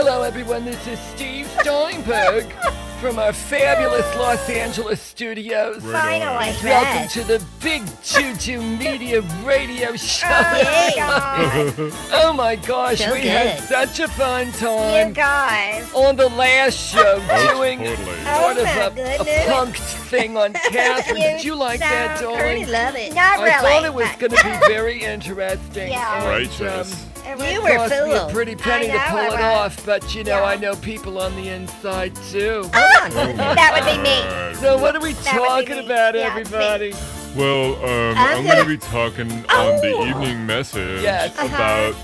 Hello, everyone. This is Steve Steinberg from our fabulous Los Angeles studios. Finally, Welcome to the Big Juju Media Radio Show. Oh, my God. Oh my gosh, So we had such a fun You time guys. on the last show doing totally. sort Oh, of a, a goodness. punk thing on Catherine. Did you like that, so darling? love it. Not really. I thought it was but- going to be very interesting. Yeah. and, Righteous. um, It was- It You were cost me a fooled. pretty penny to know pull it it was. off, but you know, Yeah. I know people on the inside too. Ah, that would be me. So what are we That would be talking me. about, Yeah, everybody? Well, um, I'm I'm, gonna- going to be talking on the Oh. evening message Yes. Uh-huh. about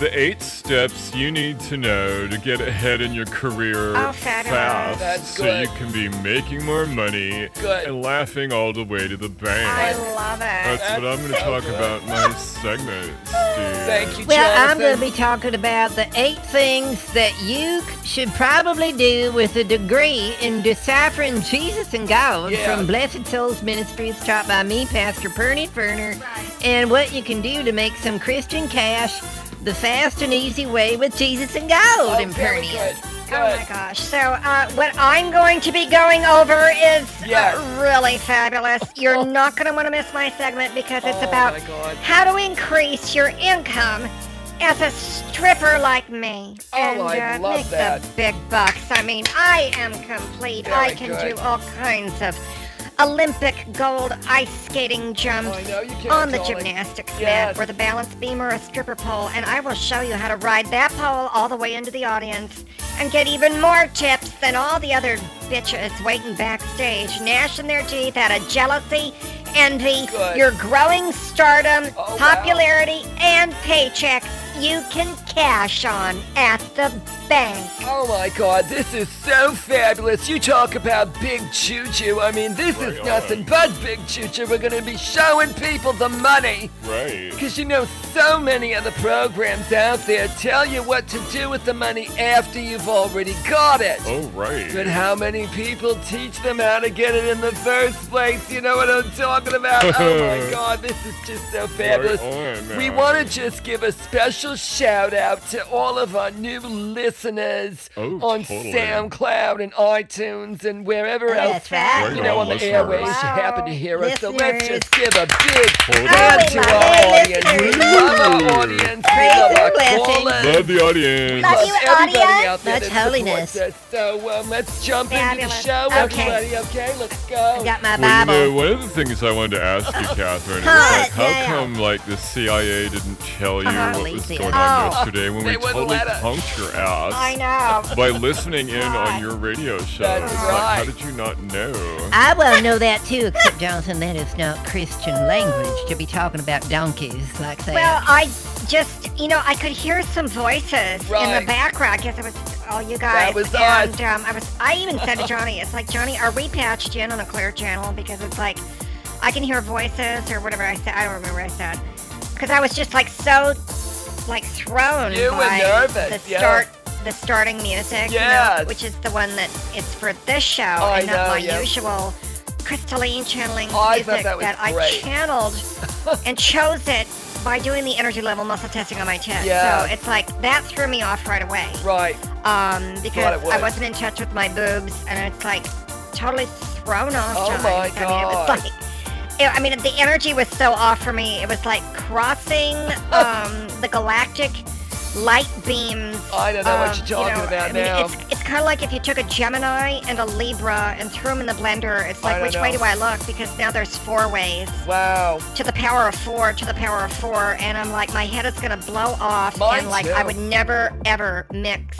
the eight steps you need to know to get ahead in your career Oh, fast That's so good. you can be making more money Good. and laughing all the way to the bank. I love it. That's, what I'm going to so talk good. about in my segment, Steve. Thank you, Well, I'm going to be talking about the eight things that you should probably do with a degree in deciphering Jesus and God Yeah. from Blessed Souls Ministries, taught by me, Pastor Perny Ferner, and what you can do to make some Christian cash the fast and easy way with Jesus and gold Oh, in very Perny. good. Oh my gosh. So, uh, what I'm going to be going over is Yes. uh, really fabulous. You're not going to want to miss my segment because it's Oh about how to increase your income as a stripper like me. Oh, and I uh, love make that. the big bucks. I mean, I am complete. I can good. do all kinds of Olympic gold ice skating jumps oh, I know you can, on the gymnastics Yes. mat or the balance beam or a stripper pole, and I will show you how to ride that pole all the way into the audience and get even more tips than all the other bitches waiting backstage, gnashing their teeth out of jealousy, envy, Good. your growing stardom, Oh, wow. popularity, and paychecks you can cash on at the bank. Oh my god, this is so fabulous. You talk about Big Juju. I mean, this is Right nothing on. but Big Juju. We're going to be showing people the money. Right. Because you know, so many of the programs out there tell you what to do with the money after you've already got it. Oh, right. But how many people teach them how to get it in the first place? You know what I'm talking about? Oh my god, this is just so fabulous. on, we want to just give a special shout out to all of our new listeners Oh, on totally. SoundCloud and iTunes and wherever Oh, else. that's right. Right You know, on the on, airways, listeners. you happen to hear us. So let's just give a big Totally. hand Oh, to we our love it, audience. We love our audience. We love our blessings. callers. Love the audience. Love Love you, everybody audience. out there Much that supports holiness. us. So um, let's jump Fabulous. into the show, Okay. everybody. Okay, let's go. I got my Well, you Bible. know, one of the things I wanted to ask you, Catherine, is like, how yeah. come, like, the CIA didn't tell you Uh-huh. what was Lazy. going. On yesterday when They we totally let punked your ass I know. by listening in on your radio show? That's It's right. like, how did you not know? I well know that too, except Jonathan, that is not Christian language to be talking about donkeys like that. Well, I just, you know, I could hear some voices in the background. I guess it was all you guys. That was and us. um, I was. I even said to Johnny, "It's like Johnny, are we patched in on a clear channel? Because it's like I can hear voices or whatever I said. I don't remember what I said because I was just like so, like thrown You were by nervous, the yeah. start, the starting music, you know, which is the one that it's for this show I and not know, my yeah. usual crystalline channeling Oh, music that was I channeled and chose it by doing the energy level muscle testing on my chest. Yeah. So it's like that threw me off right away. Right. Um, because. I wasn't in touch with my boobs, and it's like totally thrown off. Oh John. my I mean, it God. was like. I mean, the energy was so off for me. It was like crossing um, the galactic light beams. I don't know what um, you're you talking know, about I mean, now. It's, it's kind of like if you took a Gemini and a Libra and threw them in the blender. It's like, which way do I look? Because now there's four ways Wow. to the power of four to the power of four and i'm like my head is gonna blow off Mine and like too. i would never ever mix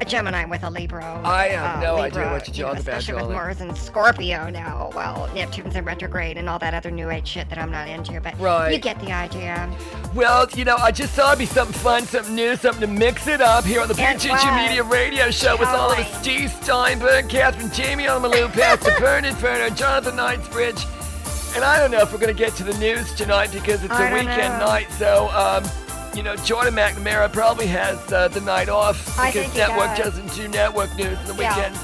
a gemini with a libra I have uh, no Libra, idea what you're you know, about, especially with mars and scorpio now well neptune's in retrograde and all that other new age shit that i'm not into but Right. you get the idea Well, you know, I just thought it'd be something fun, something new, something to mix it up here on the It Media Radio Show with all of us Steve Steinberg, Catherine Jamie on Malou, Pastor Bernard Ferner, Jonathan Knightsbridge. And I don't know if we're going to get to the news tonight because it's I a weekend know. night. So, um, you know, Jordan McNamara probably has uh, the night off because network does. doesn't do network news on the Yeah. weekends.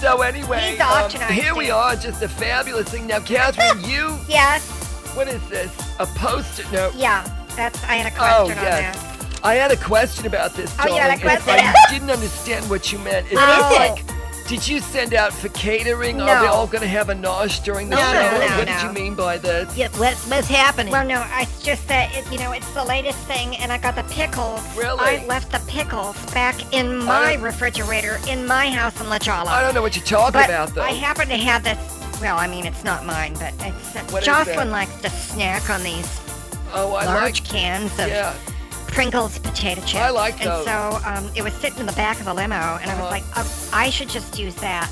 So anyway, um, here we are, just a fabulous thing. Now, Catherine, you, yes what is this? A post-it note. yeah that's i had a Oh, question on yes. that I had a question about this, Oh, you had a question? I didn't understand what you meant. Is What like, it? Did you send out for catering? Are No. they all going to have a nosh during the No, show? no, no, what no. did you mean by this? Yeah, what, what's happening? Well, no, it's just that it, you know it's the latest thing, and I got the pickles. Really? I left the pickles back in my refrigerator in my house in La Jolla. I don't know what you're talking but about, though. I happen to have this. Well, I mean, it's not mine, but it's uh, What is Jocelyn that? likes to snack on these oh, I large like. cans of Yeah. Pringles potato chips. I like it. And so um, it was sitting in the back of the limo, and I Uh-huh. was like, oh, I should just use that.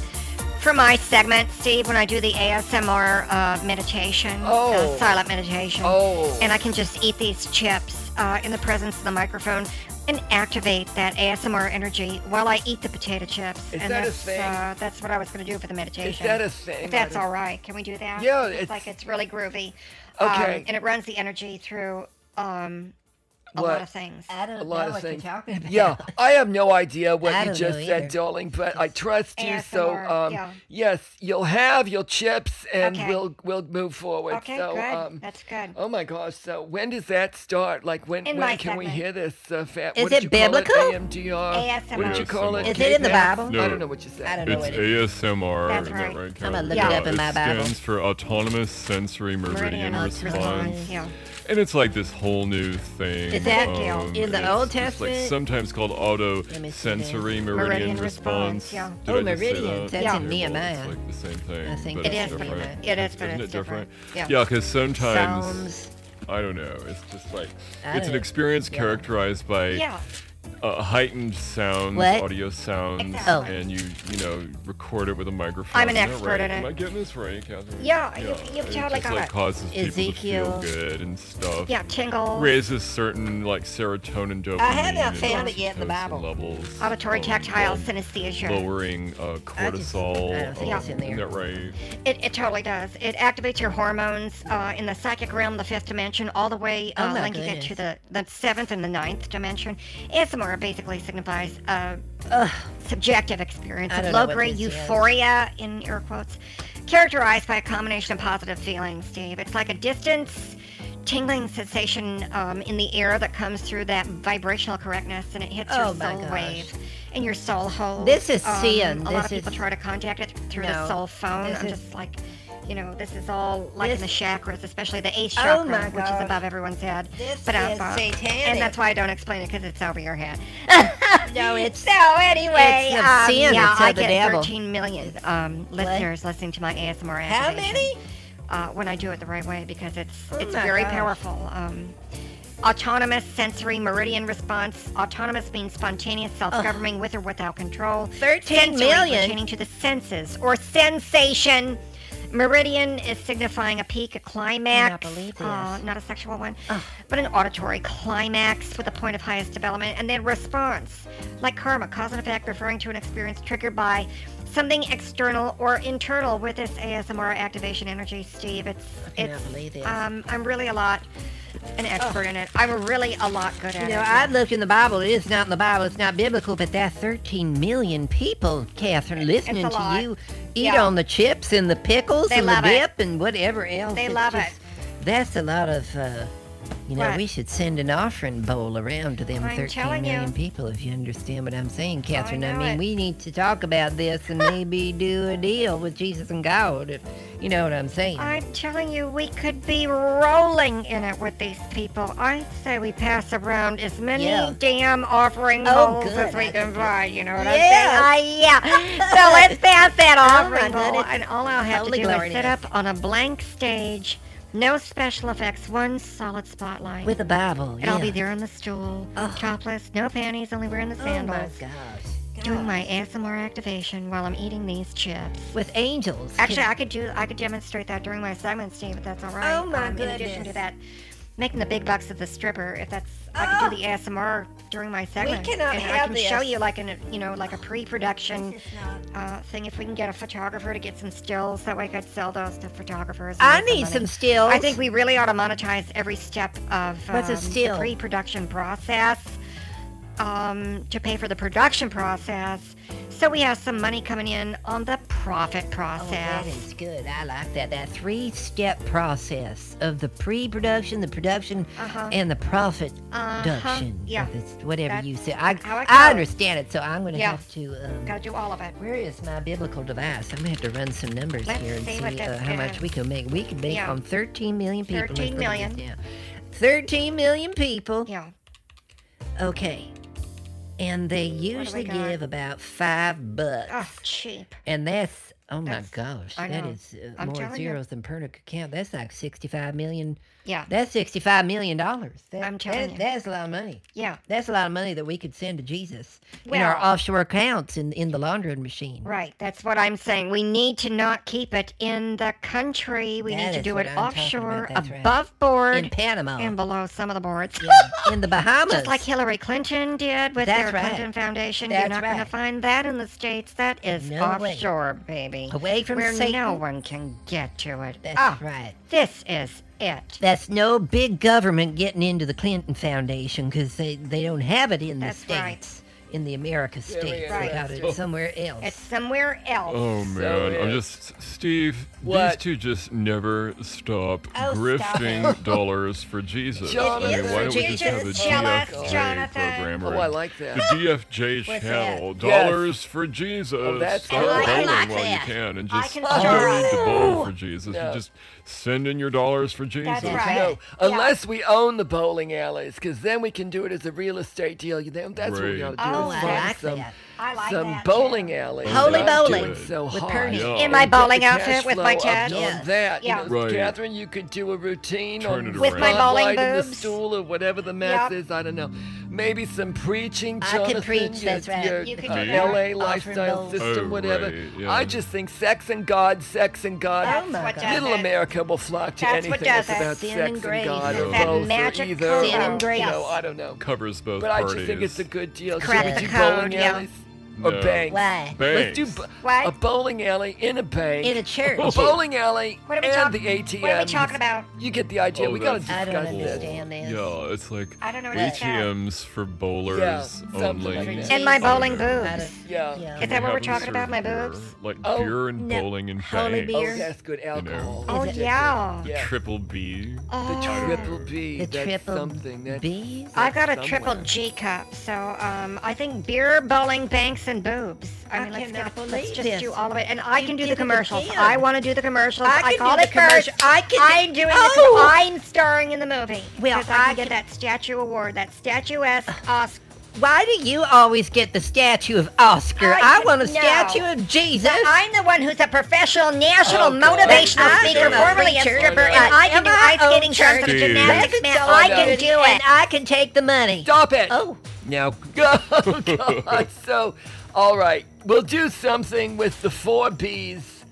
For my segment, Steve, when I do the ASMR uh, meditation, Oh. uh, silent meditation, Oh. and I can just eat these chips uh, in the presence of the microphone and activate that ASMR energy while I eat the potato chips. Is and that a that's, thing? Uh, that's what I was going to do for the meditation. Is that a thing? If that's all right, can we do that? Yeah, it's, it's- like it's really groovy. Okay. Um, and it runs the energy through um, a What? lot of things. I don't a lot know of what things. you're talking about. Yeah, I have no idea what I you just said, either. darling, but I trust you. So, um, yeah. yes, you'll have your chips, and Okay. we'll we'll move forward. Okay, so, good. um, That's good. oh my gosh! So, when does that start? Like, when In when my can we hear this? Uh, fa- Is what it you call biblical? It? AMDR. What did you call it? ASMR. Is it in the Bible? No. I don't know what you said. I don't know It's what it is. ASMR. That's right. that right, I'm gonna Karen? look it up in my Bible. stands for Autonomous Sensory Meridian, Meridian Response. Yeah. And it's like this whole new thing. Is that um, in the Old it's like Testament? sometimes called auto Let me see sensory meridian, Meridian response. response, yeah. Did Oh, meridian. that? That's Yeah. in well, Nehemiah. It's like the same thing. I think but It is, different. it- is, but Isn't it's it different? different. Yeah, because sometimes Psalms. I don't know. It's just like it's an experience yeah. characterized by Yeah. Uh, heightened sounds, What? audio sounds, Exactly. and you you know record it with a microphone. I'm an Is that expert right? in it. Am I getting this right, Catherine? Yeah, you've- you've it totally just got like it. causes people Ezekiel. to feel good and stuff. Yeah, tingle. Raises certain like serotonin, dopamine, I haven't and found it yet in the oxytocin Bible. Levels, Auditory, um, tactile, while synesthesia. lowering uh, I just- cortisol. I don't think um, in there. Isn't that right? It, it totally does. It activates your hormones uh, in the psychic realm, the fifth dimension, all the way uh, Oh my linking it to the, the seventh and the ninth dimension. ASMR basically signifies a uh, subjective experience of don't know what low-grade this is. euphoria, in air quotes, characterized by a combination of positive feelings, Steve. It's like a distance, tingling sensation um, in the air that comes through that vibrational correctness, and it hits Oh your soul gosh. wave and your soul hole. This is um, sin. A lot This of people try to contact it through the soul phone. This I'm is- just like, you know, this is all like in the chakras, especially the eighth Oh chakra, my which is above everyone's head. This but uh, is uh, satanic. And that's why I don't explain it because it's over your head. No, it's So anyway, It's um, sin, yeah, I get devil. 13 million um, listeners listening to my ASMR how many? Uh, when I do it the right way because it's Oh it's very gosh. powerful. Um, autonomous sensory meridian response. Autonomous means spontaneous, self-governing, with or without control. 13 Sensory million? pertaining to the senses or sensation. Meridian is signifying a peak, a climax, believe uh, not a sexual one, but an auditory climax with a point of highest development, and then response, like karma, cause and effect, referring to an experience triggered by something external or internal with this ASMR activation energy, Steve. It's cannot it's believe this. um, I'm really a lot an expert in it. I'm really a lot good at You it. know, I looked in the Bible. It is not in the Bible. It's not biblical, but that's 13 million people, Catherine, listening to you eat Yeah. on the chips and the pickles They and the love it. dip and whatever else. They It's love just- it. That's a lot of, uh, you know, What? we should send an offering bowl around to them I'm 13 telling million you. people, if you understand what I'm saying, Catherine. I, know mean, it. we need to talk about this and maybe do a deal with Jesus and God, if you know what I'm saying. I'm telling you, we could be rolling in it with these people. I say we pass around as many Yeah. damn offering Oh, bowls good. as we I can buy. You know what Yes. I'm saying? Uh, yeah. So let's pass that Oh, offering my bowl, and all I'll have Holy to do is sit up on a blank stage, no special effects, one solid spotlight. with the Bible, and yeah. I'll be there on the stool, Oh. topless, no panties, only wearing the sandals. Oh my gosh. doing my ASMR activation while I'm eating these chips. With angels. Actually, I could do. I could demonstrate that during my segment, Steve. If that's all right. Oh, my um, In addition to that, making the big bucks of the stripper. If that's, I can do the ASMR during my segment. cannot and I have can show you like an, you know, like a pre-production This uh, thing. If we can get a photographer to get some stills, that way I could sell those to photographers. I need money. some stills. I think we really ought to monetize every step of What's a um, still? the pre-production process um, to pay for the production process. So we have some money coming in on the profit process. Oh, that is good. I like that. That three-step process of the pre-production, the production, Uh-huh. and the profit Uh-huh. production. Yeah. It's whatever That's you say. I, I I call it. understand it, so I'm going to Yeah. have to. Um, Gotta do all of it. where is my biblical device? I'm going to have to run some numbers Let's here and see see, uh, how much we can make. We can make Yeah. on 13 million people. Let's 13 look at this million. now. 13 million people. Yeah. Okay. And they usually give about five bucks. Oh, cheap. And that's oh my gosh, that is uh, more telling you. zeros than Perna could count. That's like sixty-five million. Yeah. That's sixty-five million dollars. That, I'm telling that- you. that's a lot of money. Yeah. That's a lot of money that we could send to Jesus in our offshore accounts in in the laundering machine. Right. That's what I'm saying. We need to not keep it in the country. We That need to do it I'm offshore. That's right. above board, In Panama, and below some of the boards. yeah, in the Bahamas, Just like Hillary Clinton did with That's their right. Clinton Foundation. That's You're not going to find that in the States. That is No way. offshore, baby. away from where Satan. no one can get to it. That's Ah, right. This is it. That's no big government getting into the Clinton Foundation because they, they don't have it in the That's states, right. In the America Very states. They got it somewhere else. It's somewhere else. Oh So man, I'm just Steve. What? These two just never stop Oh, stop grifting dollars for Jesus. Jonathan, I mean, why don't we just have a just jealous, DFJ Jonathan. program Oh, or I a- like that. the DFJ channel? that? Dollars for Jesus. Oh, that's Start good. I bowling like while that. you can, and I just can you don't need it. to bowl for Jesus. No. You just send in your dollars for Jesus. That's right. No, Yeah. unless we own the bowling alleys, because then we can do it as a real estate deal. You know, That's what we Right. ought to do. Oh, is I find like some, that. Like some bowling too. alleys. Holy bowling doing so with hard. Yeah. In my bowling the outfit with my flow up Ted. on Yes. that. Yeah. You know, Right. Catherine, you could do a routine Turn on it the With my bowling spotlight and the stool or whatever the mess Yep. is. I don't know. Maybe some preaching, I can Jonathan. preach, your- that's right. Your, You can uh, do that. LA Offering lifestyle bowls. system, Oh, whatever. right, yeah. I just think sex and God, sex and God. That's Oh, my what God. does Little it. America will flock to That's anything what does that's it. about Sin sex and and grace. God or That both magic or either. code. Sin and grace. No, I don't know. Covers both But I parties. just think it's a good deal. Should Crack we the do code, bowling yeah. Alleys? Or No. banks? Why? Let's do b- What? a bowling alley in a bank. In a church. A bowling alley What are we and talk- the ATM. what are we talking about? You get the idea. Oh, we gotta that's I don't discuss this. understand this. Yeah, it's like I don't know what it's. ATMs for bowlers Yeah, something only. like that. And my bowling know. boobs. I don't- Yeah. yeah. Is that what we're talking about, my beer, boobs? Like Oh, beer and no. bowling and Holy banks. Oh, beer. that's good alcohol. Oh, That's yeah. good. Yeah. Triple B. Oh. The triple B. The that's triple something. That's B's? I got a somewhere. triple G cup, so um, I think beer, bowling, banks, and boobs. I I mean, let's, cannot get, let's just this. do all of it, and I You can do the commercials. I want to do the commercials. I can call do it the commercial. first. I can I'm do- doing Oh! the. I'm starring in the movie. Well, I I can get that statue award, that statuesque Oscar. Why do you always get the statue of Oscar? I I, want a know. statue of Jesus. I'm the one who's a professional national Oh, motivational I'm speaker, formerly a stripper, and and I can do ice own skating stunts with a gymnastics Steve. man. I can do it. and it. I can take the money. Stop it. Oh, Now go. God. so, all right. We'll do something with the four B's.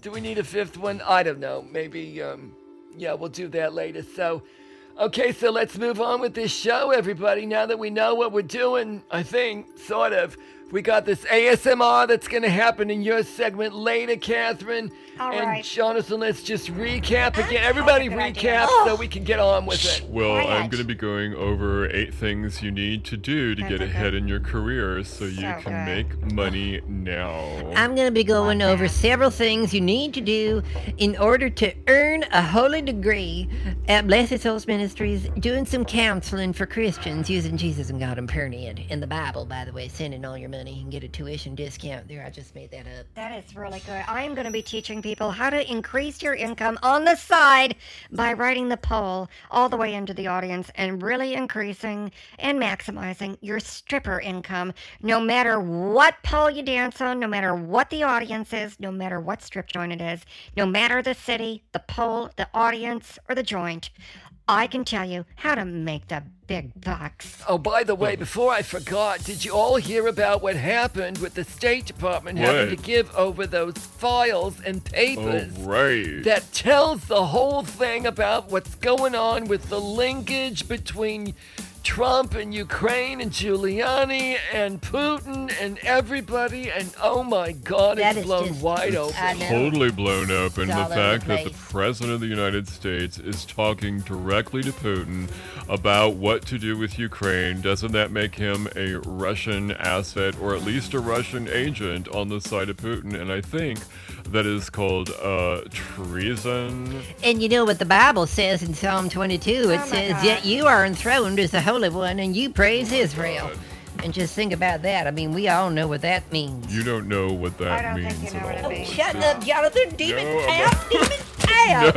Do we need a fifth one? I don't know. Maybe, um, yeah, we'll do that later. So, okay, so let's move on with this show, everybody. Now that we know what we're doing, I think, sort of. We got this ASMR that's going to happen in your segment later, Catherine. All and right. Jonathan, let's just recap again. Everybody recap idea. so we can get on with it. Well, I'm going to be going over eight things you need to do to get Okay. ahead in your career so you So can good. make money now. I'm going to be going Love over that. several things you need to do in order to earn a holy degree at Blessed Souls Ministries, doing some counseling for Christians using Jesus and God and Period in the Bible, by the way, sending all your money and get a tuition discount there. I just made that up. That is really good. I'm going to be teaching people how to increase your income on the side by writing the poll all the way into the audience and really increasing and maximizing your stripper income no matter what pole you dance on, no matter what the audience is, no matter what strip joint it is, no matter the city, the pole, the audience, or the joint. I can tell you how to make the big bucks. Oh, by the way, before I forgot, did you all hear about what happened with the State Department having to give over those files and oh, papers? right. That tells the whole thing about what's going on with the linkage between Trump and Ukraine and Giuliani and Putin and everybody, and oh my God, That it's blown just- wide open. Totally blown open. and the fact the that the president of the United States is talking directly to Putin about what to do with Ukraine, doesn't that make him a Russian asset or at least a Russian agent on the side of Putin? And I think that is called uh, treason. And you know what the Bible says in Psalm 22? It Oh says, God. Yet you are enthroned as the Holy One, and you praise Israel. And just think about that. I mean, we all know what that means. You don't know what I that don't think means you know at what all. it means. Oh, shut up, Jonathan. Demon No, out. Demon out.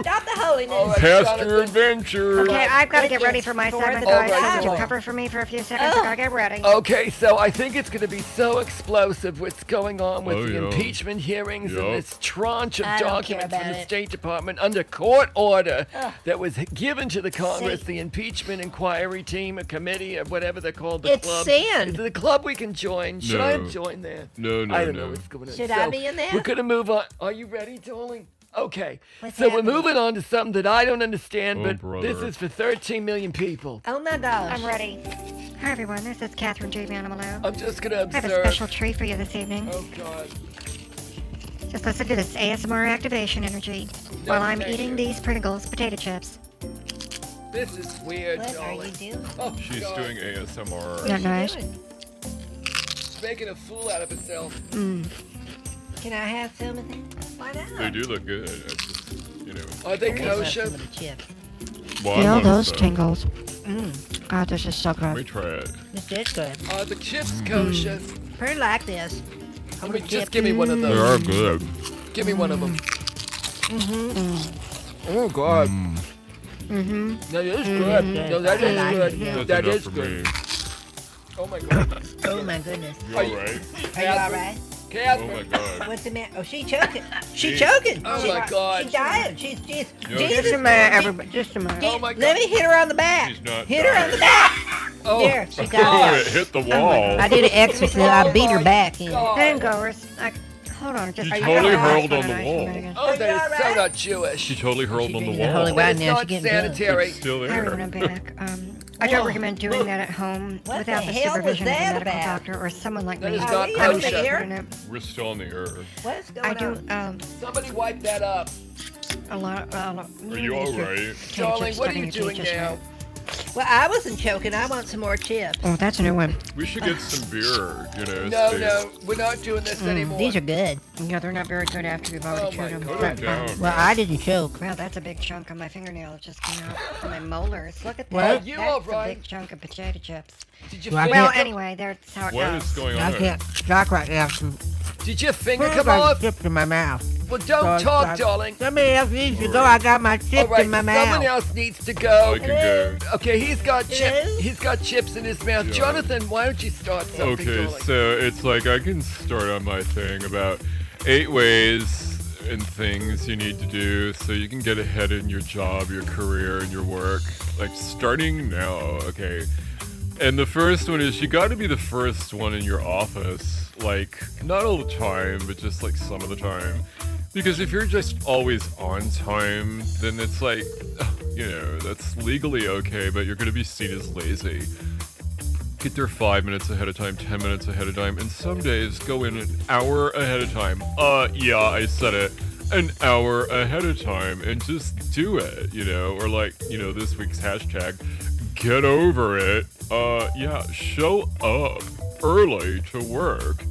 Stop the holiness. All right, Pastor Jonathan. Adventure. Okay, I've got to get ready for my for segment, the guys. Bible. Could you cover for me for a few seconds? I Oh. gotta get ready. Okay, so I think it's going to be so explosive what's going on with Oh, the yeah. impeachment hearings Yup. and this tranche of I don't care documents from about the it. State Department under court order Ugh. that was given to the Congress, Say- the impeachment inquiry team, a committee, or whatever they're called. The It's club. sand. Is it the club we can join? Should I join there? No, no, I don't no. know what's going on. Should So, I be in there? We're going to move on. Are you ready, darling? Okay. What's so happening? we're moving on to something that I don't understand, Oh, but brother. this is for 13 million people. Oh my gosh. I'm ready. Hi, everyone. This is Catherine J. Manimalou. I'm just going to I have a special treat for you this evening. Oh, God. Just listen to this ASMR activation energy while I'm eating you. these Pringles potato chips. This is weird, What are darling. you doing? Oh, She's God. doing ASMR. Not nice. She's making a fool out of itself. herself. Can I have some of them? Why not? They do look good. It's just, you know. Are they Let me kosher? some of the chips. Well, I Feel those some. tingles. Mm, God, this is so Let me good. try it. this is good. Are the chips kosher? Pretty like this. I mean, chip. just give me one of those. They are good. Give me one of them. Mm-hmm. Oh God. Mm-hmm. No, that is good. No, that is I like good. it, yeah. That's That enough is for good. me. Oh my God. Oh my goodness. You Are you- alright? Are you alright? Catherine. Oh my god. What's the matter? Oh, she choking. She Jeez. choking. Oh she, my God. She's dying. She's she's. Yo, Jesus. Just a minute, everybody. Just a minute. Oh my God. Let me hit her on the back. She's not hit her on the back. Oh. There, she Oh, died. it hit the wall. I did an exorcism. I beat her back in. God. Hangovers. I, hold on, just You I totally got hurled on the wall. Oh, that is so not Jewish. She totally hurled on the did the holy wall. Right It's now, not she getting drunk. sanitary. It's still Hi, everyone. I'm there. back. Um, I don't recommend doing that at home What without the the, hell was supervision of a that medical about? doctor or someone like That me. is Are not we on the kosher. air? We're still on the air. What's going I do on? um, Somebody wipe that up. a lot. A lot Are you alright? Darling, what are you doing now? Well, I wasn't choking. I want some more chips. Oh, that's a new one. We should get some beer, you know. No, stay- no, we're not doing this anymore. Mm, These are good. Yeah, they're not very good after you've Oh already my chewed them. God. Put 'em But, down. Well, I didn't choke. Well, that's a big chunk of my fingernail that just came out from my molars. Look at that. What? You that's all a big chunk of potato chips. Did you Well, I finger, Well, can't- anyway, that's how it What goes. is going on? I on? can't talk right now. Some did your finger I come got off? chips in my mouth. Well, don't So, talk, I- darling. Somebody else needs to go. I got my All chips right, in my someone mouth. Someone else needs to go. I can go. Okay, he's got chips. He's got chips in his mouth. Yeah. Jonathan, why don't you start something, Okay, darling? so it's like I can start on my thing about eight ways and things you need to do so you can get ahead in your job, your career, and your work. Like starting now, okay. And the first one is you got to be the first one in your office. Like not all the time, but just like some of the time. Because if you're just always on time, then it's like, you know, that's legally okay, but you're gonna be seen as lazy get there five minutes ahead of time, ten minutes ahead of time, and some days go in an hour ahead of time. Uh, yeah, I said it. An hour ahead of time and just do it, you know, or like, you know, this week's hashtag, get over it. Uh, yeah, show up early to work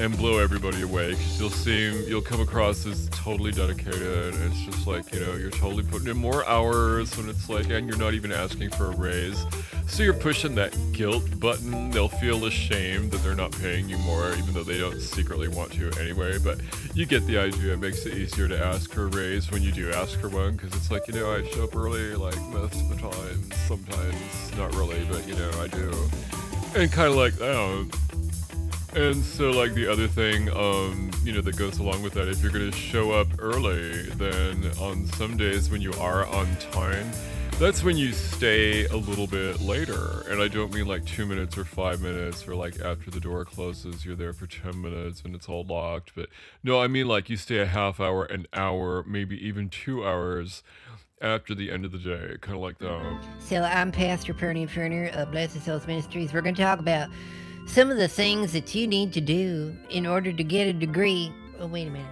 and blow everybody away because you'll seem you'll come across as totally dedicated and it's just like you know you're totally putting in more hours when it's like and you're not even asking for a raise. So you're pushing that guilt button. They'll feel ashamed that they're not paying you more even though they don't secretly want to anyway but you get the idea. It makes it easier to ask for a raise when you do ask for one because it's like you know i show up early like most of the time sometimes not really but you know i do. And kind of like oh and so, like the other thing, um, you know, that goes along with that, if you're gonna show up early, then on some days when you are on time, that's when you stay a little bit later. And I don't mean like two minutes or five minutes, or like after the door closes, you're there for 10 minutes and it's all locked. But no, I mean like you stay a half hour, an hour, maybe even two hours. after the end of the day, kind of like that. So I'm Pastor Perny Ferner of Blessed Souls Ministries. We're going to talk about some of the things that you need to do in order to get a degree. Oh, wait a minute.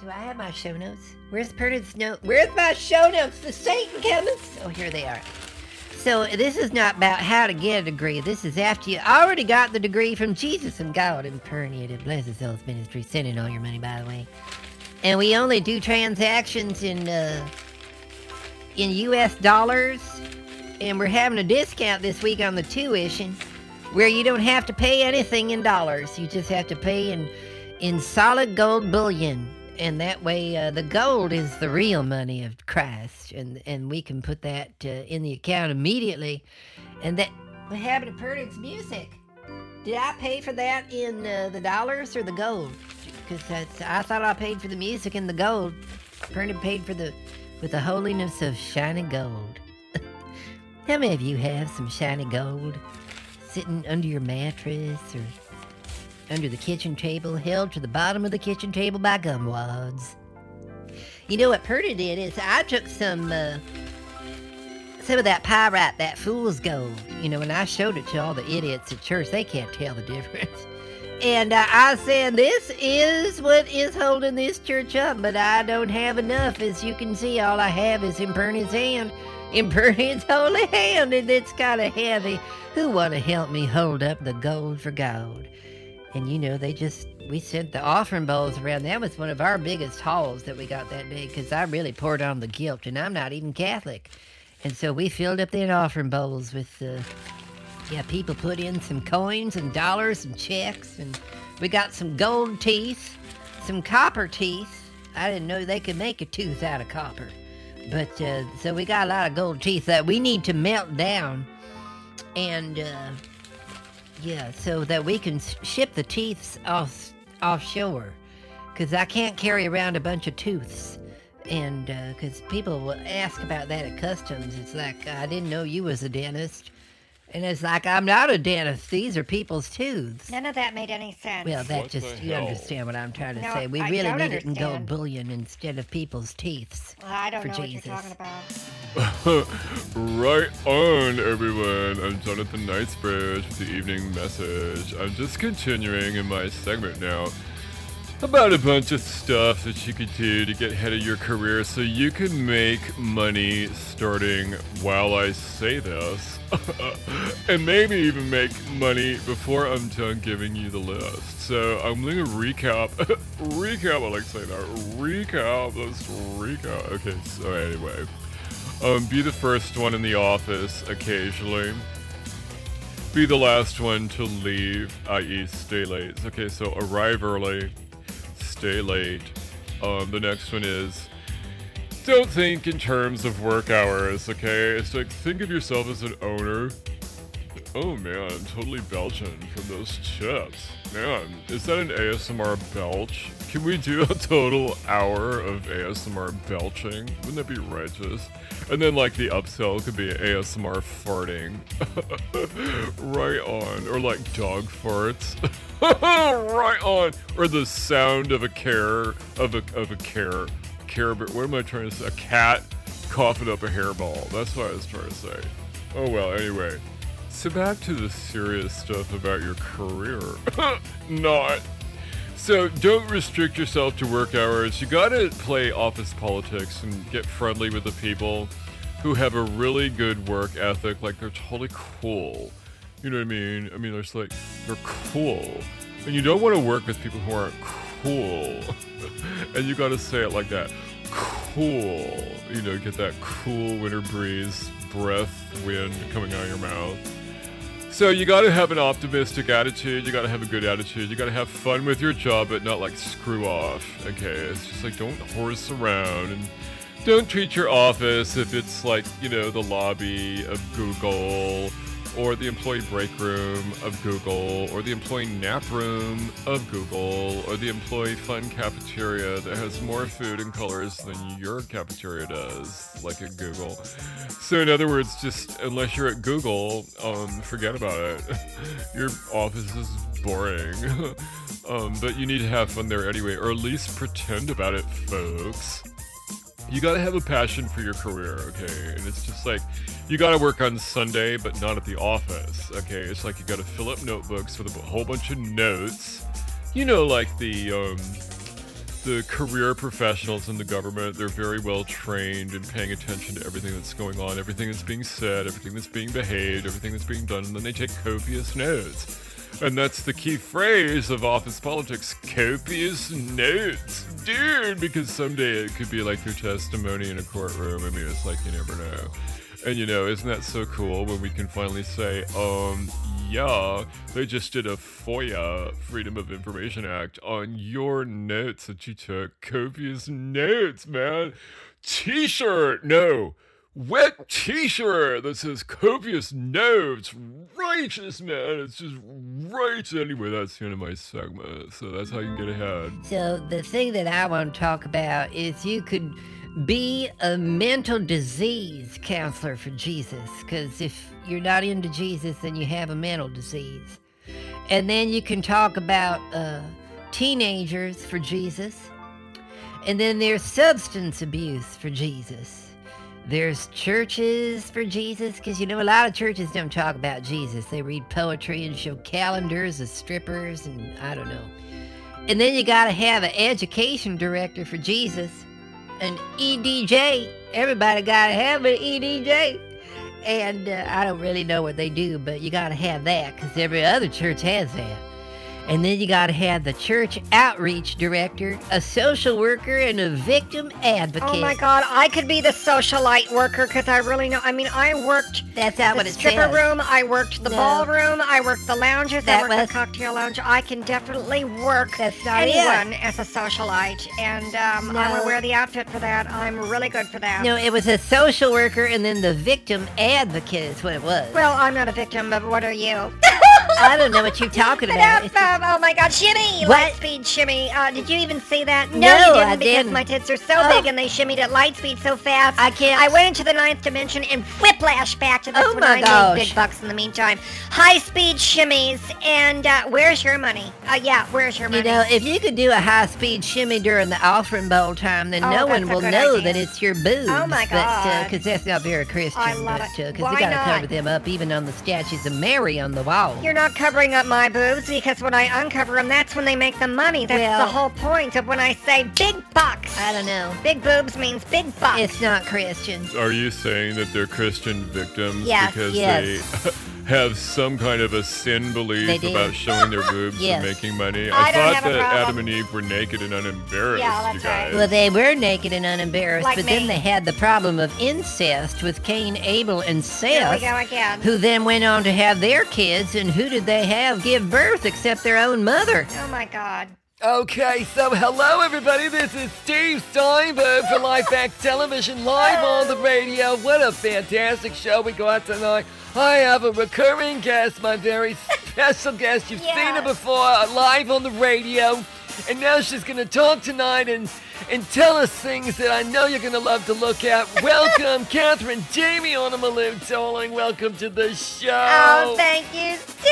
Do I have my show notes? Where's Pernod's note? Where's my show notes? The Satan chemists? Oh, here they are. So this is not about how to get a degree. This is after you already got the degree from Jesus and God and Perny at Blessed Souls Ministry. Send in all your money, by the way. And we only do transactions in uh, in U.S. dollars, and we're having a discount this week on the tuition, where you don't have to pay anything in dollars. You just have to pay in in solid gold bullion, and that way uh, the gold is the real money of Christ, and and we can put that uh, in the account immediately. And that what happened to Perdix Music? Did I pay for that in uh, the dollars or the gold? Because I thought I paid for the music in the gold. Pernod paid for the with the holiness of shiny gold. How many of you have some shiny gold sitting under your mattress or under the kitchen table, held to the bottom of the kitchen table by gumwads? You know what Purdy did is I took some uh, some of that pyrite, that fool's gold, you know, and I showed it to all the idiots at church. They can't tell the difference. And uh, I said, This is what is holding this church up, but I don't have enough. As you can see, all I have is in Bernie's hand, in Bernie's holy hand, and it's kind of heavy. Who want to help me hold up the gold for gold? And you know, they just, we sent the offering bowls around. That was one of our biggest hauls that we got that day because I really poured on the guilt, and I'm not even Catholic. And so we filled up the offering bowls with, uh, yeah, people put in some coins and dollars and checks, and we got some gold teeth, some copper teeth. I didn't know they could make a tooth out of copper. But, uh, so we got a lot of gold teeth that we need to melt down. And, uh, yeah, so that we can ship the teeth off offshore. Because I can't carry around a bunch of tooths. And, because people will ask about that at customs. It's like, I didn't know you was a dentist. And it's like, I'm not a dentist. These are people's tooths. None of that made any sense. Well, that What just, the you hell? understand what I'm trying to No, say. We I really don't need it in gold understand. bullion instead of people's teeths. Well, I don't for know what Jesus. you're talking about. right on, everyone. I'm Jonathan Knightsbridge with the evening message. I'm just continuing in my segment now about a bunch of stuff that you could do to get ahead of your career so you can make money starting while I say this. and maybe even make money before I'm done giving you the list. So I'm going to recap. recap, I like to say that. Recap. Let's recap. Okay, so anyway. Um, be the first one in the office occasionally. Be the last one to leave, i.e., stay late. Okay, so arrive early, stay late. Um, the next one is don't think in terms of work hours, okay? It's like think of yourself as an owner. Oh man, totally belching from those chips. Man, is that an ASMR belch? Can we do a total hour of ASMR belching? Wouldn't that be righteous? And then like the upsell could be ASMR farting. right on. Or like dog farts. right on. Or the sound of a care of a of a care care. What am I trying to say? A cat coughing up a hairball. That's what I was trying to say. Oh well, anyway. So back to the serious stuff about your career. Not. So don't restrict yourself to work hours. You gotta play office politics and get friendly with the people who have a really good work ethic. Like they're totally cool. You know what I mean? I mean, there's like they're cool, and you don't want to work with people who aren't cool. and you gotta say it like that. Cool. You know, get that cool winter breeze, breath, wind coming out of your mouth. So you got to have an optimistic attitude. You got to have a good attitude. You got to have fun with your job, but not like screw off. Okay, it's just like don't horse around and don't treat your office if it's like you know the lobby of Google or the employee break room of Google or the employee nap room of Google or the employee fun cafeteria that has more food and colors than your cafeteria does, like at Google. So in other words, just unless you're at Google, um, forget about it. Your office is boring. um, but you need to have fun there anyway, or at least pretend about it, folks. you got to have a passion for your career, okay? And it's just like you got to work on Sunday, but not at the office, okay? It's like you got to fill up notebooks with a whole bunch of notes. You know, like the um, the career professionals in the government. They're very well trained in paying attention to everything that's going on, everything that's being said, everything that's being behaved, everything that's being done, and then they take copious notes. And that's the key phrase of office politics copious notes. Dude, because someday it could be like your testimony in a courtroom. I mean, it's like you never know. And you know, isn't that so cool when we can finally say, um, yeah, they just did a FOIA, Freedom of Information Act, on your notes that you took. Copious notes, man. T shirt, no wet t-shirt that says copious notes righteous man it's just right anyway that's the end of my segment so that's how you get ahead So the thing that I want to talk about is you could be a mental disease counselor for Jesus, because if you're not into Jesus, then you have a mental disease. And then you can talk about uh, teenagers for Jesus, and then there's substance abuse for Jesus. There's churches for Jesus, because you know, a lot of churches don't talk about Jesus. They read poetry and show calendars of strippers, and I don't know. And then you gotta have an education director for Jesus, an EDJ. Everybody gotta have an EDJ. And uh, I don't really know what they do, but you gotta have that, because every other church has that. And then you gotta have the church outreach director, a social worker, and a victim advocate. Oh my God, I could be the socialite worker because I really know. I mean, I worked That's not the what it stripper says. room, I worked the No. ballroom, I worked the lounges, That I worked was- the cocktail lounge. I can definitely work That's not anyone as a socialite, and um, I No. would wear the outfit for that. I'm really good for that. No, it was a social worker and then the victim advocate is what it was. Well, I'm not a victim, but what are you? I don't know what you're talking about. Just- Um, oh my God, shimmy! What? Lightspeed shimmy. Uh, did you even see that? No, you didn't I because didn't. my tits are so Oh. big and they shimmied at light speed so fast. I can't- I went into the ninth dimension and whiplash back to this Oh when my I gosh. made big bucks in the meantime. High speed shimmies and uh, where's your money? Uh, yeah, where's your money? You know, if you could do a high speed shimmy during the offering bowl time, then Oh, no one will know idea. that it's your boobs. Oh, my God. Because that's not very Christian. I love but, it. Because Why you got to cover them up even on the statues of Mary on the wall. You're not covering up my boobs because when I uncover them, that's when they make the money. That's Well- the whole point of when I say big bucks. I don't know. Big boobs means big bucks. It's not Christian. are you saying that they're christian victims Yes, because yes. they have some kind of a sin belief about showing their boobs Yes. and making money I don't thought that adam and eve were naked and unembarrassed Yeah, that's you guys right. Well, they were naked and unembarrassed, Like but me. then they had the problem of incest with Cain, Abel, and Here we Seth. go again. Who then went on to have their kids, and who did they have give birth except their own mother? Oh my God. Okay, so hello everybody. This is Steve Steinberg for Lifehack Television live on the radio. What a fantastic show we got tonight. I have a recurring guest, my very special guest. You've seen her before live on the radio, and now she's going to talk tonight and and tell us things that I know you're going to love to look at. Welcome, Catherine Jamie on the Malou darling. Welcome to the show. Oh, thank you, Steve.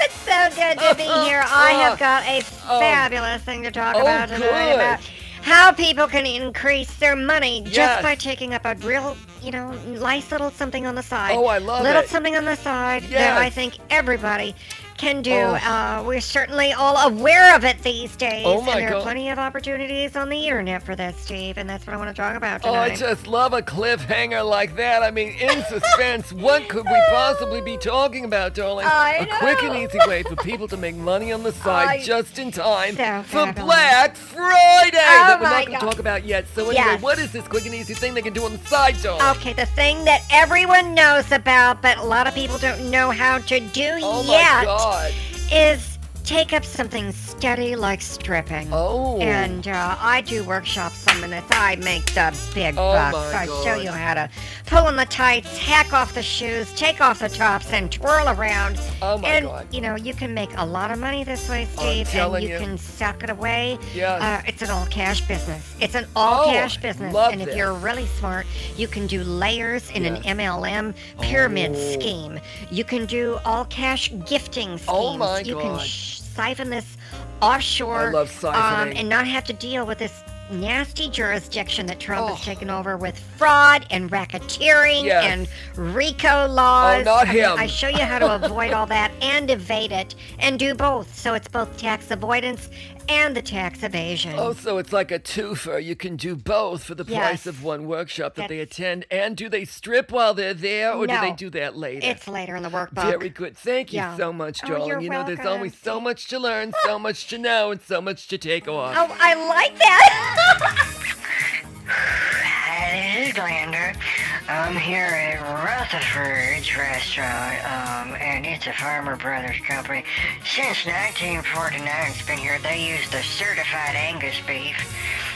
It's so good to be here. I have oh. got a oh. fabulous thing to talk Oh, about tonight good. about how people can increase their money Yes. just by taking up a real, you know, nice little something on the side. Oh, I love little it. Little something on the side that I think everybody can do. Oh. Uh, we're certainly all aware of it these days. Oh, my and there God. are plenty of opportunities on the internet for this, Steve, and that's what I want to talk about Oh, I just love a cliffhanger like that. I mean, in suspense, what could we possibly be talking about, darling? I a quick and easy way for people to make money on the side I- just in time So for. Black Friday that we're not going to talk about yet. So anyway, Yes. what is this quick and easy thing they can do on the side, darling? Okay, the thing that everyone knows about, but a lot of people don't know how to do oh yet, my God. Is take up something steady like stripping. Oh. And uh, I do workshops on this. I make the big Oh bucks. I show you how to pull on the tights, hack off the shoes, take off the tops, and twirl around. Oh my and, God. you know, you can make a lot of money this way, Steve, and you, you. can suck it away. Yes. Uh, it's an all cash business. It's an all cash Oh, business. love and if this. you're really smart, you can do layers in Yes. an MLM pyramid Oh. scheme. You can do all cash gifting schemes. Oh my you can God. Siphon this offshore um, and not have to deal with this nasty jurisdiction that Trump has Oh. taken over with fraud and racketeering Yes. and RICO laws. Oh, not I mean. I show you how to avoid all that and evade it and do both. So it's both tax avoidance and the tax evasion. Oh, so it's like a twofer. You can do both for the Yes. price of one workshop that they attend. And do they strip while they're there, or do they do that later? It's later in the workbook. Very good. Thank you Yeah. so much, Oh, Joel. you're and know, there's always so much to learn, so much to know, and so much to take off. Oh, I like that. Hi, this is Glander. I'm here at Rutherford's restaurant, um, and it's a Farmer Brothers company. Since 1949, it's been here. They use the certified Angus beef.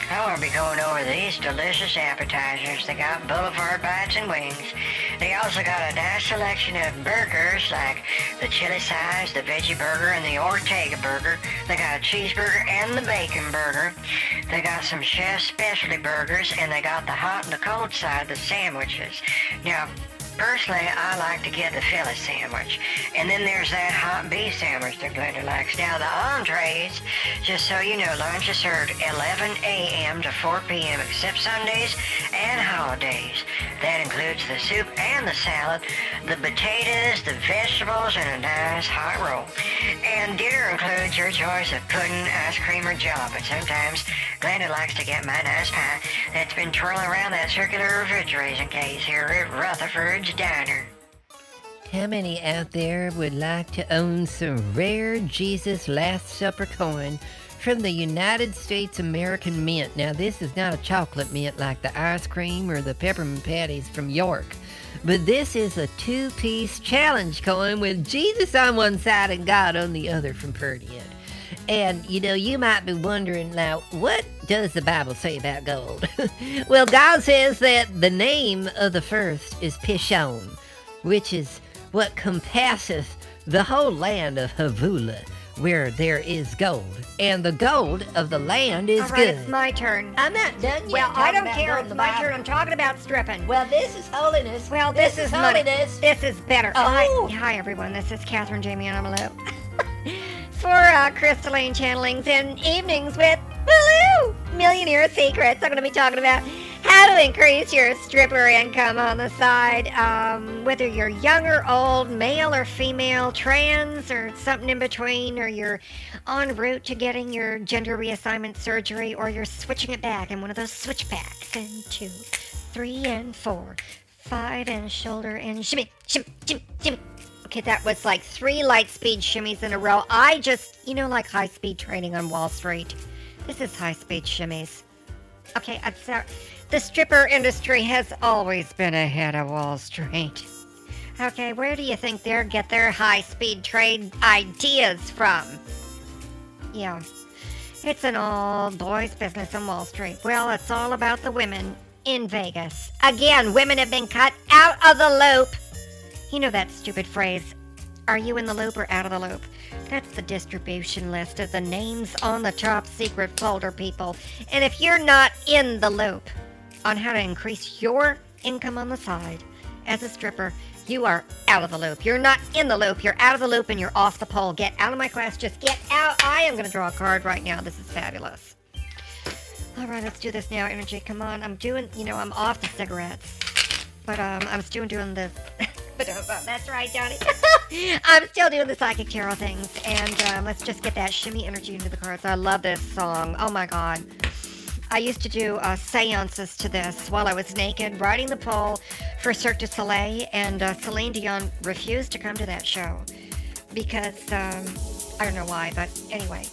I want to be going over these delicious appetizers. They got boulevard bites and wings. They also got a nice selection of burgers like the chili size, the veggie burger, and the Ortega burger. They got a cheeseburger and the bacon burger. They got some chef specialty burgers, and they got the hot and the cold side the sandwiches. Now, Personally, I like to get the Philly sandwich. And then there's that hot beef sandwich that Glenda likes. Now, the entrees, just so you know, lunch is served 11 a.m. to 4 p.m. except Sundays and holidays. That includes the soup and the salad, the potatoes, the vegetables, and a nice hot roll. And dinner includes your choice of pudding, ice cream, or jello. But sometimes Glenda likes to get my nice pie that's been twirling around that circular refrigeration case here at Rutherford's Diner. How many out there would like to own some rare Jesus Last Supper coin from the United States American Mint? Now, this is not a chocolate mint like the ice cream or the peppermint patties from York, but this is a two piece challenge coin with Jesus on one side and God on the other from Perdian. And you know, you might be wondering now, what does the Bible say about gold? well, God says that the name of the first is Pishon, which is what compasseth the whole land of Havula, where there is gold. And the gold of the land is All right, good. it's my turn. I'm not done yet. Well, I don't care. It's my Bible. turn. I'm talking about stripping. Well, this is holiness. Well, this, is money. holiness. This is better. Oh. Hi, hi, everyone. This is Catherine Jamie and I'm Amalou. For uh, crystalline channelings and evenings with Baloo, Millionaire Secrets. I'm going to be talking about how to increase your stripper income on the side. Um, whether you're young or old, male or female, trans or something in between, or you're en route to getting your gender reassignment surgery, or you're switching it back in one of those switchbacks. And two, three, and four, five, and shoulder, and shimmy, shimmy, shimmy, shimmy. Okay, that was like three light speed shimmies in a row. I just, you know, like high speed training on Wall Street. This is high speed shimmies. Okay, I'm sorry. The stripper industry has always been ahead of Wall Street. Okay, where do you think they get their high speed trade ideas from? Yeah, it's an old boys' business on Wall Street. Well, it's all about the women in Vegas. Again, women have been cut out of the loop. You know that stupid phrase, are you in the loop or out of the loop? That's the distribution list of the names on the top secret folder, people. And if you're not in the loop on how to increase your income on the side as a stripper, you are out of the loop. You're not in the loop. You're out of the loop and you're off the pole. Get out of my class. Just get out. I am going to draw a card right now. This is fabulous. All right, let's do this now, Energy. Come on. I'm doing, you know, I'm off the cigarettes. But um, I'm still doing this. that's right, Johnny. I'm still doing the psychic tarot things, and um, let's just get that shimmy energy into the cards. I love this song. Oh my god. I used to do uh, seances to this while I was naked, riding the pole for Cirque du Soleil, and uh, Celine Dion refused to come to that show because um, I don't know why, but anyway.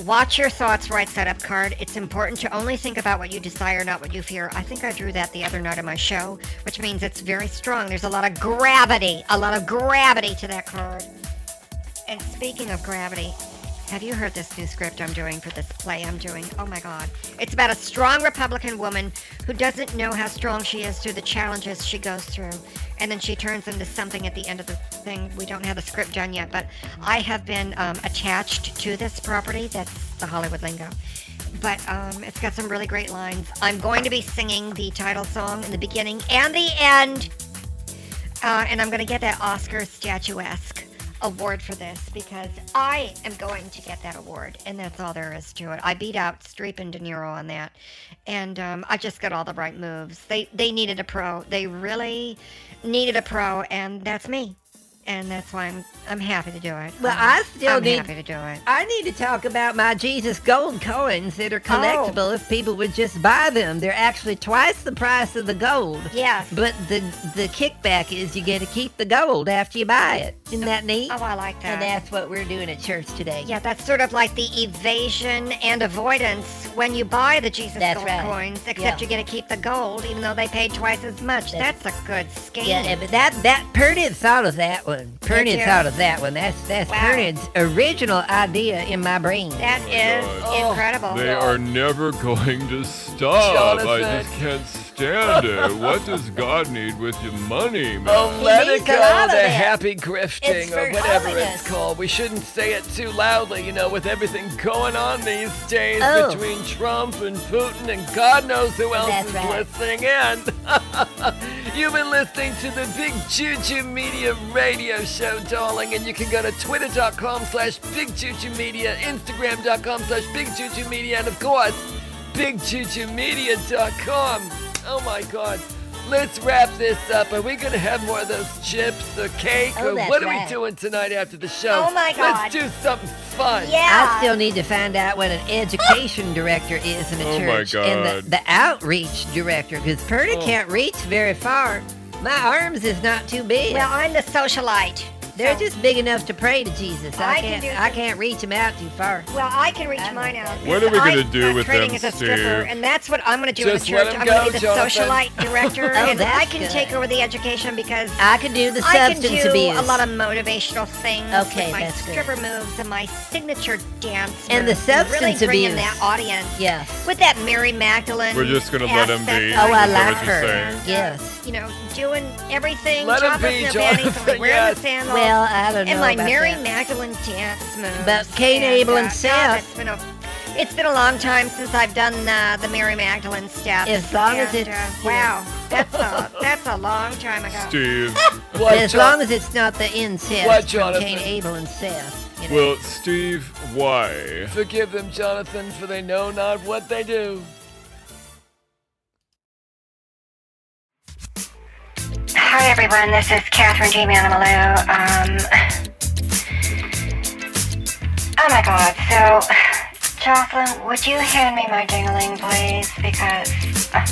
Watch your thoughts, right side up card. It's important to only think about what you desire, not what you fear. I think I drew that the other night on my show, which means it's very strong. There's a lot of gravity, a lot of gravity to that card. And speaking of gravity, have you heard this new script I'm doing for this play I'm doing? Oh my god. It's about a strong Republican woman who doesn't know how strong she is through the challenges she goes through. And then she turns into something at the end of the thing. We don't have the script done yet, but I have been um, attached to this property. That's the Hollywood lingo. But um, it's got some really great lines. I'm going to be singing the title song in the beginning and the end. Uh, and I'm going to get that Oscar statuesque. Award for this because I am going to get that award, and that's all there is to it. I beat out Streep and De Niro on that, and um, I just got all the right moves. They they needed a pro. They really needed a pro, and that's me. And that's why I'm I'm happy to do it. Well, I still I'm need- happy to do it. I need to talk about my Jesus gold coins that are Oh. collectible if people would just buy them. They're actually twice the price of the gold. Yes. But the the kickback is you get to keep the gold after you buy it. Isn't that neat? Oh, I like that. And that's what we're doing at church today. Yeah, that's sort of like the evasion and avoidance when you buy the Jesus That's gold right. coins, except Yeah. you get to keep the gold, even though they paid twice as much. That's- That's, a good scheme. Yeah, but that that Pernod thought of that one. Pernod you. thought of that one. That's that's Wow. Pernod's original idea in my brain. that is Oh, incredible. They are never going to stop. I just can't stand it. What does God need with your money, man? Oh, let it go. lot of The that. happy grifting or whatever holiness. it's called. We shouldn't say it too loudly, you know, with everything going on these days Oh. between Trump and Putin and God knows who else That's is right. listening in. You've been listening to the Big Juju Media radio show, darling, and you can go to twitter.com slash Big Juju Media, Instagram.com slash Big Juju Media, and of course, BigJujuMedia.com. Oh my God. Let's wrap this up. Are we going to have more of those chips or cake? Oh, or what are right. we doing tonight after the show? Oh, my God. Let's do something fun. yeah. I still need to find out what an education director is in a Oh my church and the, the outreach director because Purdy Oh. can't reach very far. My arms is not too big. Well, I'm the socialite. They're so- just big enough to pray to Jesus. I, I can can't. do I can't reach them out too far. Well, I can reach I mine out. What are we gonna do start with trading them, as a stripper, Steve? and that's what I'm going to do Just in the let church. him I'm going to go, be the Jonathan. socialite director, Oh, and I can good. take over the education because I can do the substance I can substance do abuse. a lot of motivational things Okay, with my that's good. stripper moves and my signature dance And the moves, really substance bring in abuse. that audience yes. with that Mary Magdalene. We're just gonna let him be. Oh, I like her. Yes. You know, doing everything. Let him be, no Jonathan, wearing yes. the sandals. Well, I don't know and my about Mary that. Magdalene dance moves. But Cain, Abel, and God, Seth- it's been a it's been a long time since I've done uh, the Mary Magdalene steps. As long as and, it's- uh, wow, that's a that's a long time ago. Steve. What, as Jon- long as it's not the incest What, from Jonathan? Cain, Abel, and Seth. You know? Well, Steve, why? Forgive them, Jonathan, for they know not what they do. Hi everyone, this is Catherine G. Manimalou. Um, oh my god, so, Jocelyn, would you hand me my dingling, please? Because, uh,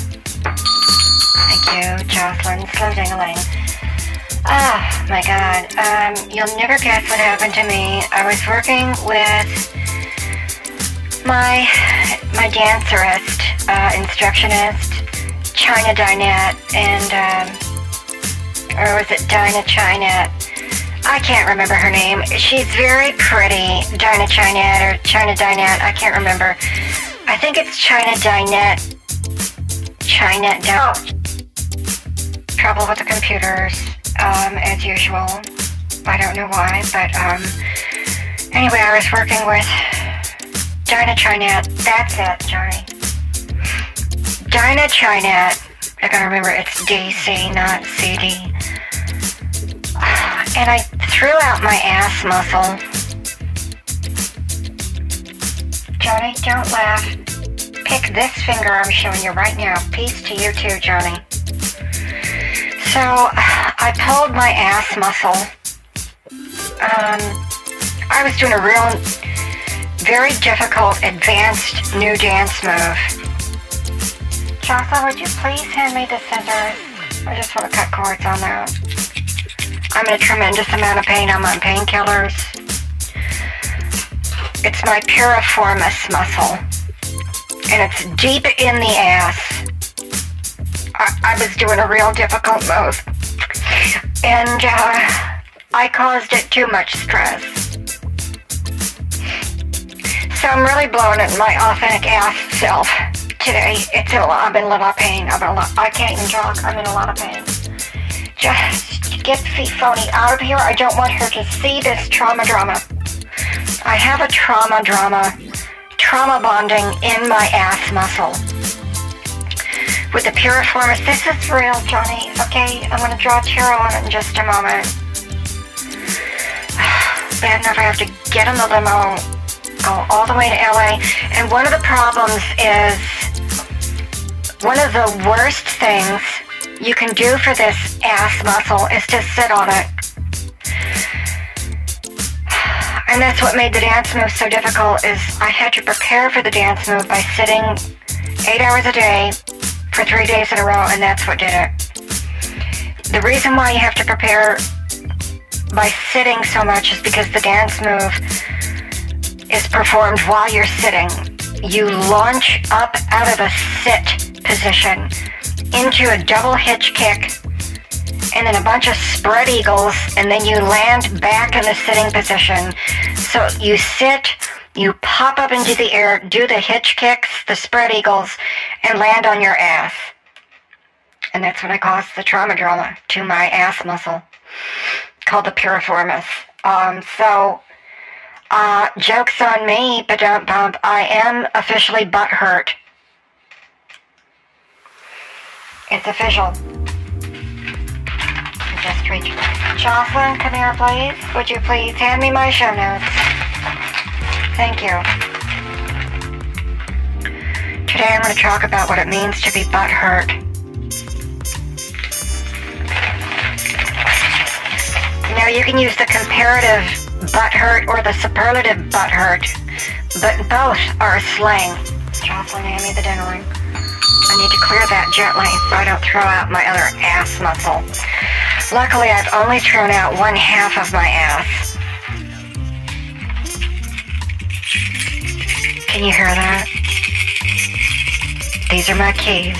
thank you, Jocelyn, slow dingling. Oh my god, um, you'll never guess what happened to me. I was working with my, my dancerist, uh, instructionist, China Dinette, and, um, or was it Dinah Chinette? I can't remember her name. She's very pretty, Dinah Chinette or China Dinette. I can't remember. I think it's China Dinette. China. Oh. Trouble with the computers, um, as usual. I don't know why, but um. Anyway, I was working with Dinah Chinette. That's it, Johnny. Dinah Chinette. I gotta remember it's DC, not CD. And I threw out my ass muscle. Johnny, don't laugh. Pick this finger I'm showing you right now. Peace to you too, Johnny. So I pulled my ass muscle. Um, I was doing a real, very difficult, advanced new dance move. Jocelyn, would you please hand me the scissors? I just want to cut cords on that. I'm in a tremendous amount of pain. I'm on painkillers. It's my piriformis muscle. And it's deep in the ass. I, I was doing a real difficult move. And uh, I caused it too much stress. So I'm really blowing it my authentic ass self today. It's a lot, I'm in a lot of pain. I'm in a lot, I can't even talk. I'm in a lot of pain. Just get Phony out of here. I don't want her to see this trauma drama. I have a trauma drama, trauma bonding in my ass muscle. With the piriformis, this is real, Johnny. Okay, I'm gonna draw a tear on it in just a moment. bad enough I have to get in the limo, go all the way to LA. And one of the problems is one of the worst things you can do for this ass muscle is to sit on it. And that's what made the dance move so difficult is I had to prepare for the dance move by sitting eight hours a day for three days in a row, and that's what did it. The reason why you have to prepare by sitting so much is because the dance move is performed while you're sitting. You launch up out of a sit position into a double hitch kick and then a bunch of spread eagles and then you land back in the sitting position. So you sit, you pop up into the air, do the hitch kicks, the spread eagles, and land on your ass. And that's what I caused the trauma drama to my ass muscle called the piriformis. Um, so, uh, joke's on me, but don't bump. I am officially butt hurt. It's official. I just reached. Jocelyn, come here, please. Would you please hand me my show notes? Thank you. Today I'm going to talk about what it means to be butt hurt. Now you can use the comparative butt hurt or the superlative butt hurt, but both are slang. Jocelyn, hand me the dinner ring. I need to clear that gently so I don't throw out my other ass muscle. Luckily, I've only thrown out one half of my ass. Can you hear that? These are my keys.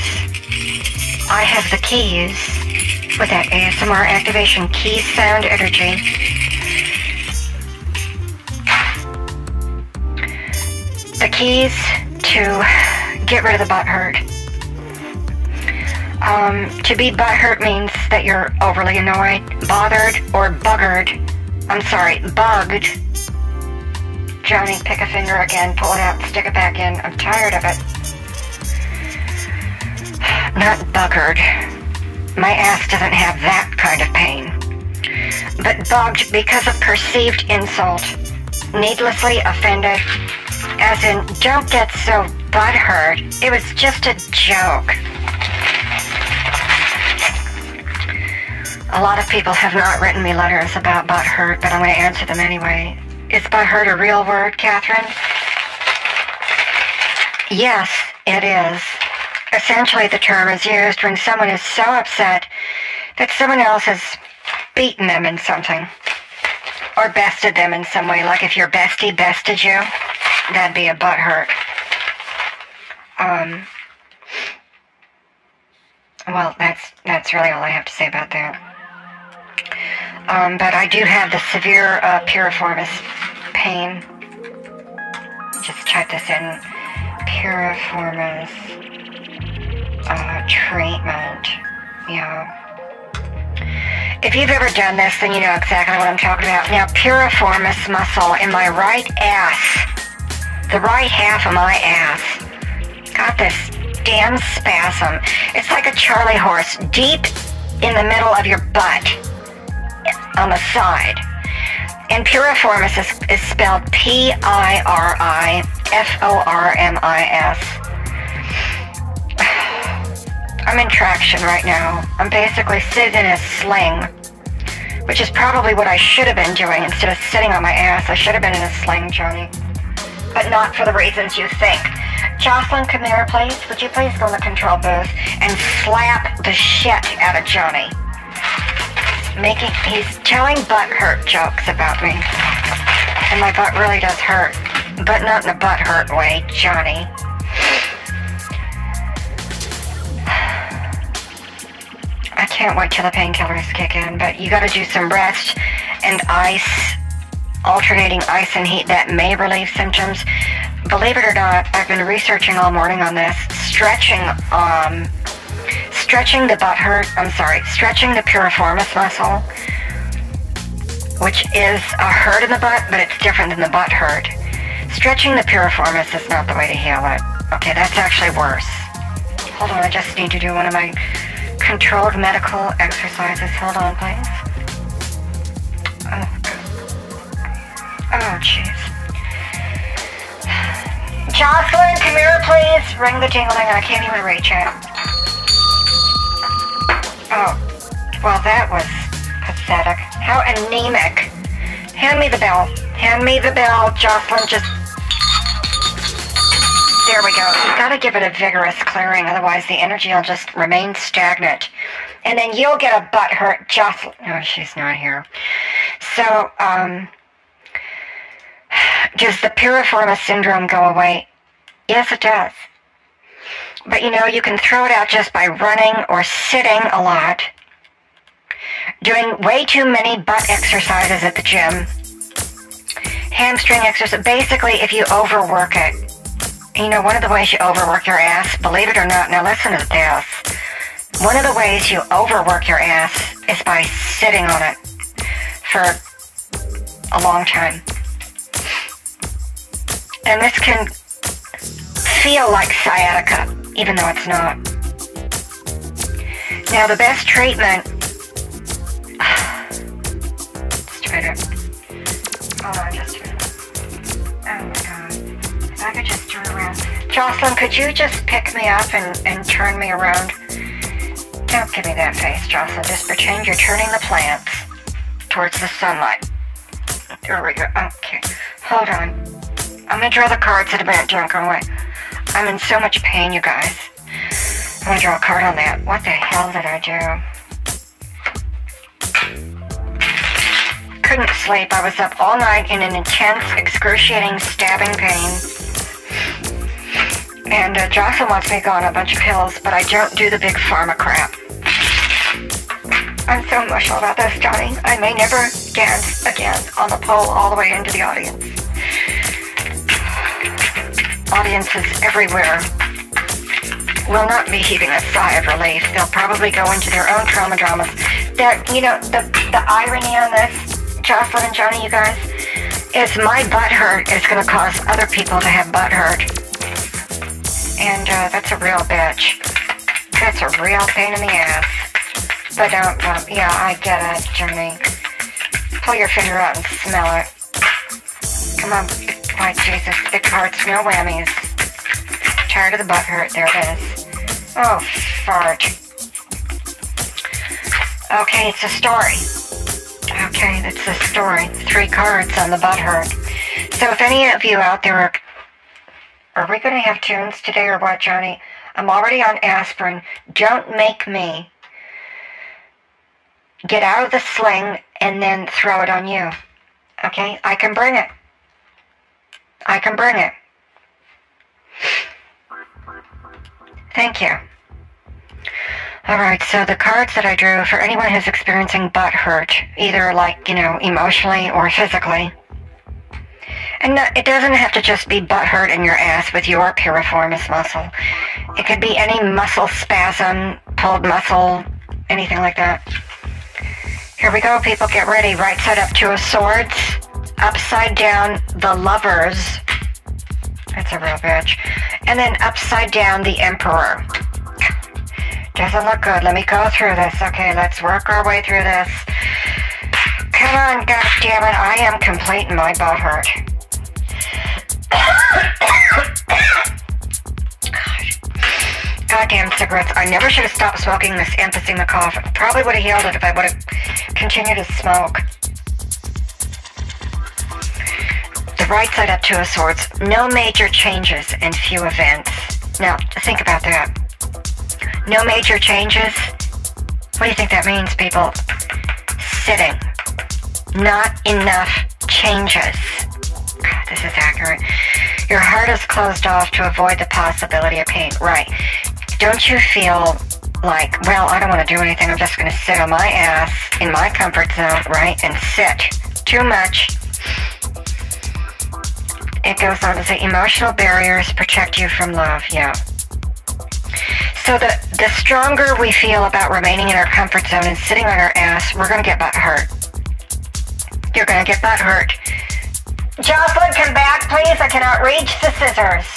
I have the keys with that ASMR activation key sound energy. The keys to get rid of the butt hurt. Um, to be butt hurt means that you're overly annoyed, bothered, or buggered. I'm sorry, bugged. Johnny, pick a finger again, pull it out, stick it back in. I'm tired of it. Not buggered. My ass doesn't have that kind of pain. But bugged because of perceived insult. Needlessly offended. As in, don't get so butthurt. It was just a joke. A lot of people have not written me letters about butthurt, but I'm going to answer them anyway. Is butthurt a real word, Catherine? Yes, it is. Essentially, the term is used when someone is so upset that someone else has beaten them in something. Or bested them in some way, like if your bestie bested you, that'd be a butthurt. Um, well, that's that's really all I have to say about that. Um, but I do have the severe uh, piriformis pain. Just type this in. Piriformis uh, treatment. Yeah. If you've ever done this, then you know exactly what I'm talking about. Now, piriformis muscle in my right ass, the right half of my ass, got this damn spasm. It's like a Charlie horse deep in the middle of your butt on the side. And piriformis is, is spelled P-I-R-I-F-O-R-M-I-S. I'm in traction right now. I'm basically sitting in a sling, which is probably what I should have been doing instead of sitting on my ass. I should have been in a sling, Johnny. But not for the reasons you think. Jocelyn, here, please. Would you please go in the control booth and slap the shit out of Johnny? making he's telling butt hurt jokes about me. And my butt really does hurt. But not in a butt hurt way, Johnny. I can't wait till the painkillers kick in, but you gotta do some rest and ice, alternating ice and heat that may relieve symptoms. Believe it or not, I've been researching all morning on this. Stretching, um, stretching the butt hurt, I'm sorry, stretching the piriformis muscle, which is a hurt in the butt, but it's different than the butt hurt. Stretching the piriformis is not the way to heal it. Okay, that's actually worse. Hold on, I just need to do one of my controlled medical exercises. Hold on, please. Oh, Oh, jeez. Jocelyn, come here, please. Ring the jingling. I can't even reach it. Oh, well, that was pathetic. How anemic. Hand me the bell. Hand me the bell, Jocelyn. Just. There we go. You gotta give it a vigorous clearing, otherwise the energy will just remain stagnant. And then you'll get a butt hurt, just... No, she's not here. So, um. Does the piriformis syndrome go away? Yes, it does. But you know, you can throw it out just by running or sitting a lot, doing way too many butt exercises at the gym, hamstring exercise. Basically, if you overwork it, you know, one of the ways you overwork your ass, believe it or not, now listen to this. One of the ways you overwork your ass is by sitting on it for a long time. And this can feel like sciatica, even though it's not. Now, the best treatment. Let's try to. Hold on just I could just turn around. Jocelyn, could you just pick me up and, and turn me around? Don't give me that face, Jocelyn. Just pretend you're turning the plants towards the sunlight. There we go. Okay. Hold on. I'm gonna draw the cards in a minute. Don't go away. I'm in so much pain, you guys. I'm gonna draw a card on that. What the hell did I do? Couldn't sleep. I was up all night in an intense, excruciating, stabbing pain. And uh, Jocelyn wants me to go on a bunch of pills, but I don't do the big pharma crap. I'm so emotional about this, Johnny. I may never dance again on the pole all the way into the audience audiences everywhere will not be heaving a sigh of relief. They'll probably go into their own trauma dramas. That you know, the the irony on this, Jocelyn and Johnny, you guys, is my butt hurt is going to cause other people to have butt hurt, and uh, that's a real bitch. That's a real pain in the ass. But don't, um, yeah, I get it, Johnny. Pull your finger out and smell it. Come on. My Jesus, thick hearts, no whammies. Tired of the butt hurt, there it is. Oh, fart. Okay, it's a story. Okay, it's a story. Three cards on the butt hurt. So if any of you out there are... Are we going to have tunes today or what, Johnny? I'm already on aspirin. Don't make me get out of the sling and then throw it on you. Okay? I can bring it. I can bring it. Thank you. Alright, so the cards that I drew for anyone who's experiencing butt hurt, either like, you know, emotionally or physically. And it doesn't have to just be butt hurt in your ass with your piriformis muscle. It could be any muscle spasm, pulled muscle, anything like that. Here we go, people. Get ready. Right side up, two of swords upside down the lovers. That's a real bitch. And then upside down the emperor. Doesn't look good. Let me go through this. Okay, let's work our way through this. Come on, goddammit. I am complete my butt hurt. Goddamn cigarettes. I never should have stopped smoking this emphysema cough. Probably would have healed it if I would have continued to smoke. The right side up two of swords. No major changes and few events. Now, think about that. No major changes. What do you think that means, people? Sitting. Not enough changes. This is accurate. Your heart is closed off to avoid the possibility of pain. Right. Don't you feel like, well, I don't want to do anything. I'm just going to sit on my ass in my comfort zone, right? And sit. Too much it goes on to say emotional barriers protect you from love. Yeah. So the, the stronger we feel about remaining in our comfort zone and sitting on our ass, we're going to get butt hurt. You're going to get butt hurt. Jocelyn, come back, please. I cannot reach the scissors.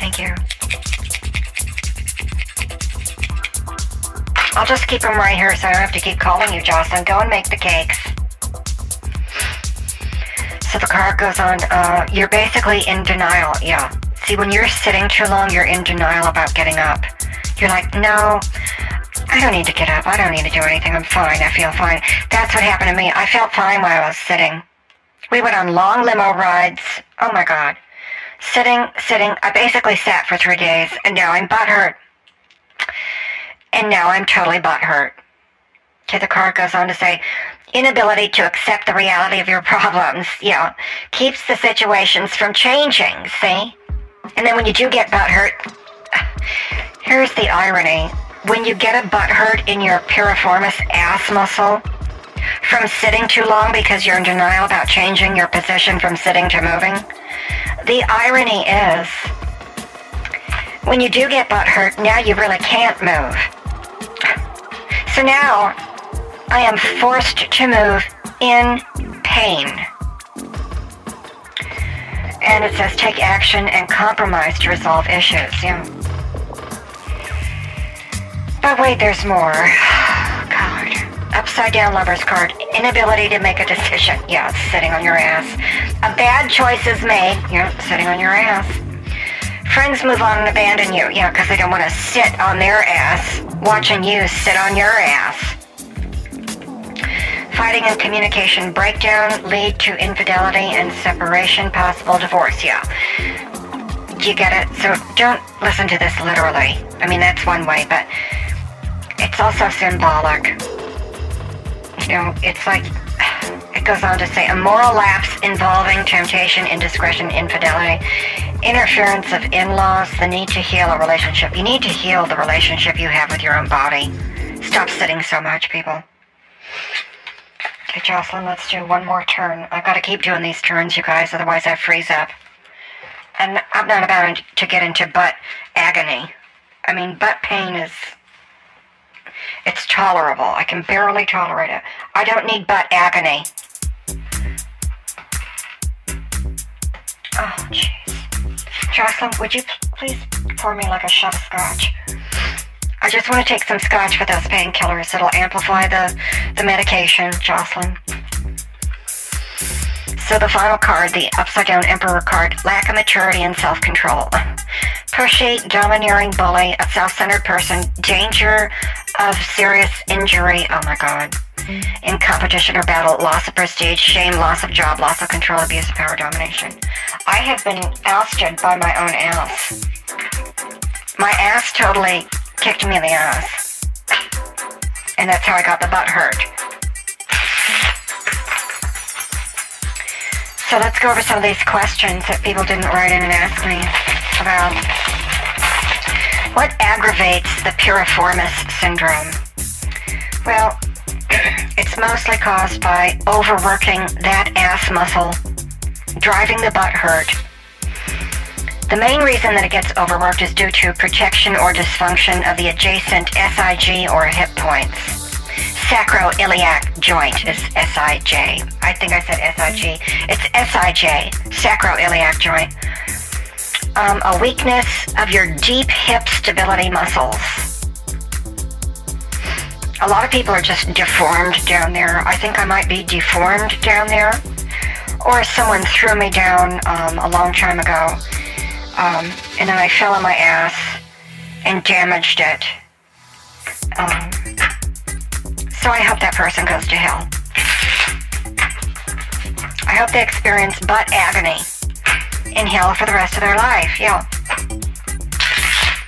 Thank you. I'll just keep them right here so I don't have to keep calling you, Jocelyn. Go and make the cakes. So the card goes on, uh, you're basically in denial, yeah. See, when you're sitting too long, you're in denial about getting up. You're like, no, I don't need to get up. I don't need to do anything. I'm fine. I feel fine. That's what happened to me. I felt fine while I was sitting. We went on long limo rides. Oh my God. Sitting, sitting. I basically sat for three days, and now I'm butthurt. And now I'm totally butthurt. Okay, the card goes on to say, inability to accept the reality of your problems, you know, keeps the situations from changing, see? And then when you do get butthurt, here's the irony. When you get a butt hurt in your piriformis ass muscle from sitting too long because you're in denial about changing your position from sitting to moving, the irony is when you do get butt hurt, now you really can't move. So now I am forced to move in pain. And it says take action and compromise to resolve issues. Yeah. But wait, there's more. God. Upside down lover's card. Inability to make a decision. Yeah, it's sitting on your ass. A bad choice is made. You're sitting on your ass. Friends move on and abandon you. Yeah, because they don't want to sit on their ass watching you sit on your ass. Fighting and communication breakdown lead to infidelity and separation, possible divorce. Yeah. You get it? So don't listen to this literally. I mean, that's one way, but it's also symbolic. You know, it's like, it goes on to say, a moral lapse involving temptation, indiscretion, infidelity, interference of in-laws, the need to heal a relationship. You need to heal the relationship you have with your own body. Stop sitting so much, people. Okay, Jocelyn, let's do one more turn. I've got to keep doing these turns, you guys, otherwise I freeze up. And I'm not about to get into butt agony. I mean, butt pain is. It's tolerable. I can barely tolerate it. I don't need butt agony. Oh, jeez. Jocelyn, would you please pour me like a shot of scotch? I just want to take some scotch for those painkillers. It'll amplify the, the medication, Jocelyn. So the final card, the upside down emperor card, lack of maturity and self-control. Pushy, domineering bully, a self-centered person, danger of serious injury. Oh my god. In competition or battle, loss of prestige, shame, loss of job, loss of control, abuse of power, domination. I have been ousted by my own ass. My ass totally kicked me in the ass. And that's how I got the butt hurt. So let's go over some of these questions that people didn't write in and ask me about. What aggravates the piriformis syndrome? Well, it's mostly caused by overworking that ass muscle, driving the butt hurt. The main reason that it gets overworked is due to protection or dysfunction of the adjacent SIG or hip points. Sacroiliac joint is SIJ. I think I said SIG. It's SIJ, sacroiliac joint. Um, a weakness of your deep hip stability muscles. A lot of people are just deformed down there. I think I might be deformed down there. Or someone threw me down um, a long time ago. Um, and then I fell on my ass and damaged it. So I hope that person goes to hell. I hope they experience butt agony in hell for the rest of their life. Yeah.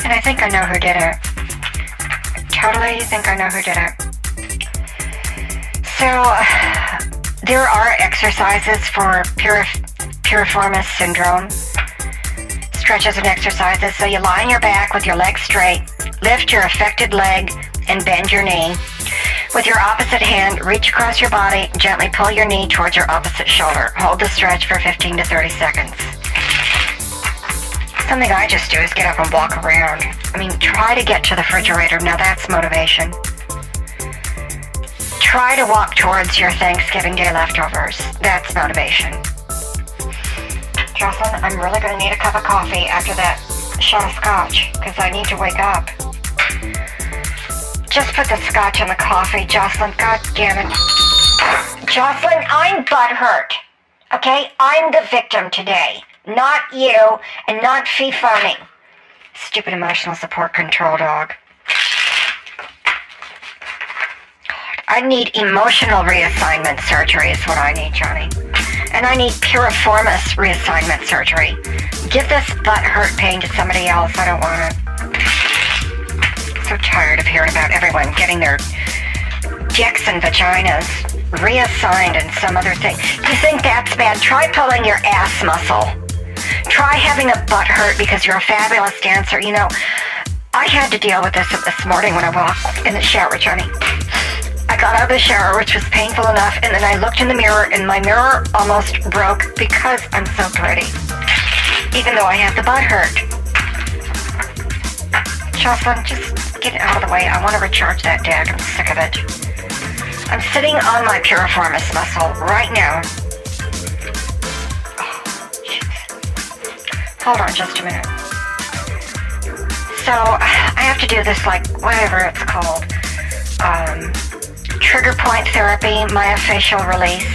And I think I know who did it. Totally think I know who did it. So, there are exercises for purif- piriformis syndrome. Stretches and exercises. So you lie on your back with your legs straight, lift your affected leg, and bend your knee. With your opposite hand, reach across your body, gently pull your knee towards your opposite shoulder. Hold the stretch for 15 to 30 seconds. Something I just do is get up and walk around. I mean, try to get to the refrigerator. Now that's motivation. Try to walk towards your Thanksgiving Day leftovers. That's motivation. Jocelyn, I'm really going to need a cup of coffee after that shot of scotch, because I need to wake up. Just put the scotch in the coffee, Jocelyn. God damn it. Jocelyn, I'm butthurt. Okay? I'm the victim today. Not you and not Fee Phony. Stupid emotional support control dog. I need emotional reassignment surgery is what I need, Johnny. And I need piriformis reassignment surgery. Give this butt hurt pain to somebody else. I don't want it. So tired of hearing about everyone getting their dicks and vaginas reassigned and some other thing. You think that's bad? Try pulling your ass muscle. Try having a butt hurt because you're a fabulous dancer. You know, I had to deal with this this morning when I walked in the shower, Johnny. I got out of the shower, which was painful enough, and then I looked in the mirror, and my mirror almost broke because I'm so pretty. Even though I have the butt hurt. Jocelyn, just get it out of the way. I want to recharge that dag. I'm sick of it. I'm sitting on my piriformis muscle right now. Oh. Hold on just a minute. So, I have to do this, like, whatever it's called. Um, trigger point therapy, myofascial release.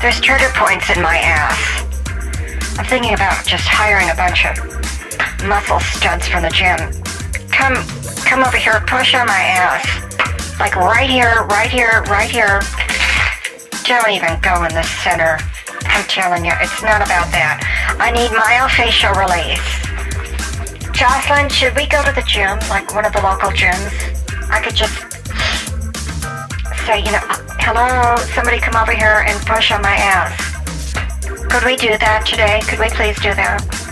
There's trigger points in my ass. I'm thinking about just hiring a bunch of muscle studs from the gym. Come, come over here, push on my ass. Like right here, right here, right here. Don't even go in the center. I'm telling you, it's not about that. I need myofascial release. Jocelyn, should we go to the gym, like one of the local gyms? I could just say, you know, hello, somebody come over here and push on my ass. Could we do that today? Could we please do that?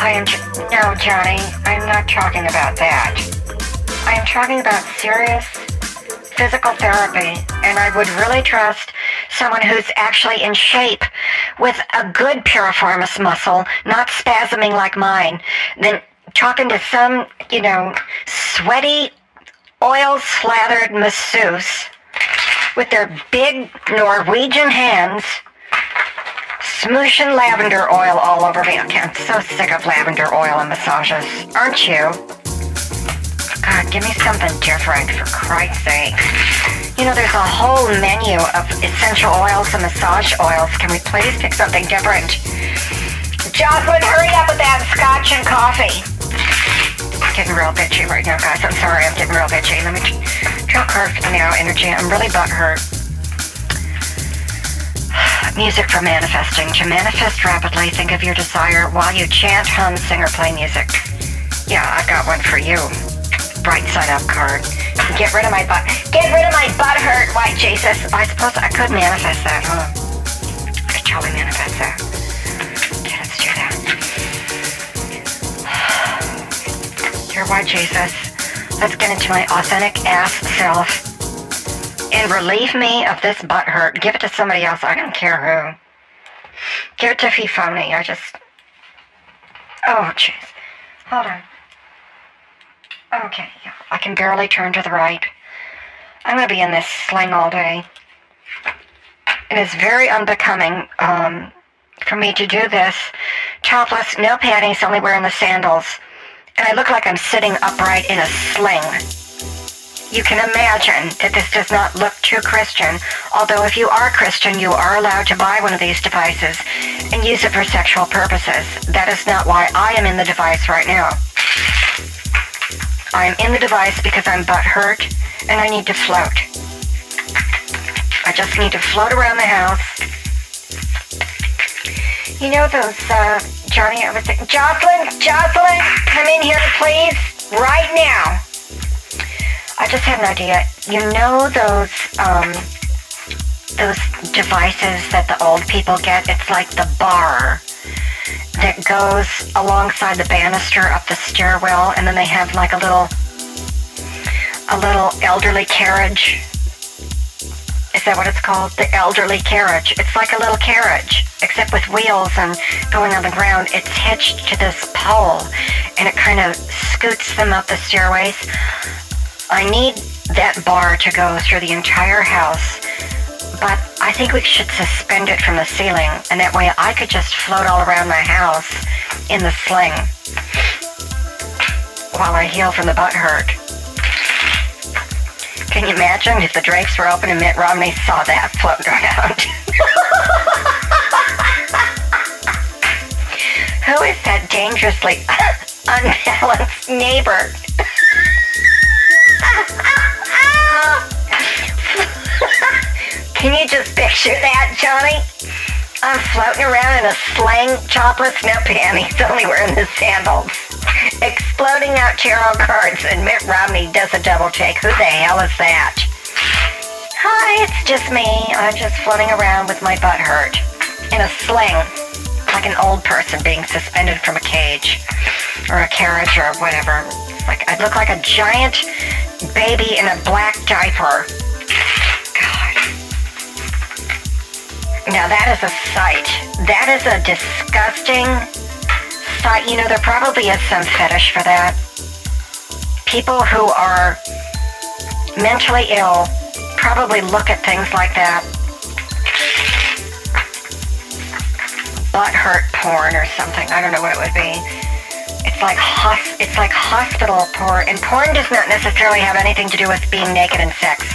I am, no, Johnny, I'm not talking about that. I am talking about serious physical therapy, and I would really trust someone who's actually in shape with a good piriformis muscle, not spasming like mine, than talking to some, you know, sweaty, oil slathered masseuse with their big Norwegian hands smooshing lavender oil all over me. Okay, I'm so sick of lavender oil and massages. Aren't you? God, give me something different, for Christ's sake. You know, there's a whole menu of essential oils and massage oils. Can we please pick something different? Jocelyn, hurry up with that scotch and coffee. I'm getting real bitchy right now, guys. I'm sorry, I'm getting real bitchy. Let me draw a card for now energy. I'm really butthurt. Music for manifesting. To manifest rapidly, think of your desire while you chant, hum, sing, or play music. Yeah, I've got one for you. Bright side up card. Get rid of my butt. Get rid of my butt hurt, white Jesus. I suppose I could manifest that, huh? I could totally manifest that. Okay, let's do that. Dear white Jesus, let's get into my authentic ass self and relieve me of this butt hurt. Give it to somebody else. I don't care who. Give it to Fifoni. I just. Oh, jeez. Hold on. Okay, yeah. I can barely turn to the right. I'm going to be in this sling all day. It is very unbecoming um, for me to do this. Topless, no panties, only wearing the sandals. And I look like I'm sitting upright in a sling. You can imagine that this does not look too Christian, although if you are Christian, you are allowed to buy one of these devices and use it for sexual purposes. That is not why I am in the device right now. I'm in the device because I'm butt hurt and I need to float. I just need to float around the house. You know those, uh, Johnny, I was Jocelyn, Jocelyn, come in here, please, right now. I just had an idea. You know those, um, those devices that the old people get? It's like the bar that goes alongside the banister up the stairwell, and then they have like a little, a little elderly carriage. Is that what it's called? The elderly carriage. It's like a little carriage, except with wheels and going on the ground. It's hitched to this pole, and it kind of scoots them up the stairways. I need that bar to go through the entire house, but I think we should suspend it from the ceiling, and that way I could just float all around my house in the sling while I heal from the butt hurt. Can you imagine if the drapes were open and Mitt Romney saw that floating around? Who is that dangerously unbalanced neighbor? Can you just picture that, Johnny? I'm floating around in a slang topless no panties, only wearing the sandals. Exploding out tarot cards and Mitt Romney does a double take. Who the hell is that? Hi, it's just me. I'm just floating around with my butt hurt. In a sling. Like an old person being suspended from a cage. Or a carriage or whatever. Like I look like a giant baby in a black diaper. God. Now that is a sight. That is a disgusting sight. You know, there probably is some fetish for that. People who are mentally ill probably look at things like that. Butt hurt porn or something. I don't know what it would be. It's like hos- it's like hospital porn, and porn does not necessarily have anything to do with being naked and sex.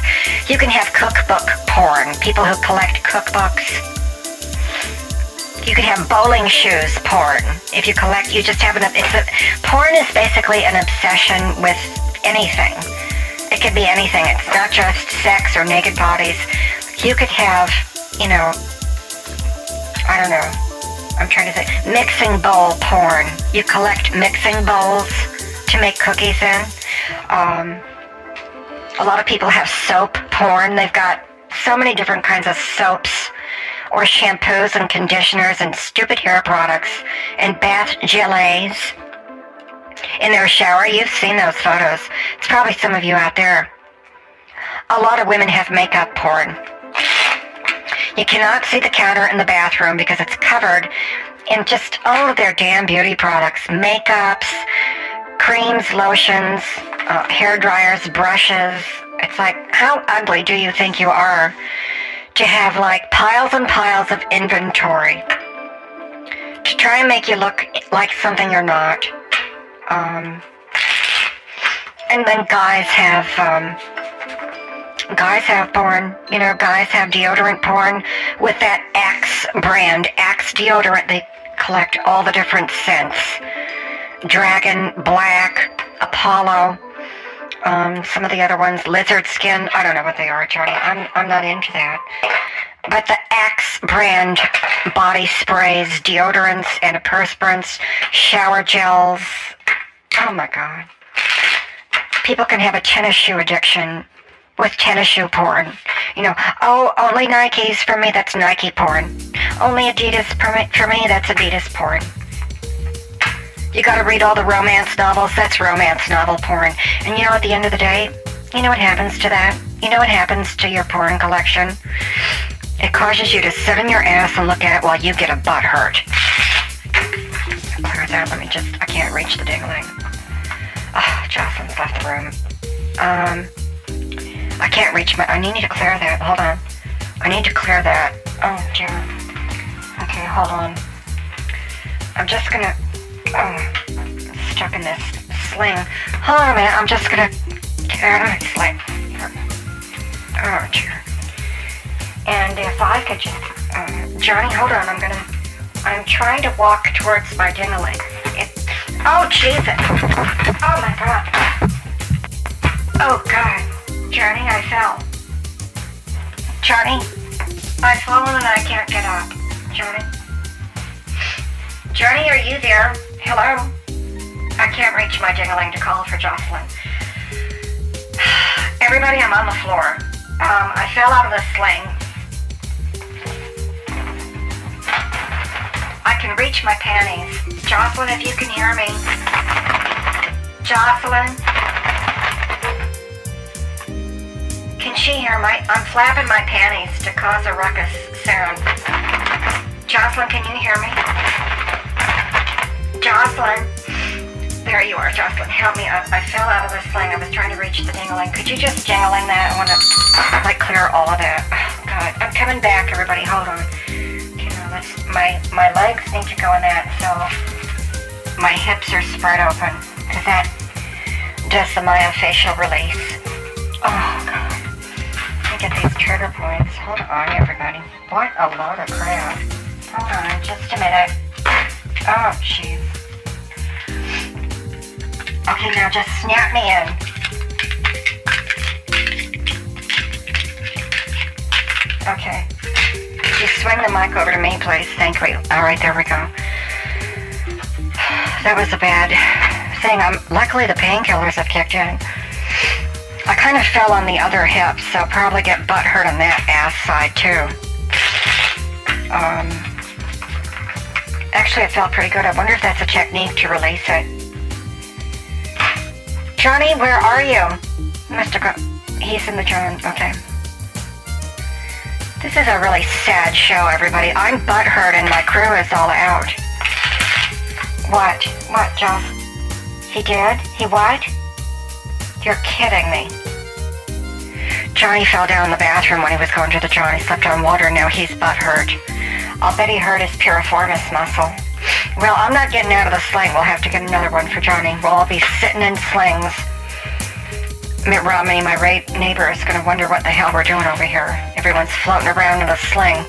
You can have cookbook porn. People who collect cookbooks. You can have bowling shoes porn. If you collect, you just have an. It's a porn is basically an obsession with anything. It could be anything. It's not just sex or naked bodies. You could have, you know, I don't know. I'm trying to say Mixing bowl porn. You collect mixing bowls to make cookies in. Um, a lot of people have soap porn. They've got so many different kinds of soaps or shampoos and conditioners and stupid hair products and bath gelées in their shower. You've seen those photos. It's probably some of you out there. A lot of women have makeup porn. You cannot see the counter in the bathroom because it's covered in just all of their damn beauty products. Makeups, creams, lotions, uh, hair dryers, brushes. It's like, how ugly do you think you are to have like piles and piles of inventory to try and make you look like something you're not? Um, and then guys have, um, guys have porn, you know, guys have deodorant porn with that Axe brand, Axe deodorant. They collect all the different scents. Dragon, Black, Apollo, um, some of the other ones, Lizard Skin. I don't know what they are, Johnny. I'm, I'm not into that. But the Axe brand body sprays, deodorants, antiperspirants, shower gels. Oh my God. People can have a tennis shoe addiction with tennis shoe porn. You know, oh, only Nikes for me, that's Nike porn. Only Adidas for me, that's Adidas porn. You gotta read all the romance novels, that's romance novel porn. And you know, at the end of the day, you know what happens to that? You know what happens to your porn collection? It causes you to sit in your ass and look at it while you get a butt hurt. Clear that, let me just, I can't reach the dingling. Oh, Jocelyn's left the room. Um, I can't reach my. I need to clear that. Hold on. I need to clear that. Oh dear. Okay, hold on. I'm just gonna. Oh, stuck in this sling. Hold on a minute. I'm just gonna get out of this sling. Oh dear. And if I could just, uh, Johnny, hold on. I'm gonna. I'm trying to walk towards my dingling. It. Oh Jesus. Oh my God. Oh God. Johnny, I fell. Johnny, I've fallen and I can't get up. Johnny? Johnny, are you there? Hello? I can't reach my jingling to call for Jocelyn. Everybody, I'm on the floor. Um, I fell out of the sling. I can reach my panties. Jocelyn, if you can hear me. Jocelyn? Can she hear my... I'm flapping my panties to cause a ruckus sound. Jocelyn, can you hear me? Jocelyn? There you are, Jocelyn. Help me up. I fell out of the sling. I was trying to reach the dingling. Could you just jingling that? I want to, like, clear all of that. Oh, God. I'm coming back, everybody. Hold on. My, my legs need to go in that, so my hips are spread open. Because that does the myofascial release. Oh, God get these trigger points. Hold on, everybody. What a load of crap. Hold on, just a minute. Oh, jeez. Okay, now just snap me in. Okay. You swing the mic over to me, please. Thank you. All right, there we go. That was a bad thing. Um, luckily, the painkillers have kicked in. I kind of fell on the other hip, so probably get butt hurt on that ass side too. Um, actually, it felt pretty good. I wonder if that's a technique to release it. Johnny, where are you? Mr. He's in the drone. Okay. This is a really sad show, everybody. I'm butt hurt and my crew is all out. What? What, Joss? He did? He what? You're kidding me. Johnny fell down in the bathroom when he was going to the Johnny slept on water. And now he's butt hurt. I'll bet he hurt his piriformis muscle. Well, I'm not getting out of the sling. We'll have to get another one for Johnny. We'll all be sitting in slings. Mitt Romney, my ra- neighbor, is going to wonder what the hell we're doing over here. Everyone's floating around in a sling.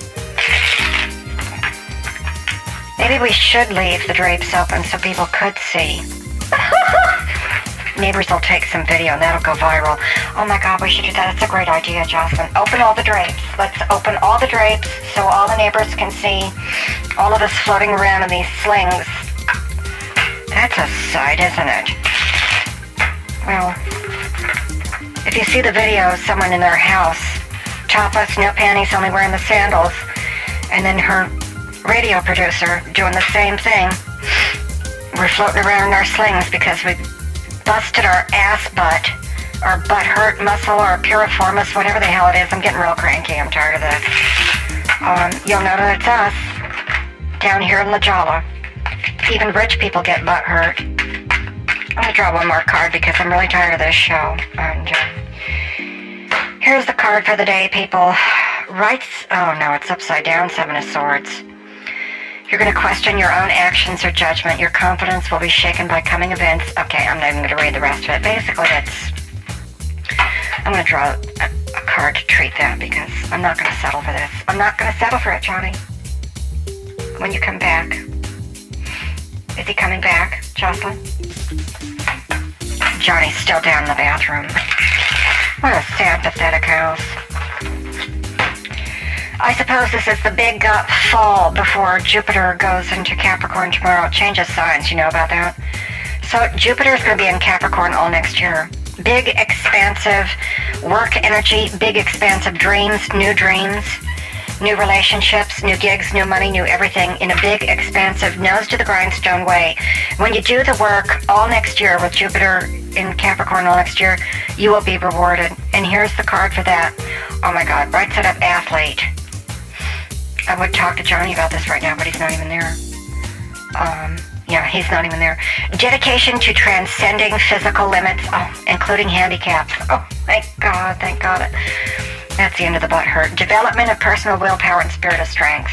Maybe we should leave the drapes open so people could see. Neighbors will take some video and that'll go viral. Oh my god, we should do that. That's a great idea, Jocelyn. Open all the drapes. Let's open all the drapes so all the neighbors can see all of us floating around in these slings. That's a sight, isn't it? Well, if you see the video of someone in their house, topless, no panties, only wearing the sandals, and then her radio producer doing the same thing. We're floating around in our slings because we busted our ass butt, our butt hurt muscle, or piriformis, whatever the hell it is. I'm getting real cranky. I'm tired of this. Um, you'll know that it's us down here in La Jolla. Even rich people get butt hurt. I'm gonna draw one more card because I'm really tired of this show. And uh, here's the card for the day, people. Rights. Oh no, it's upside down. Seven of Swords. You're going to question your own actions or judgment. Your confidence will be shaken by coming events. Okay, I'm not even going to read the rest of it. Basically, it's. I'm going to draw a, a card to treat that because I'm not going to settle for this. I'm not going to settle for it, Johnny. When you come back. Is he coming back, Jocelyn? Johnny's still down in the bathroom. What a sad, pathetic house. I suppose this is the big uh, fall before Jupiter goes into Capricorn tomorrow. It changes signs, you know about that? So Jupiter's going to be in Capricorn all next year. Big, expansive work energy, big, expansive dreams, new dreams, new relationships, new gigs, new money, new everything in a big, expansive, nose to the grindstone way. When you do the work all next year with Jupiter in Capricorn all next year, you will be rewarded. And here's the card for that. Oh my God, right set up athlete. I would talk to Johnny about this right now, but he's not even there. Um, yeah, he's not even there. Dedication to transcending physical limits, oh, including handicaps. Oh, thank God, thank God. That's the end of the butt hurt. Development of personal willpower and spirit of strength.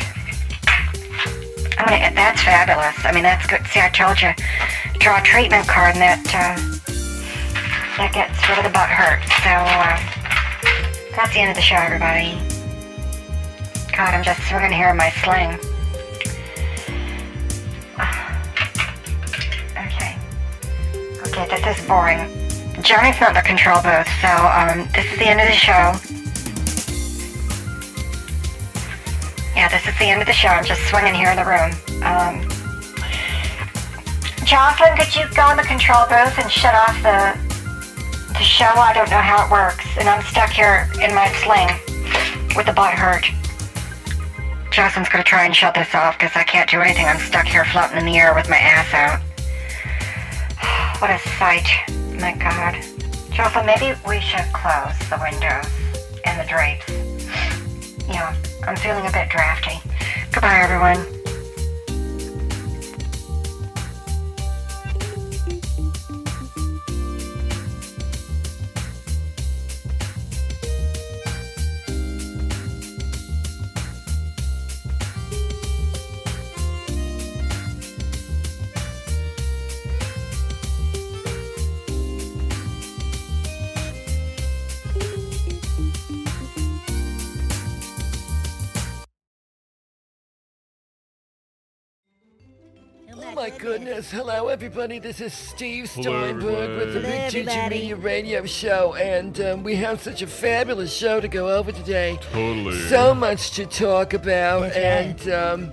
I mean, that's fabulous. I mean, that's good. See, I told you, draw a treatment card and that, uh, that gets rid of the butt hurt. So, uh, that's the end of the show, everybody. God, I'm just swinging here in my sling. Okay. Okay, this is boring. Johnny's not in the control booth, so um, this is the end of the show. Yeah, this is the end of the show. I'm just swinging here in the room. Um, Jocelyn, could you go in the control booth and shut off the the show? I don't know how it works, and I'm stuck here in my sling with the butt hurt. Jocelyn's gonna try and shut this off because I can't do anything. I'm stuck here floating in the air with my ass out. What a sight. My God. Jocelyn, maybe we should close the windows and the drapes. Yeah, I'm feeling a bit drafty. Goodbye, everyone. Goodness. Hello, everybody. This is Steve Hello, Steinberg with the everybody. Big Juju. Media Radio Show, and um, we have such a fabulous show to go over today. Totally. So much to talk about, That's and um,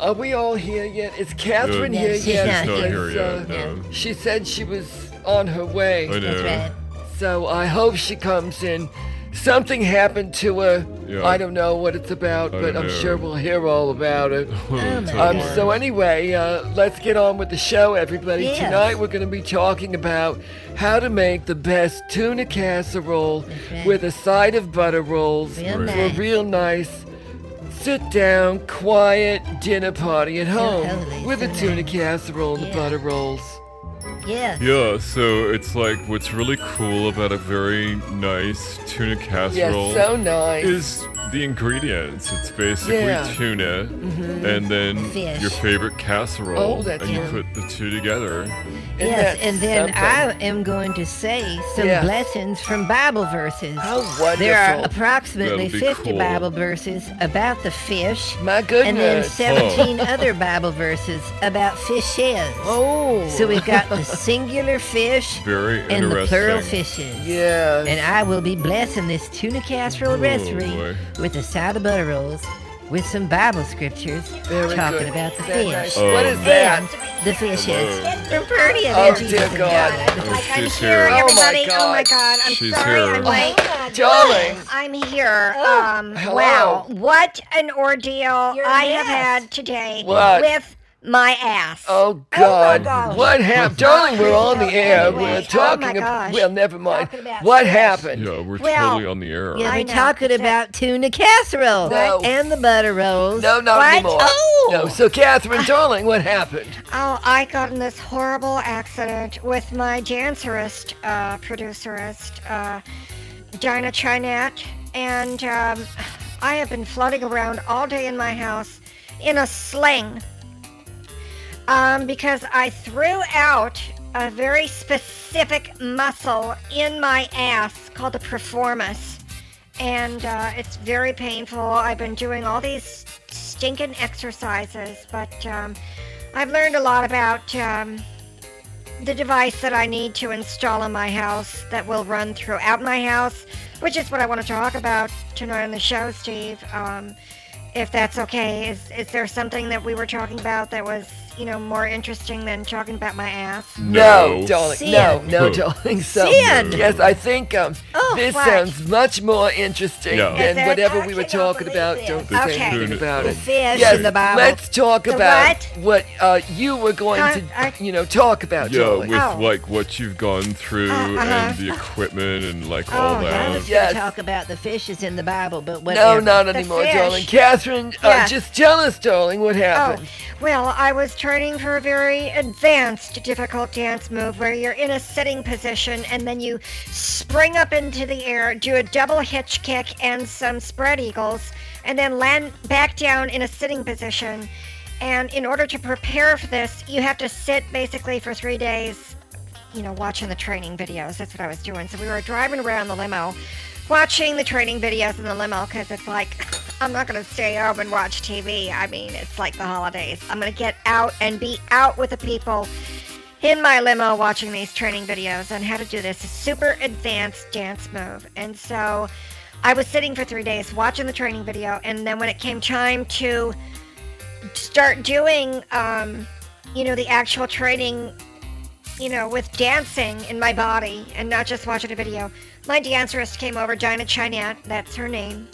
are we all here yet? Is Catherine Yeah, here she's yet? not She's not here. here yet. uh, No. She said she was on her way. I know. That's right. So I hope she comes in. Something happened to her. Yeah. I don't know what it's about, I but I'm know. sure we'll hear all about it. my Um, so anyway, uh, let's get on with the show, everybody. Yes. Tonight we're going to be talking about how to make the best tuna casserole right. with a side of butter rolls Real for nice. a real nice sit down, quiet dinner party at home holy, with so a tuna nice. casserole and Yeah. the butter rolls. Yes. Yeah, so it's like what's really cool about a very nice tuna Yes, casserole so nice. is the ingredients. It's basically Yeah. Mm-hmm. tuna and then Fish. your favorite casserole. Oh, that's and you put the two together. Isn't yes, and then something? I am going to say some Yeah. blessings from Bible verses. How wonderful. There are approximately 50 cool. Bible verses about the fish, My goodness! and then goodness. 17 other Bible verses about fishes. Oh. So we've got the singular fish Very and the plural interesting. fishes. Yeah. And I will be blessing this tuna casserole Oh, recipe boy. with a side of butter rolls with some Bible scriptures Very talking good. about the Very fish. nice. Oh, what is man. that? And the fishes. From Purdy and Oh, Jesus dear and God. Oh, I'm she's here, here. Oh, my everybody. Oh my God. God, I'm She's sorry. here. I'm late. Darling. I'm here. Um, Hello. wow, what an ordeal You're a I have had today What? with my ass. Oh God! gosh. what happened, darling? We're on the air. Anyway, We're oh, talking my about. gosh. Well, never mind. What happened? Yeah, we're Well, totally on the air. Yeah, I we're talking about tuna casserole No. and the butter rolls. No, not What? anymore. Oh. No. So, Catherine, darling, what happened? Oh, I got in this horrible accident with my dancerist, uh, producerist, uh, Dinah Chinette, and um, I have been floating around all day in my house in a sling um, because I threw out a very specific muscle in my ass called the performus. And uh, it's very painful. I've been doing all these stinking exercises, but um, I've learned a lot about um, the device that I need to install in my house that will run throughout my house, which is what I want to talk about tonight on the show, Steve. Um, if that's okay, is is there something that we were talking about that was, you know, more interesting than talking about my ass? No, darling. Sin. No, no, darling. So, Sin. yes, I think um, Oh, this what? sounds much more interesting Yeah. than it? whatever I we were talking about. this. Don't say anything about The it. fish Yes, in the Bible. let's talk The about what? uh, you were going Huh? to, I- you know, talk about. Yeah, darling. with Oh. like what you've gone through Uh, uh-huh. and the equipment and like all Oh, yeah. I that. was Yes. talk about the fishes in the Bible, but No, not The anymore, fish. darling. Catherine, uh, Yes. just tell us, darling, what Oh, happened. well, I was training for a very advanced, difficult dance move where you're in a sitting position and then you spring up into the air, do a double hitch kick and some spread eagles, and then land back down in a sitting position. And in order to prepare for this, you have to sit basically for three days, you know, watching the training videos. That's what I was doing. So we were driving around the limo, watching the training videos in the limo because it's like, I'm not going to stay home and watch TV. I mean, it's like the holidays. I'm going to get out and be out with the people in my limo watching these training videos on how to do this super advanced dance move. And so I was sitting for three days watching the training video, and then when it came time to start doing, um, you know, the actual training, you know, with dancing in my body and not just watching a video, my dancerist came over, Dinah Chinette, that's her name.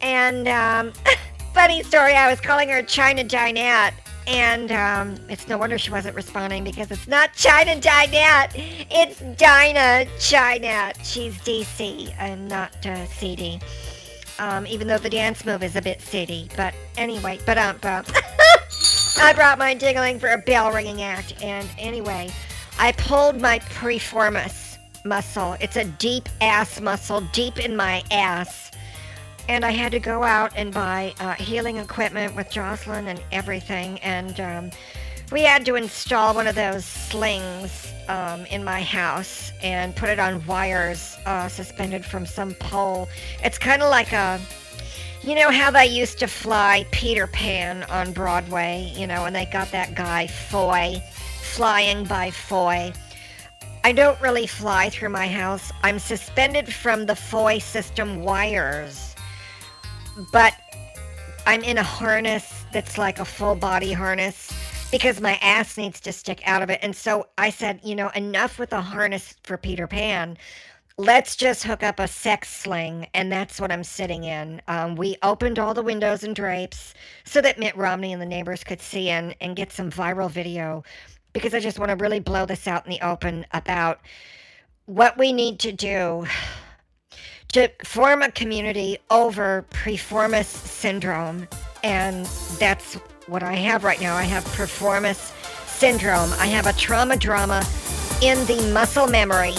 And, um, funny story, I was calling her China Dinette. And um, it's no wonder she wasn't responding because it's not China Dinette, it's Dinah Chinette. She's DC and not uh, CD. Um, even though the dance move is a bit CD. But anyway, but um, I brought my diggling for a bell ringing act, and anyway, I pulled my preformis muscle. It's a deep ass muscle, deep in my ass. And I had to go out and buy uh, healing equipment with Jocelyn and everything. And um, we had to install one of those slings um, in my house and put it on wires uh, suspended from some pole. It's kind of like a You know how they used to fly Peter Pan on Broadway, you know, and they got that guy Foy flying by Foy. I don't really fly through my house. I'm suspended from the Foy system wires. But I'm in a harness that's like a full body harness because my ass needs to stick out of it. And so I said, you know, enough with the harness for Peter Pan. Let's just hook up a sex sling, and that's what I'm sitting in. Um, we opened all the windows and drapes so that Mitt Romney and the neighbors could see in and get some viral video because I just want to really blow this out in the open about what we need to do to form a community over preformis syndrome. And that's what I have right now. I have performance syndrome. I have a trauma drama in the muscle memory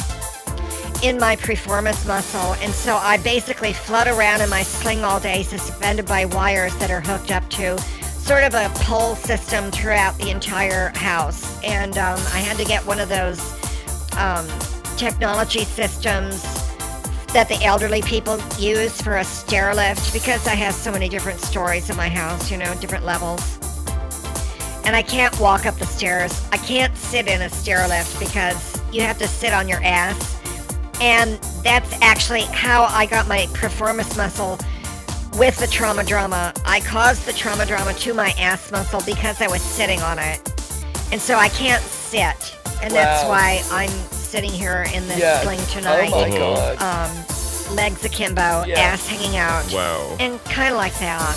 in my preformis muscle. And so I basically float around in my sling all day, suspended by wires that are hooked up to sort of a pole system throughout the entire house. And um, I had to get one of those um, technology systems that the elderly people use for a stair lift because I have so many different stories in my house, you know, different levels. And I can't walk up the stairs. I can't sit in a stair lift because you have to sit on your ass. And that's actually how I got my performance muscle with the trauma drama. I caused the trauma drama to my ass muscle because I was sitting on it. And so I can't sit. And that's why I'm sitting here in this Yes. sling Oh tonight. my Uh-huh. god. um, legs akimbo, Yeah. ass hanging out, Wow. and kind of like that.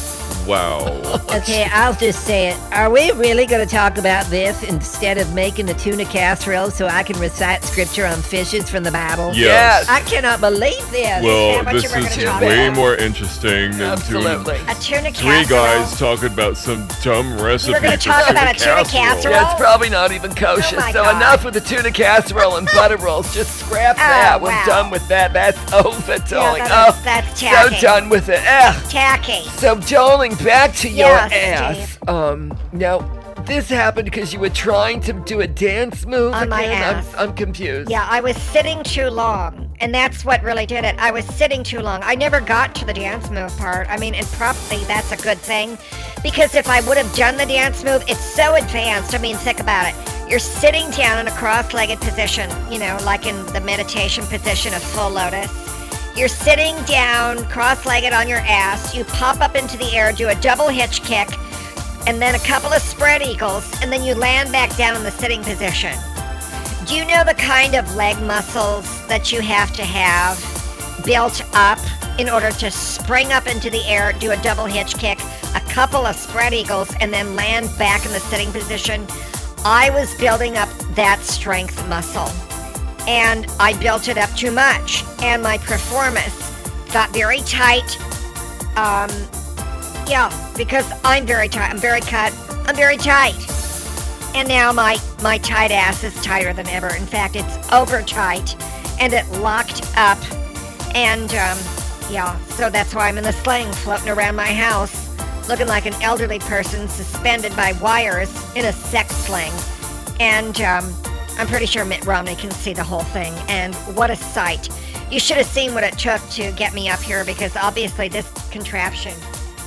Wow. Okay, I'll just say it. Are we really going to talk about this instead of making a tuna casserole so I can recite scripture on fishes from the Bible? Yes. I cannot believe this. Well, this is way about? more interesting than doing A tuna casserole. three guys talking about some dumb recipe. We're gonna talk about a tuna casserole. casserole? Yeah, it's probably not even kosher. Oh so God. enough with the tuna casserole and butter rolls. Just scrap Oh, that. We're wow. done with that. That's over, darling. that is- oh, that's so tacky. done with it. Ugh. Tacky. So, darling, back to your ass. Um, now this happened because you were trying to do a dance move On my ass. I'm, I'm confused. Yeah, I was sitting too long, and that's what really did it. I was sitting too long. I never got to the dance move part. I mean, and probably that's a good thing, because if I would have done the dance move, it's so advanced. I mean, think about it. You're sitting down in a cross-legged position, you know, like in the meditation position of full lotus. You're sitting down, cross-legged on your ass. You pop up into the air, do a double hitch kick, and then a couple of spread eagles, and then you land back down in the sitting position. Do you know the kind of leg muscles that you have to have built up in order to spring up into the air, do a double hitch kick, a couple of spread eagles, and then land back in the sitting position? I was building up that strength muscle, and I built it up too much, and my performance got very tight. Um, yeah, because I'm very tight. I'm very cut. I'm very tight. And now my my tight ass is tighter than ever. In fact, it's over tight, and it locked up. And um, yeah, so that's why I'm in the sling, floating around my house, looking like an elderly person suspended by wires in a sex sling. And um, I'm pretty sure Mitt Romney can see the whole thing. And what a sight! You should have seen what it took to get me up here, because obviously this contraption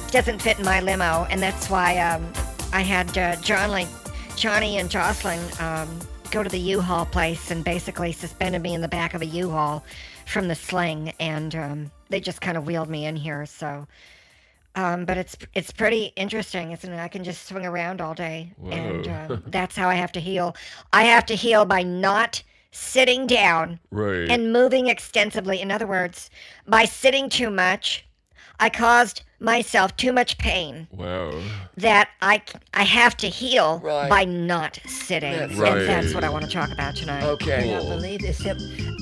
doesn't fit in my limo, and that's why um, I had uh, Johnny, Johnny and Jocelyn um, go to the U-Haul place and basically suspended me in the back of a U-Haul from the sling, and um, they just kind of wheeled me in here. So, um, but it's it's pretty interesting, isn't it? I can just swing around all day, and uh, that's how I have to heal. I have to heal by not sitting down Right. and moving extensively. In other words, by sitting too much, I caused myself too much pain wow. that I I have to heal Right. by not sitting. That's And that's what I want to talk about tonight. Okay. I Okay. cannot believe this.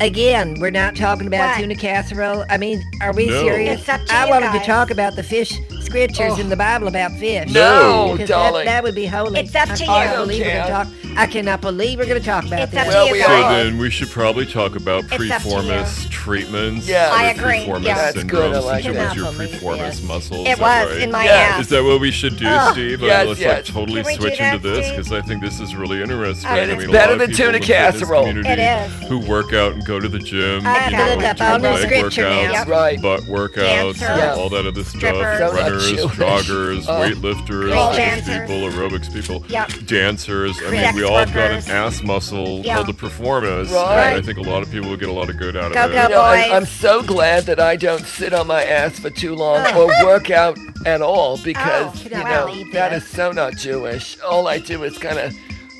Again, we're not talking about What? tuna casserole. I mean, are we No. serious? It's up to I you wanted guys. to talk about the fish scriptures Oh. in the Bible about fish. No, darling. That, that would be holy. It's up I to cannot you. Believe we're gonna talk, I cannot believe we're going to talk about It's this. up to Well, you we So are. then we should probably talk about It's up to you. preformis treatments. Yeah. or I agree. Preformis Yeah. That's good, I syndrome like that. your Cannot preformis muscle muscle. It was right? in my Yes. ass. Is that what we should do, Steve? Uh, yes, let's yes. like totally Can we do switch that, into this because I think this is really interesting. And I mean, a better than tuna in the fitness casserole. community It is. Who work out and go to the gym. I have you to know, look up do all the leg scripture workouts, now. Right. butt workouts, Dancers. and all that other stuff. So Runners, joggers, Oh. weightlifters, Pole fitness dancers. people, aerobics people, Yep. dancers. I mean, we all got an ass muscle Yeah. called the performance. Right. And I think a lot of people will get a lot of good out of it. go, You know, I, boys. I'm so glad that I don't sit on my ass for too long or work out at all because Oh, you know that is so not Jewish. All I do is kind of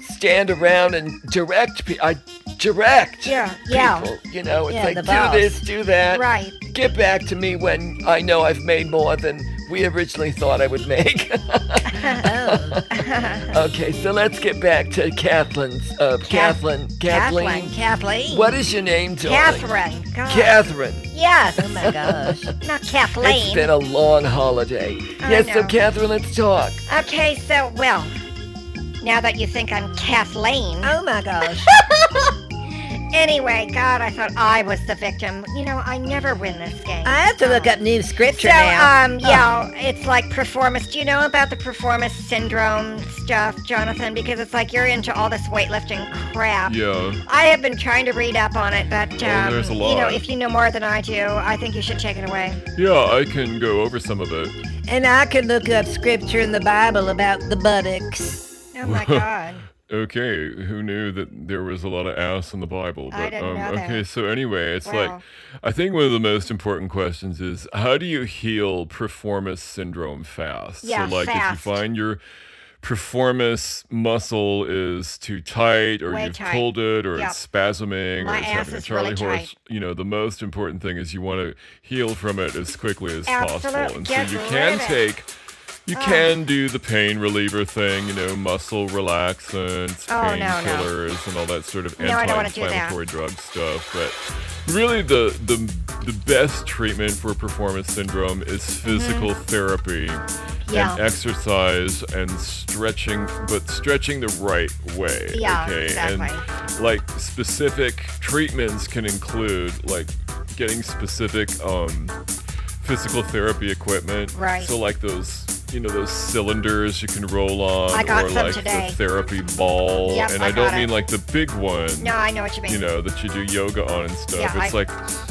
stand around and direct. Pe- I direct Yeah, yeah. You know, it's Yeah, like do boss. this, do that. Right. Get back to me when I know I've made more than we originally thought I would make. Oh, okay, so let's get back to Kathleen's. Uh, Kathleen. Kathleen. Kathleen. Kathleen. What is your name, darling? Catherine. God. Catherine. Yes. Oh my gosh. Not Kathleen. It's been a long holiday. I yes, so know. Catherine, let's talk. Okay, so, well, now that you think I'm Kathleen. Oh my gosh. Anyway, God, I thought I was the victim. You know, I never win this game. I have to look up new scripture So, now. um, yeah, it's like performance. Do you know about the performance syndrome stuff, Jonathan? Because it's like you're into all this weightlifting crap. Yeah. I have been trying to read up on it, but um, there's a lot. you know, if you know more than I do, I think you should take it away. Yeah, I can go over some of it. and I can look up scripture in the Bible about the buttocks. Oh my God. Okay, who knew that there was a lot of ass in the Bible? I But didn't um, know that. okay, so anyway, it's Wow. like I think one of the most important questions is how do you heal performance syndrome fast? Yeah, so like if fast. you find your performance muscle is too tight or Way you've tight. pulled it or Yep. it's spasming My or it's ass having a is Charlie really horse, tight. you know, the most important thing is you want to heal from it as quickly as possible. And get so you rid can of it. take you can do the pain reliever thing, you know, muscle relaxants, Oh, no, no. painkillers, and all that sort of No, I don't wanna do that. anti-inflammatory drug stuff. But really, the the the best treatment for performance syndrome is physical therapy Mm-hmm. Yeah. and exercise and stretching, but stretching the right way. Yeah, okay, exactly. and like specific treatments can include like getting specific um physical therapy equipment. Right. So like those you know those cylinders you can roll on I got or some like today. the therapy ball. Yep, and I I, don't got mean it. like the big one. No, I know what you mean. You know, that you do yoga on and stuff. Yeah, it's I- like,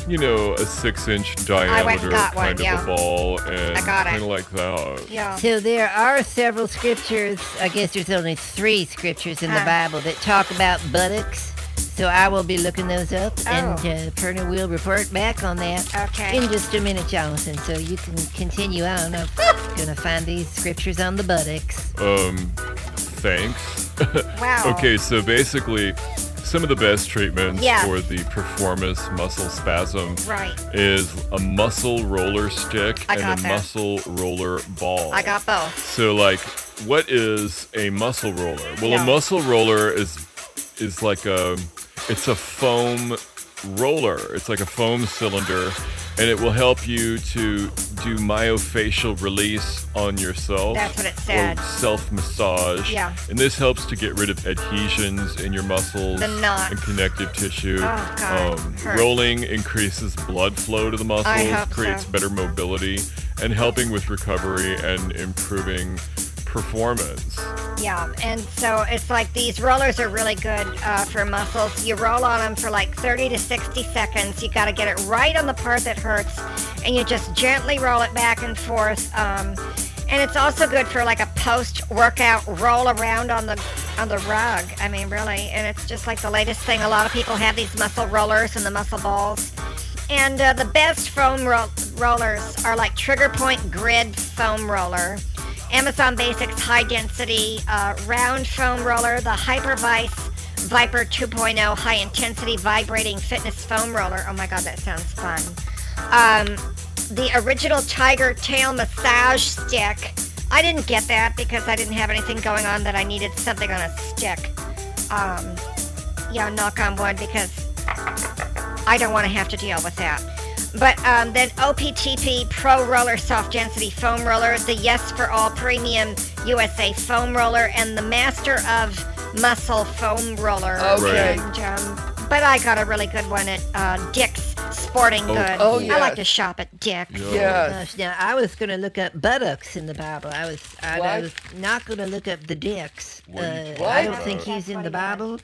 you know, a six inch diameter got one, kind of yeah. a ball and I got it. kind of like that. yeah. So there are several scriptures. I guess there's only three scriptures in the Bible that talk about buttocks. So I will be looking those up, and Oh. uh, Perna will report back on that Okay. in just a minute, Jonathan. So you can continue on. I'm gonna find these scriptures on the buttocks. Um, thanks. Wow. okay, so basically, some of the best treatments Yes. for the performance muscle spasm Right. is a muscle roller stick I and a that. muscle roller ball. I got both. So like what is a muscle roller? Well, Yeah. a muscle roller is is like a it's a foam roller. It's like a foam cylinder and it will help you to do myofascial release on yourself. That's what it said. Self massage. Yeah. And this helps to get rid of adhesions in your muscles The knots. and connective tissue. Oh, God, Um, rolling increases blood flow to the muscles, creates so. better mobility, and helping with recovery and improving performance. Yeah, and so it's like these rollers are really good uh, for muscles. You roll on them for like 30 to 60 seconds. You got to get it right on the part that hurts, and you just gently roll it back and forth. Um, and it's also good for like a post-workout roll around on the on the rug. I mean, really, and it's just like the latest thing. A lot of people have these muscle rollers and the muscle balls. And uh, the best foam ro- rollers are like Trigger Point Grid Foam Roller, Amazon Basics High Density uh, Round Foam Roller, the Hyperice Vyper 2.0 High Intensity Vibrating Fitness Foam Roller. Oh my god, that sounds fun. Um, the original Tiger Tail Massage Stick. I didn't get that because I didn't have anything going on that I needed something on a stick. Um, yeah, knock on wood because I don't want to have to deal with that. But um, then OPTP Pro Roller Soft Density Foam Roller, the Yes4All Premium USA Foam Roller, and the Master of Muscle Foam Roller. Okay. And, um, but I got a really good one at uh, Dick's sporting goods. oh, I like to shop at Dick's. Yeah. Yes. Gosh, now I was gonna look up buttocks in the Bible. I was I, I was not gonna look up the dicks. What Uh, I don't think he's in the Bible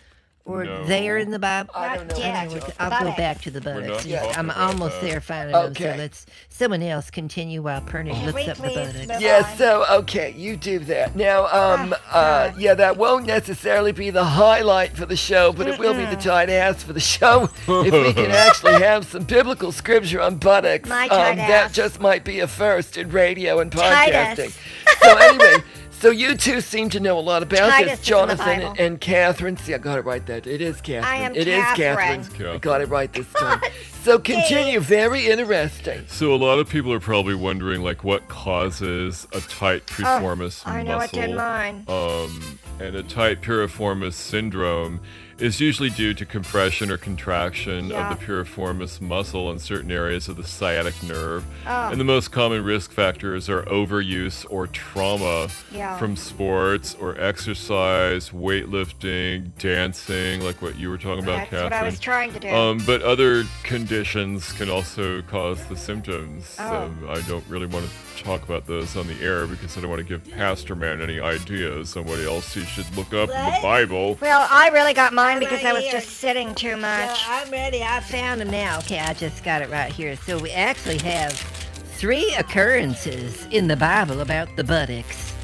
or No. they're in the Bible. I don't know. Not what dicks. you're talking I'll go back to the buttocks. not Yeah, I'm about almost that. there finding them. Okay. So let's someone else continue while Pernick Can looks we up the buttocks. move Yeah, so okay, you do that. Now, um, Ah, uh, yeah, that won't necessarily be the highlight for the show, but it will be the tight ass for the show. if we can actually have some biblical scripture on buttocks, My um, tight that just might be a first in radio and podcasting. so anyway, so you two seem to know a lot about Titus this, is in the Jonathan Bible. and Catherine. See, I got it right. That it is Catherine. I am It is Catherine. Catherine. I got it right this time. so continue. Very interesting. So a lot of people are probably wondering, like, what causes a tight piriformis Oh, I know muscle? it did mine. Um, and a tight piriformis syndrome is usually due to compression or contraction Yeah. of the piriformis muscle in certain areas of the sciatic nerve. Oh. And the most common risk factors are overuse or trauma Yeah. from sports or exercise, weightlifting, dancing, like what you were talking about, That's Catherine. what I was trying to do. Um, but other conditions can also cause the symptoms. Oh. Um, I don't really want to talk about those on the air because I don't want to give Pastor Man any ideas on what else he should look up in the Bible. well, I really got mine because I was Right just sitting too So much. I'm ready. I found them now. Okay, I just got it right here. So we actually have three occurrences in the Bible about the buttocks.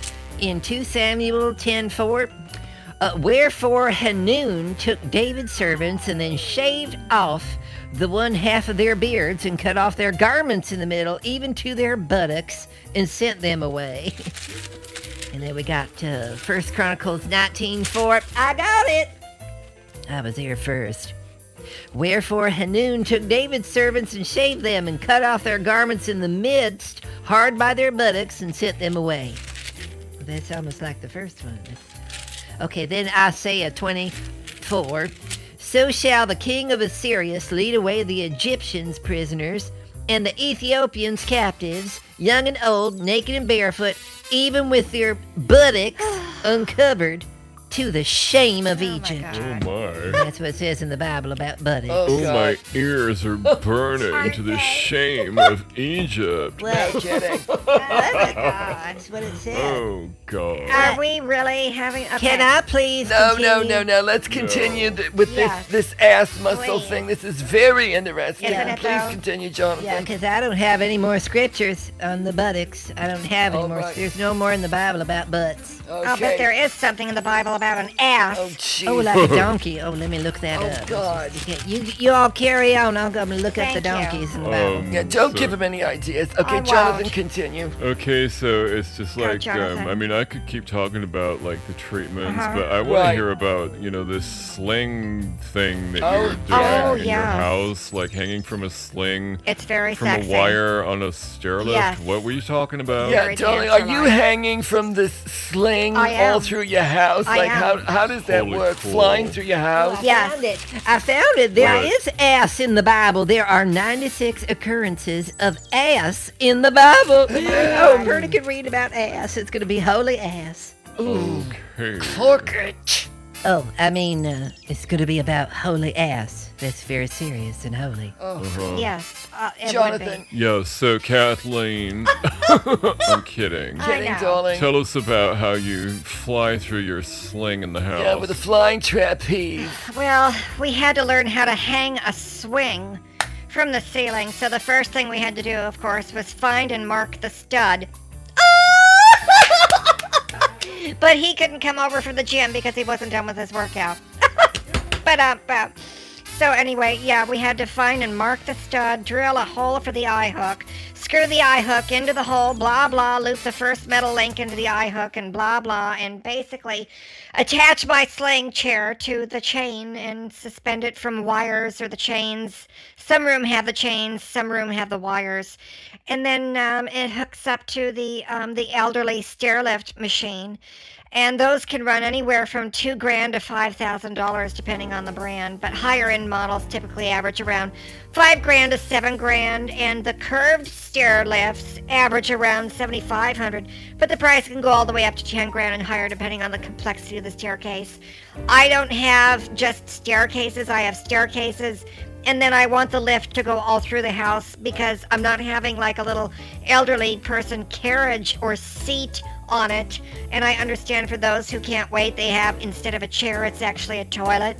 In 2 Samuel 10:4, uh, wherefore Hanun took David's servants and then shaved off the one half of their beards and cut off their garments in the middle, even to their buttocks, and sent them away. and then we got uh, First Chronicles 19:4. I got it. I was there first. Wherefore Hanun took David's servants and shaved them and cut off their garments in the midst, hard by their buttocks, and sent them away. That's almost like the first one. Okay, then Isaiah 24. So shall the king of Assyria lead away the Egyptians prisoners and the Ethiopians captives, young and old, naked and barefoot, even with their buttocks uncovered, to the shame of Oh Egypt. God. Oh my. That's what it says in the Bible about buttocks. Oh, Oh, my ears are burning to the shame of Egypt. Well, kidding. oh my God, that's what it says. Oh, oh God. Are we really having? Okay. Can I please No, continue? no, no, no. Let's continue th- with Yes. this this ass muscle Please. thing. This is very interesting. Isn't Please though? continue, Jonathan. Yeah, because I don't have any more scriptures on the buttocks. I don't have any All more. right. There's no more in the Bible about butts. okay. Oh, I'll bet there is something in the Bible about an ass. Oh, jeez. Oh, like a donkey. Oh, let me look that Oh, up. God. Okay, You, you all carry on. I'll go and look up the Thank you. donkeys in the Bible. Um, yeah, don't so- give him any ideas. Okay, I Jonathan, won't. continue. Okay, so it's just Go, like um, I mean, I could keep talking about like the treatments, Uh-huh. but I want Right. to hear about you know this sling thing that Oh, you're doing Oh, in your yeah. house, like hanging from a sling It's very from sexy. a wire on a stair lift. Yes. What were you talking about? Yeah, Very darling, are you hanging from this sling all through your house? I like, how how does that Holy work? cool. Flying through your Oh, house? I Yes. found it. I found it. There What? is ass in the Bible. There are 96 occurrences of ass in the Bible. Oh, Berta could read about ass. It's going to be holy ass. Okay. Corkage. Oh, I mean, uh, it's going to be about holy ass. That's very serious and holy. Uh-huh. Yes. Uh, it would Jonathan, Yeah, so Kathleen, I'm kidding. Kidding, darling. Tell us about how you fly through your sling in the house. Yeah, with a flying trapeze. Well, we had to learn how to hang a swing from the ceiling. So the first thing we had to do, of course, was find and mark the stud. but he couldn't come over from the gym because he wasn't done with his workout. but uh, uh, so anyway, yeah, we had to find and mark the stud, drill a hole for the eye hook, screw the eye hook into the hole, blah blah, loop the first metal link into the eye hook, and blah blah, and basically attach my sling chair to the chain and suspend it from wires or the chains. Some room have the chains, some room have the wires, and then um, it hooks up to the um, the elderly stair lift machine and those can run anywhere from two grand to five thousand dollars depending on the brand. But higher end models typically average around five grand to seven grand and the curved stair lifts average around 7500 but the price can go all the way up to 10 grand and higher depending on the complexity of the staircase. I don't have just staircases i have staircases. And then I want the lift to go all through the house because I'm not having like a little elderly person carriage or seat on it. And I understand for those who can't wait, they have instead of a chair, it's actually a toilet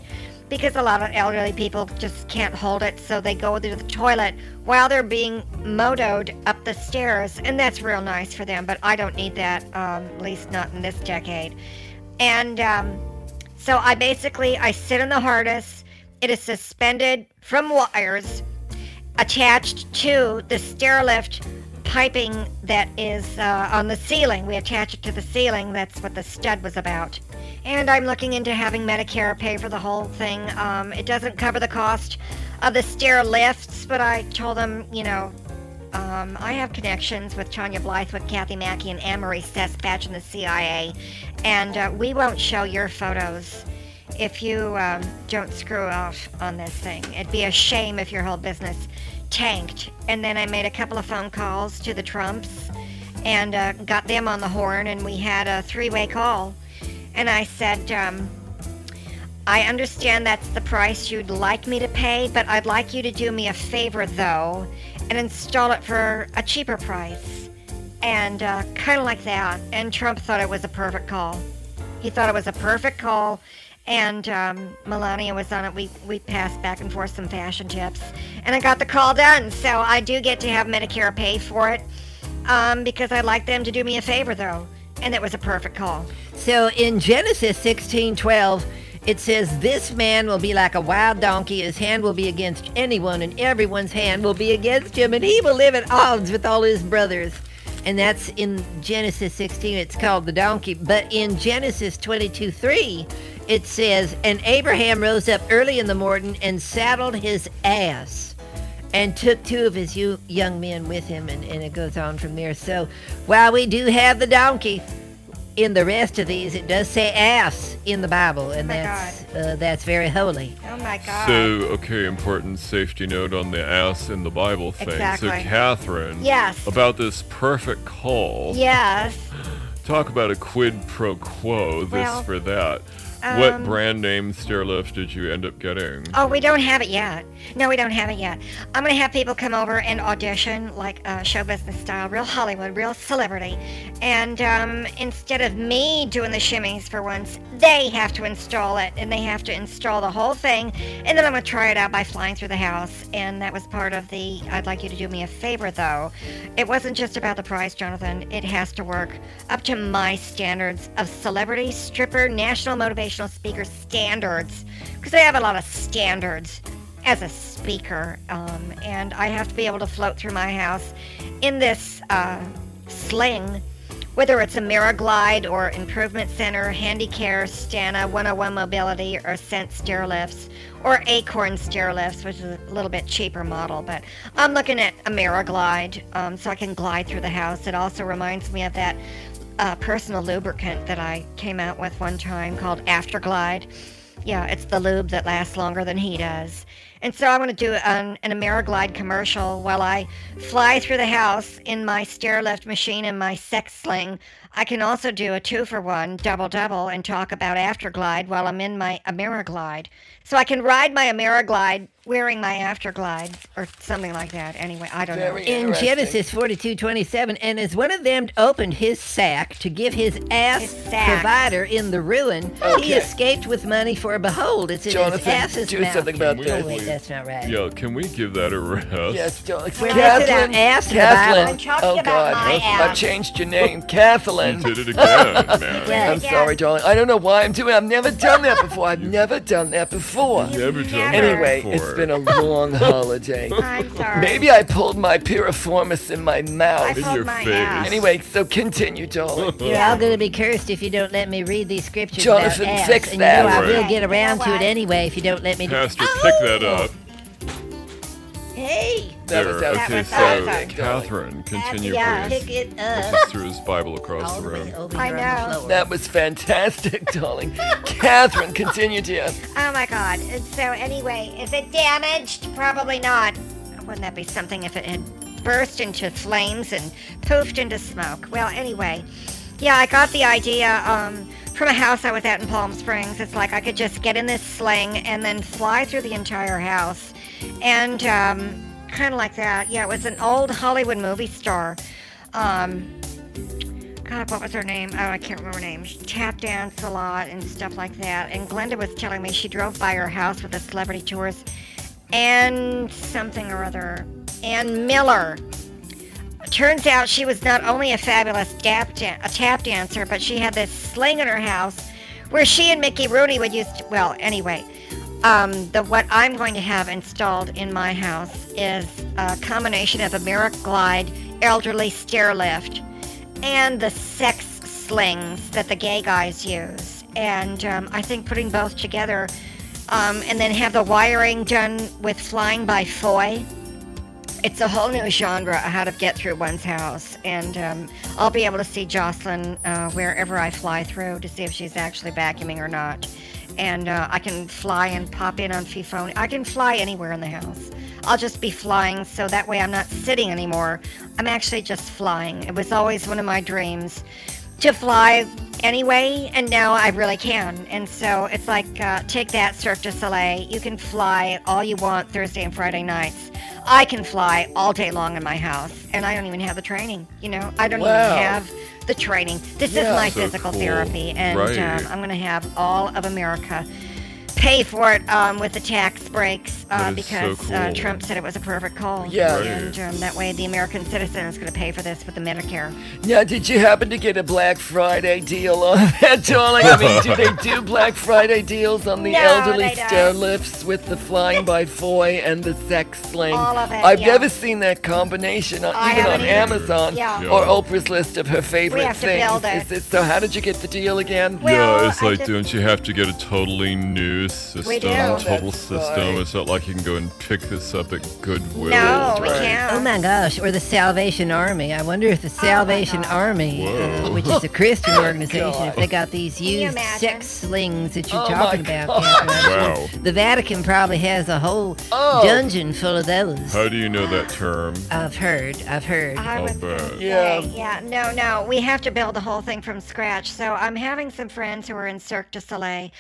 because a lot of elderly people just can't hold it, so they go to the toilet while they're being motoed up the stairs, and that's real nice for them. But I don't need that, um, at least not in this decade. And um, so I basically I sit in the harness. It is suspended from wires attached to the stair lift piping that is uh, on the ceiling. We attach it to the ceiling. That's what the stud was about. And I'm looking into having Medicare pay for the whole thing. Um, it doesn't cover the cost of the stair lifts, but I told them, you know, um, I have connections with Tanya Blythewood, Kathy Mackey, and Anne-Marie Sespatch in the CIA, and uh, we won't show your photos if you um, don't screw off on this thing. It'd be a shame if your whole business tanked. And then I made a couple of phone calls to the Trumps and uh, got them on the horn, and we had a three-way call. And I said, um, I understand that's the price you'd like me to pay, but I'd like you to do me a favor, though, and install it for a cheaper price. And uh, kind of like that. And Trump thought it was a perfect call. He thought it was a perfect call. And um, Melania was on it. We, we passed back and forth some fashion tips. And I got the call done. So I do get to have Medicare pay for it um, because I'd like them to do me a favor, though. And it was a perfect call. So in Genesis 16:12, it says, "This man will be like a wild donkey; his hand will be against anyone, and everyone's hand will be against him, and he will live at odds with all his brothers." And that's in Genesis 16. It's called the donkey. But in Genesis 22:3, it says, "And Abraham rose up early in the morning and saddled his ass." and took two of his you, young men with him, and, and it goes on from there. So while we do have the donkey, in the rest of these, it does say ass in the Bible, and Oh that's uh, that's very holy. Oh my God. So, okay, important safety note on the ass in the Bible thing. Exactly. So, Catherine, Yes. about this perfect call, yes. talk about a quid pro quo, this Well, for that. What um, brand name stairlift did you end up getting? Oh, we don't have it yet. No, we don't have it yet. I'm gonna have people come over and audition, like uh, show business style, real Hollywood, real celebrity. And um, instead of me doing the shimmies for once, they have to install it, and they have to install the whole thing. And then I'm gonna try it out by flying through the house. And that was part of the. I'd like you to do me a favor, though. It wasn't just about the price, Jonathan. It has to work up to my standards of celebrity, stripper, national motivational speaker standards, because I have a lot of standards as a speaker, um, and I have to be able to float through my house in this uh, sling, whether it's a Miraglide or Improvement Center, Handicare, Stannah, 101 Mobility, or Scent stair lifts, or Acorn stair lifts, which is a little bit cheaper model. But I'm looking at a Miraglide, um, so I can glide through the house. It also reminds me of that uh, personal lubricant that I came out with one time called Afterglide. Yeah, it's the lube that lasts longer than he does. And so I'm going to do an, an Ameriglide commercial while I fly through the house in my stair lift machine and my sex sling. I can also do a two for one, double double, and talk about Afterglide while I'm in my Ameriglide. So I can ride my Ameriglide wearing my Afterglide or something like that. Anyway, I don't Very know. In Interesting. Genesis 42:27, and as one of them opened his sack to give his ass His provider in the ruin, he escaped with money. For behold, it's in Jonathan, his ass's do mouth. something about oh, wait, that's not right. Yeah, can we give that a rest? Yes, don't. We're missing out ass in the Bible. Kathleen. I'm talking oh about God, my I changed your name, Kathleen. You did it again, man. Yeah. I'm sorry, darling. I don't know why I'm doing. It. I've never done that before. I've never done that before. Never done that Anyway, before. It's been a long holiday. I'm sorry. Maybe I pulled my piriformis in my I mouth. In pulled your my face. ass. Anyway, so continue, darling. You're all going to be cursed if you don't let me read these scriptures Jonathan, about ass. fix and that. you know I Right. will get You know around to it anyway if you don't let me do Pastor, pick that up. Hey, That There. that Okay, was so awesome. Catherine, continue, Yeah. please. pick it Walk up. us through his Bible across the the room. over I know. That was fantastic, darling. Catherine, continue, to dear. Oh my god. So anyway, is it damaged? Probably not. Wouldn't that be something if it had burst into flames and poofed into smoke? Well, anyway, yeah, I got the idea um, from a house I was at in Palm Springs. It's like I could just get in this sling and then fly through the entire house. and um, kind of like that. Yeah, it was an old Hollywood movie star. Um, God, what was her name? Oh, I can't remember her name. She tap danced a lot and stuff like that. And Glenda was telling me she drove by her house with a celebrity tours and something or other. Ann Miller. Turns out she was not only a fabulous tap, dan- a tap dancer, but she had this sling in her house where she and Mickey Rooney would use. To, well, anyway, um, the what I'm going to have installed in my house is a combination of a Glide elderly stair lift and the sex slings that the gay guys use. And um, I think putting both together um, and then have the wiring done with flying by Foy. It's a whole new genre how to get through one's house, and um, I'll be able to see Jocelyn uh, wherever I fly through to see if she's actually vacuuming or not. And uh, I can fly and pop in on Fifone. I can fly anywhere in the house. I'll just be flying, so that way I'm not sitting anymore. I'm actually just flying. It was always one of my dreams to fly anyway, and now I really can. And so it's like, uh, take that, Cirque du Soleil. You can fly all you want Thursday and Friday nights. I can fly all day long in my house, and I don't even have the training. You know, I don't Wow. even have the training. This Yeah. is my So physical cool. therapy, and Right. um, I'm going to have all of America pay for it um, with the tax breaks uh, That is so because uh. Trump said it was a perfect call. Yeah. Right. And um, that way the American citizen is going to pay for this with the Medicare. Now, did you happen to get a Black Friday deal on that, darling? I mean, do they do Black Friday deals on the No, elderly they stair lifts with the flying by Foy and the sex sling? All of it, I've yeah. never seen that combination, on, even on either. Amazon Yeah. Yeah. or Oprah's list of her favorite have to things. build it. Is it, so, how did you get the deal again? Well, yeah, it's I like, just- don't you have to get a totally new system? We do. Total That's system. right. It's not like you can go and pick this up at Goodwill. no, we right. can't. Oh my gosh, or the Salvation Army. I wonder if the Salvation God. Army, uh, which is a Christian organization, God. if they got these used sex slings that you're Oh talking about, Wow. The Vatican probably has a whole Oh. dungeon full of those. How do you know that term? I've heard, I've heard. I I'll was bet. Yeah. say, yeah, no, no, we have to build the whole thing from scratch. So I'm having some friends who are in Cirque du Soleil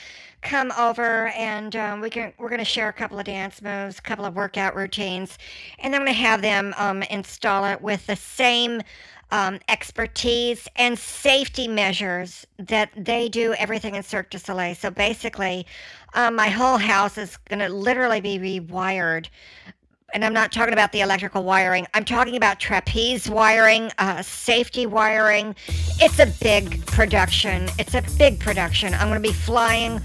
come over, and um, we can we're gonna share a couple of dance moves, a couple of workout routines, and I'm gonna have them um, install it with the same. Um, expertise and safety measures that they do everything in Cirque du Soleil. So basically, um, my whole house is going to literally be rewired and I'm not talking about the electrical wiring. I'm talking about trapeze wiring, uh, safety wiring. It's a big production. It's a big production. I'm going to be flying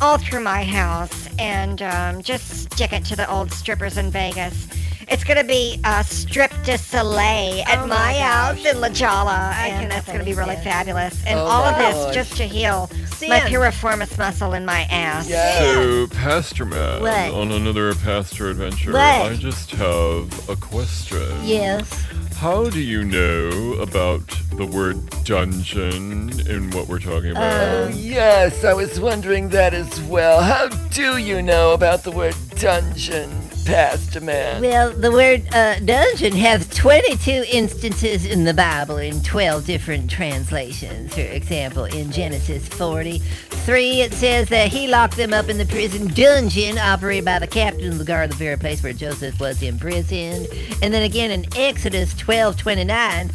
all through my house and um, just stick it to the old strippers in Vegas. It's going to be uh, strip de soleil at Oh my, my house in La Jolla, I and that's going to be really that. fabulous. And Oh all of this gosh. just to heal my piriformis muscle in my ass. Yeah. So, Pastor Man, What? on another pastor adventure, What? I just have a question. Yes. How do you know about the word dungeon in what we're talking about? Oh, yes, I was wondering that as well. How do you know about the word dungeon, Pastor Man? Well, the word uh, dungeon has 22 instances in the Bible in 12 different translations. For example, in Genesis 43, it says that he locked them up in the prison dungeon operated by the captain of the guard, the very place where Joseph was imprisoned. And then again in Exodus 12 29,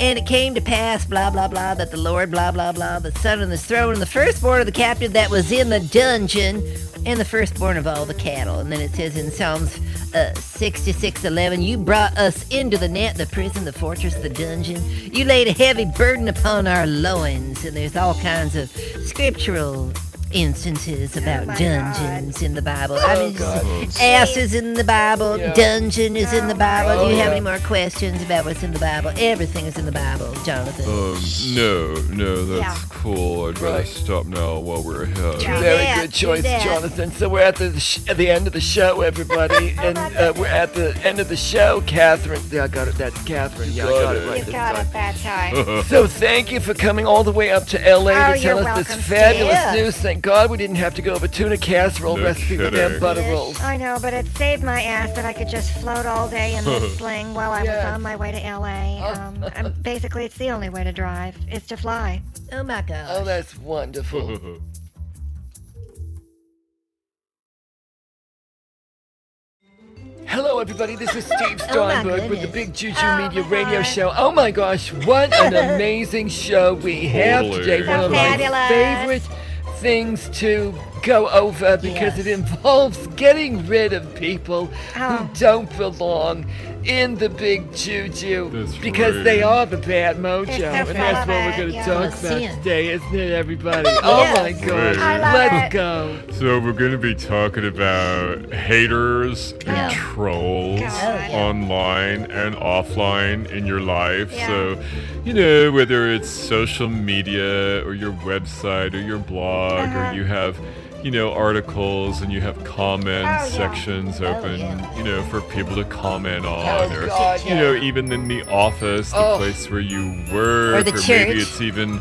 and it came to pass, blah, blah, blah, that the Lord, blah, blah, blah, the son on the throne, and the firstborn of the captive that was in the dungeon, and the firstborn of all the cattle. And then it says in Psalms uh, 66 11, You brought us into the net, the prison, the fortress, the dungeon. You laid a heavy burden upon our loins. And there's all kinds of scriptural instances about my dungeons in the Bible. I mean, God. ass is in the Bible, Yeah. dungeon is in the Bible. Do you Oh, have yeah. any more questions about what's in the Bible? Everything is in the Bible, Jonathan. Um, no, no, that's Yeah. cool. I'd rather Right. stop now while we're ahead. Yeah. Very that, good choice. Jonathan. So we're at the sh- at the end of the show, everybody, and uh, we're at the end of the show. Catherine, yeah, I got it. That's Catherine. Yeah, I Got got it it. right You've got time. it that time. So thank you for coming all the way up to LA Oh, to tell you're us this fabulous Steve. news. Thank God we didn't have to go over tuna casserole No recipe with them butter rolls. I know, but it saved my ass that I could just float all day in this sling while I was on my way to LA. Um, and basically, it's the only way to drive is to fly. Oh my gosh. Oh, that's wonderful. Hello, everybody. This is Steve Oh, Steinberg with the. Big Juju Oh, Media my Radio God. Show. Oh my gosh, what an amazing show we have Totally. today. One So of my favorite things to go over because Yes. it involves getting rid of people Oh. who don't belong in the Big Juju That's because right. they are the bad mojo. They're and that's what we're going to yeah. talk about of sin. today, isn't it, everybody? Oh Yes. my god, I Let's it. go. So we're going to be talking about haters Yeah. and trolls God. Oh, online and offline in your life. Yeah. So, you know, whether it's social media or your website or your blog Uh-huh. or you have, you know, articles and you have comment Oh, yeah. sections open, yeah. you know, for people to comment on Oh, or God, you know, even in the office, the Oh. place where you work, the maybe it's even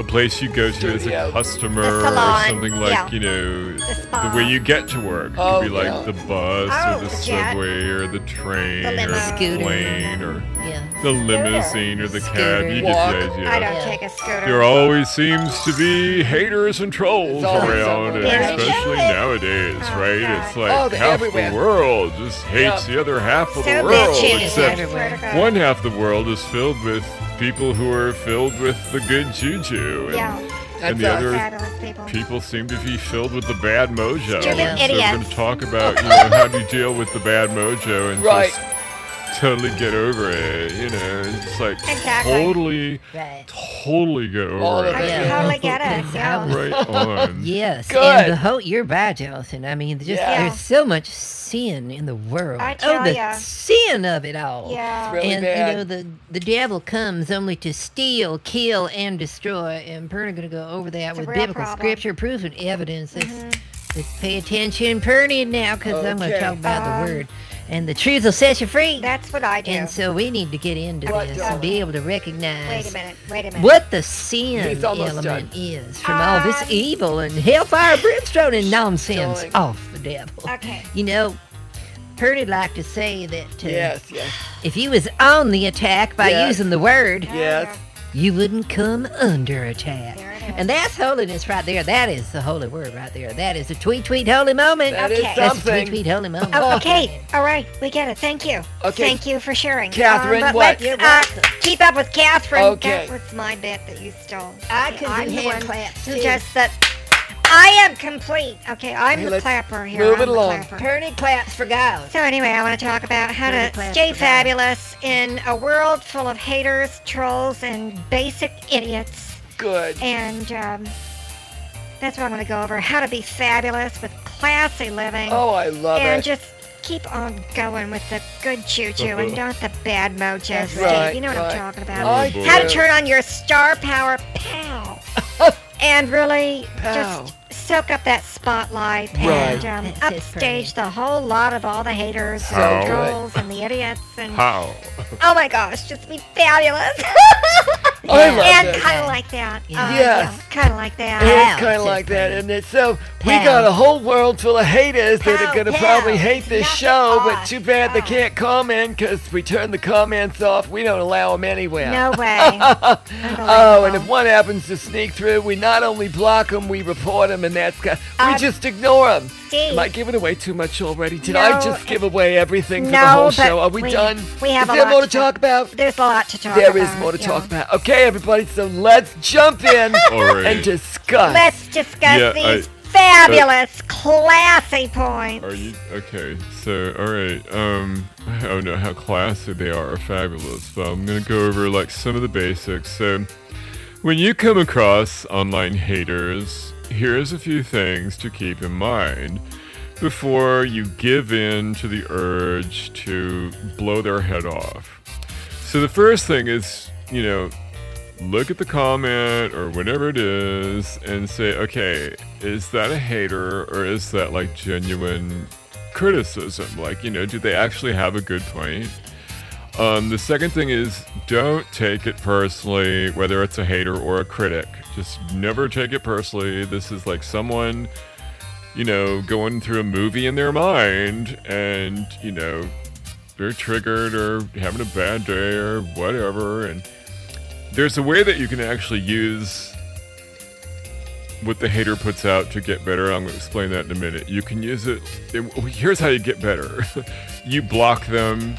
a place you go to as a customer or something like, yeah. you know, The the way you get to work. It Oh, could be like yeah. the bus Oh, or the the jet. subway or the train The or the Scooter. plane or Yeah. the limousine or the cab. You Walk. get the idea. I don't Yeah. take a scooter. There always seems to be haters and trolls There's around, and Yeah. especially nowadays, Oh, right? God. It's like Oh, half everywhere. the world just hates Yeah. the other half of so the world, except Swear to God. one half of the world is filled with people who are filled with the good juju, and, Yeah. And the other people. people seem to be filled with the bad mojo. Stupid and so we're going to talk about, you know, how do you deal with the bad mojo and Right. just totally get over it. You know, it's just like Exactly. totally, Right. totally get over All it. it. I totally get it. Because I Yeah. Right on. Yes, Good. and the whole you're right, Jonathan. I mean, just Yeah. there's so much sin in the world. I oh, the ya. sin of it all. Yeah. It's really and bad. you know the the devil comes only to steal, kill, and destroy. And we're going to go over that It's with biblical problem. scripture, proof, and evidence. Let's, let's pay attention, Perny, now, because I'm going to talk about Um, the word, and the truth will set you free. That's what I do. And so we need to get into What this does- and be able to recognize Wait a minute. Wait a minute. what the sin He's almost element is from all this Um, evil and hellfire, brimstone, and nonsense Darling. off the devil. Okay. You know, Purdy like to say that uh, Yes, yes, if you was on the attack by Yes. using the word, yes. you wouldn't come under attack. There it is. And that's holiness right there. That is the holy word right there. That is a tweet, tweet, holy moment. That is Okay. That's a something. tweet, tweet, holy moment. Oh, okay. All right. We get it. Thank you. Okay. Thank you for sharing. Catherine, Um, but what? Let's You're uh, welcome. keep up with Catherine. Okay. That was my bit that you stole. I Okay, could I'm do the hand one claps, Who too. just said, I am complete. Okay, I'm Hey, the let's clapper here. move I'm it the along. clapper. Purdy claps for God. So anyway, I want to talk about how Pretty to class stay for God. fabulous in a world full of haters, trolls, and basic idiots. Good. And um, that's what I'm going to go over. How to be fabulous with classy living. Oh, I love and it. And just keep on going with the good choo-choo and not the bad mojo, That's Steve. right, you know what right. I'm talking about. I boy. How to turn on your star power, pow, and really Pow. just soak up that spotlight Right. and um, upstage the whole lot of all the haters So and good. trolls and the idiots and How? oh my gosh, just be fabulous. I love and kind of like that. Yeah. Uh, Yes. kind of like that. It's kind of like that, Brandon. isn't it? So we got a whole world full of haters that are going to probably hate this Knock it show, but too bad they can't comment because we turn the comments off. We don't allow them anywhere. No way. Oh, and if one happens to sneak through, we not only block them, we report them, and that's got, we Uh, just ignore them. Steve. Am I giving away too much already? Did I just give away everything for no, the whole show? Are we, we- done? we have Is a there lot more to to talk about? There's a lot to talk There about. is more to yeah. talk about. Okay, everybody, so let's jump in All right. and discuss. Let's discuss Yeah, these I- fabulous, classy points. Are you okay? So, all right. Um, I don't know how classy they are or fabulous, but I'm gonna go over like some of the basics. So, when you come across online haters, here's a few things to keep in mind before you give in to the urge to blow their head off. So, the first thing is, you know, look at the comment or whatever it is and say, okay, is that a hater or is that like genuine criticism? Like, you know, do they actually have a good point? Um, the second thing is don't take it personally, whether it's a hater or a critic. Just never take it personally. This is like someone, you know, going through a movie in their mind and, you know, they're triggered or having a bad day or whatever. And there's a way that you can actually use what the hater puts out to get better. I'm going to explain that in a minute. You can use it. it here's how you get better. you block them.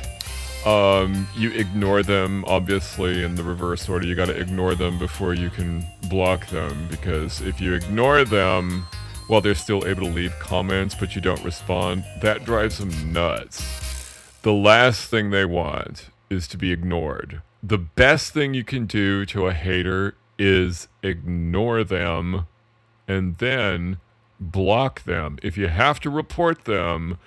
Um, you ignore them, obviously, in the reverse order. You got to ignore them before you can block them because if you ignore them while they're still able to leave comments but you don't respond, that drives them nuts. The last thing they want is to be ignored. The best thing you can do to a hater is ignore them and then block them. If you have to report them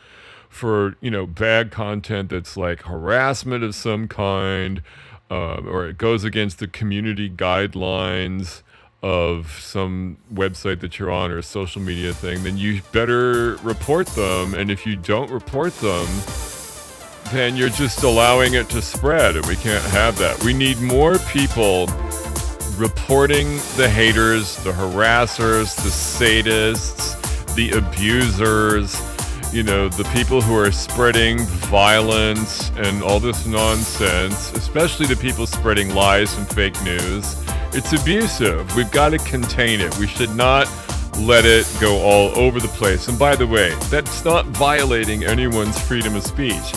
for, you know, bad content that's like harassment of some kind, uh, or it goes against the community guidelines of some website that you're on or a social media thing, then you better report them. And if you don't report them, then you're just allowing it to spread, and we can't have that. We need more people reporting the haters, the harassers, the sadists, the abusers, you know, the people who are spreading violence and all this nonsense, especially the people spreading lies and fake news. It's abusive. We've got to contain it. We should not let it go all over the place. And by the way, that's not violating anyone's freedom of speech.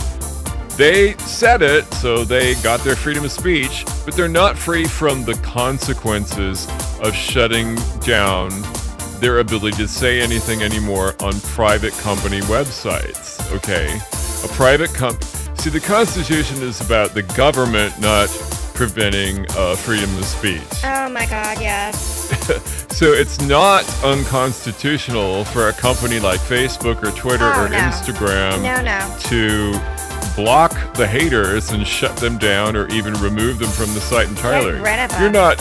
They said it, so they got their freedom of speech, but they're not free from the consequences of shutting down their ability to say anything anymore on private company websites. Okay? A private company. See, the Constitution is about the government not preventing uh, freedom of speech. Oh my god, yes. so it's not unconstitutional for a company like Facebook or Twitter Oh, or no. Instagram No, no. to block the haters and shut them down or even remove them from the site entirely. You're not,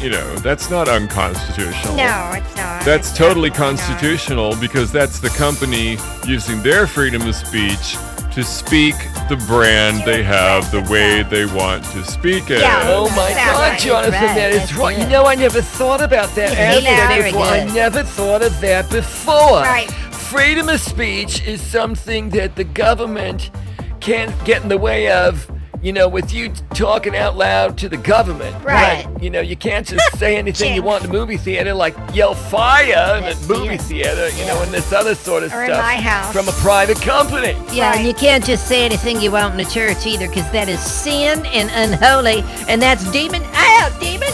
you know, that's not unconstitutional. No, it's not. That's It's totally not. constitutional because that's the company using their freedom of speech to speak the brand they have the way they want to speak it. Yeah. Oh my God, right. Jonathan, that is right. You know, I never thought about that. Very aspect. good. I never thought of that before. Right. Freedom of speech is something that the government can't get in the way of. You know, with you talking out loud to the government. Right. You know, you can't just say anything you want in the movie theater, like yell fire in a the movie theater, you know, and this other sort of Or stuff. my house. From a private company. Yeah, and you can't just say anything you want in the church either, because that is sin and unholy, and that's demon out, demon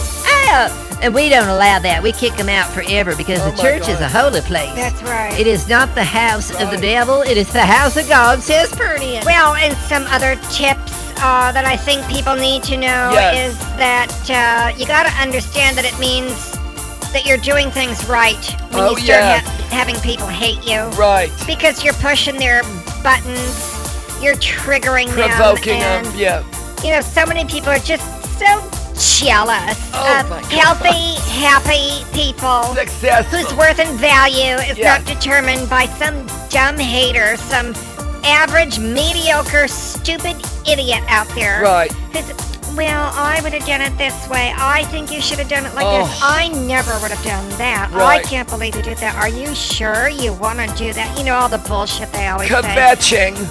out. And we don't allow that. We kick them out forever because Oh the church is a holy place. That's right. It is not the house of the devil. It is the house of God, says Pernian. Well, and some other tips uh, that I think people need to know Yes. is that uh, you got to understand that it means that you're doing things right when Oh, you start yes. ha- having people hate you. Right. Because you're pushing their buttons, you're triggering Provoking them, them. Yeah. you know, so many people are just so jealous Oh of healthy, happy people Successful. whose worth and value is Yeah. not determined by some dumb hater, some average, mediocre, stupid idiot out there. Right. Who's, well, I would have done it this way. I think you should have done it like this. Oh. I never would have done that. Right. I can't believe you did that. Are you sure you want to do that? You know all the bullshit they always say.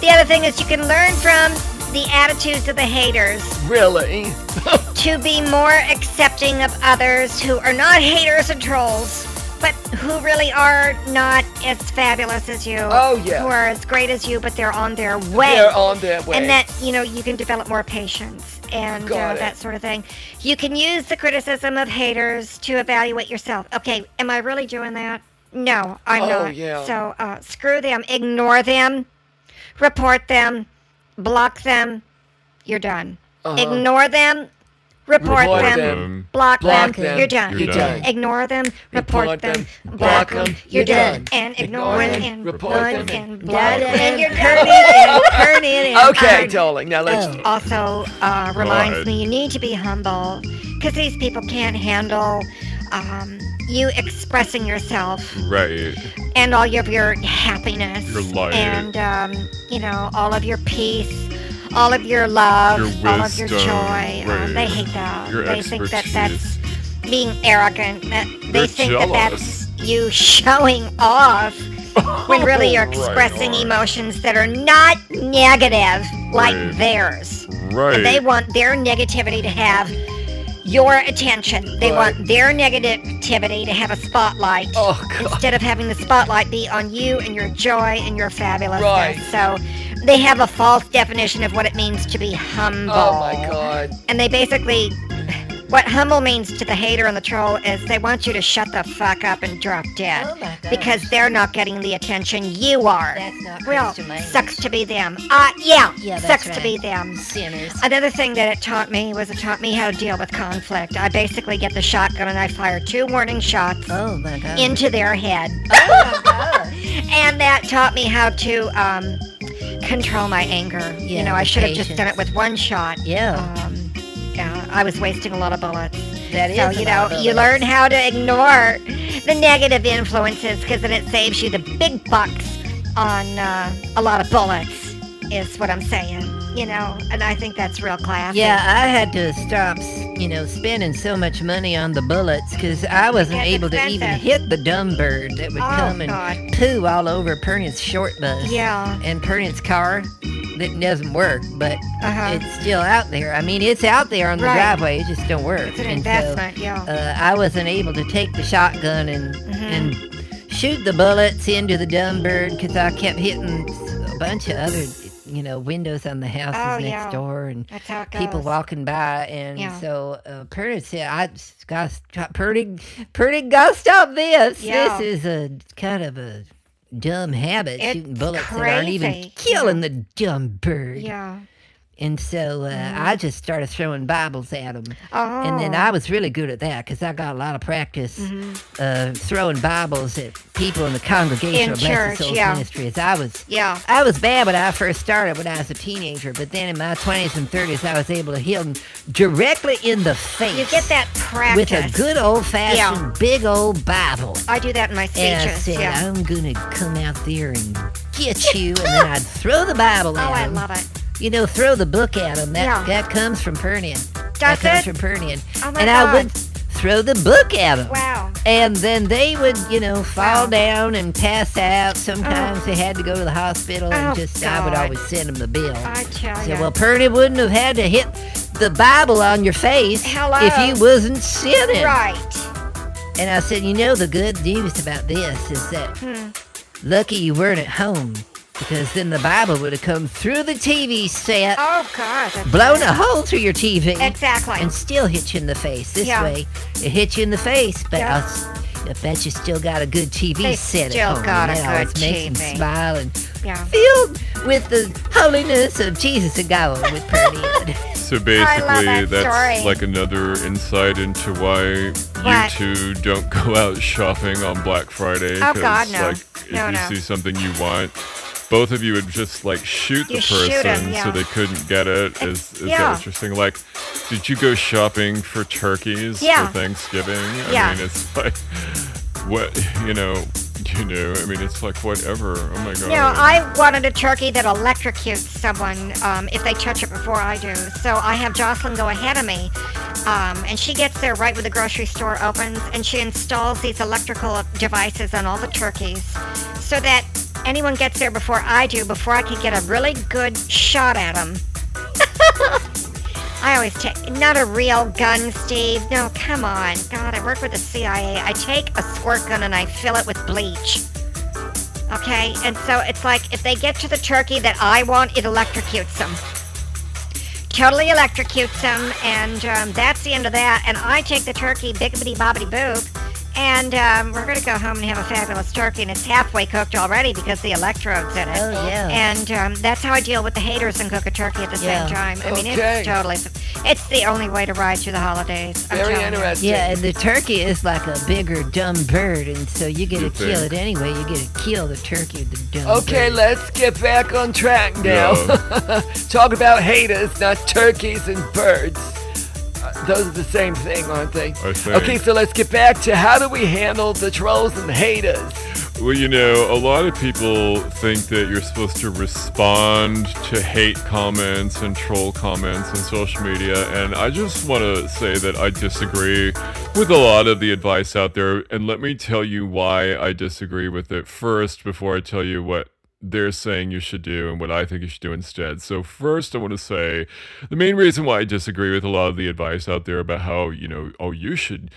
The other thing is you can learn from the attitudes of the haters Really? to be more accepting of others who are not haters and trolls, but who really are not as fabulous as you. Oh, yeah. Who are as great as you, but they're on their way. They're on their way. And that, you know, you can develop more patience and uh, that sort of thing. You can use the criticism of haters to evaluate yourself. Okay, am I really doing that? No, I'm Oh, not. yeah. So uh, screw them, ignore them, report them, block them. You're done. Uh-huh. Ignore them, report, Report them, them. block, Block them. them. You're done. You're done. Ignore them, report, Report them, them, block block them. them. You're You're done. done. And Ignore ignore them, and report them, and block block them. and you're turning and turning and Okay, uh, darling. Now let's. Oh, also uh, reminds me you need to be humble because these people can't handle um, you expressing yourself. Right. and all of your happiness. Your light. and um, you know all of your peace. All of your love. Your all of your joy. Um, they hate that. Your they think that that's being arrogant. That they They're think that that's you showing off when really you're Right expressing on. emotions that are not negative like Right. theirs. Right. and they want their negativity to have your attention. They Right. want their negativity to have a spotlight. Oh, God. Instead of having the spotlight be on you and your joy and your fabulousness. Right. So they have a false definition of what it means to be humble. Oh my God. And they basically, what humble means to the hater and the troll is they want you to shut the fuck up and drop dead. Oh. Because they're not getting the attention you are. That's not language. sucks to be them. Uh, yeah, Yeah, sucks right. to be them. Sinners. Another thing that it taught me was it taught me how to deal with conflict. I basically get the shotgun and I fire two warning shots Oh into their head. oh. And that taught me how to um, control my anger. you know, I should have just done it with one shot. Yeah. Um, yeah, I was wasting a lot of bullets. That so you know, you learn how to ignore the negative influences because then it saves you the big bucks on uh, a lot of bullets. Is what I'm saying. You know, and I think that's real classy. Yeah, I had to stop, you know, spending so much money on the bullets because I wasn't That's able to even hit the dumb bird that would Oh, come and God. poo all over Pernod's short bus. Yeah. And Pernod's car that doesn't work, but Uh-huh. it's still out there. I mean, it's out there on the Right. driveway. It just don't work. It's an And investment, yeah. So, uh, I wasn't able to take the shotgun and Mm-hmm. and shoot the bullets into the dumb bird because I kept hitting a bunch of other, you know, windows on the houses Oh, next yeah. door and That's how it people walking by, and Yeah. so uh, Purdy said, "I got Purdy, Purdy, gotta stop this. Yeah. This is a kind of a dumb habit, It's shooting bullets that aren't even crazy. killing the dumb bird." Yeah. And so uh, I just started throwing Bibles at them. Oh. And then I was really good at that because I got a lot of practice uh, throwing Bibles at people in the congregation In of Blessed church, Souls yeah. Ministries. I was Yeah. I was bad when I first started when I was a teenager, but then in my 20s and 30s, I was able to hit them directly in the face. You get that practice. with a good old fashioned Yeah. big old Bible. I do that in my And I speeches. said, yeah. I'm gonna come out there and get you, and then I'd throw the Bible Oh, at them. Oh, I love it. You know, throw the book at them. That Yeah. that comes from Pernian. that Does comes from Pernian. Oh my and I would throw the book at them. Wow. And then they would, you know, fall Wow. down and pass out. Sometimes Oh. they had to go to the hospital, and Oh, just I would always send them the bill. I tell So, you. well, Purdy wouldn't have had to hit the Bible on your face Hello. if you wasn't sinning. right. And I said, you know, the good news about this is that Hmm. lucky you weren't at home because then the Bible would have come through the TV set, Oh, God. blown a hole through your TV, Exactly. and still hit you in the face. This Yeah. way, it hit you in the face, but Yeah. I'll s- I bet you still got a good TV They set still at home. got and a that always good makes them TV. smile and Yeah. filled with the holiness of Jesus and God with Purdy. So basically, that that's story. like another insight into why What? you two don't go out shopping on Black Friday. Oh, God, no. Like, if No, you no. see something you want, both of you would just like shoot the You shoot person yeah. so they couldn't get it. Is, is yeah. that what? Like, did you go shopping for turkeys Yeah. for Thanksgiving? I mean, it's like, what, you know, you know, I mean, it's like whatever. Oh my God. No, I wanted a turkey that electrocutes someone um, if they touch it before I do. So I have Jocelyn go ahead of me, um, and she gets there right when the grocery store opens, and she installs these electrical devices on all the turkeys, so that anyone gets there before I do, before I can get a really good shot at them. I always take not a real gun, Steve. No, come on. God, I work with the CIA. I take a squirt gun and I fill it with bleach. Okay, and so it's like if they get to the turkey that I want, it electrocutes them. Totally electrocutes them, and um, that's the end of that. And I take the turkey, biggity bobbity boop, and um, we're gonna go home and have a fabulous turkey, and it's halfway cooked already because the electrodes in it. Oh, yeah. And um, that's how I deal with the haters and cook a turkey at the Yeah. same time. I mean, Okay. it's totally, it's the only way to ride through the holidays. I'm Very telling you. interesting. Yeah, and the turkey is like a bigger dumb bird, and so you get to You kill it anyway. You get to kill the turkey, the dumb Okay, bird. let's get back on track now. Yeah. Talk about haters, not turkeys and birds. Uh, those are the same thing, aren't they? Okay, so let's get back to how do we handle the trolls and the haters? Well, you know, a lot of people think that you're supposed to respond to hate comments and troll comments on social media, and I just want to say that I disagree with a lot of the advice out there, and let me tell you why I disagree with it first before I tell you what they're saying you should do and what I think you should do instead. So first I want to say the main reason why I disagree with a lot of the advice out there about how, you know, oh you should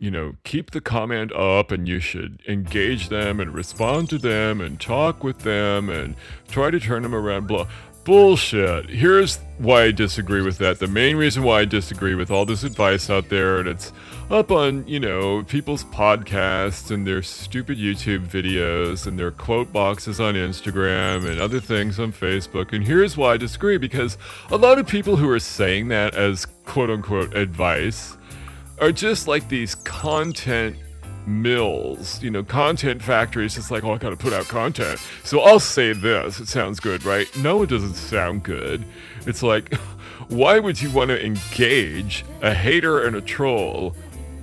you know, keep the comment up and you should engage them and respond to them and talk with them and try to turn them around blah bullshit. Here's why I disagree with that. The main reason why I disagree with all this advice out there, and it's up on, you know, people's podcasts and their stupid YouTube videos and their quote boxes on Instagram and other things on Facebook. And here's why I disagree because a lot of people who are saying that as quote unquote advice are just like these content mills, you know, content factories. It's like, oh, I gotta put out content. So I'll say this. It sounds good, right? No, it doesn't sound good. It's like, why would you want to engage a hater and a troll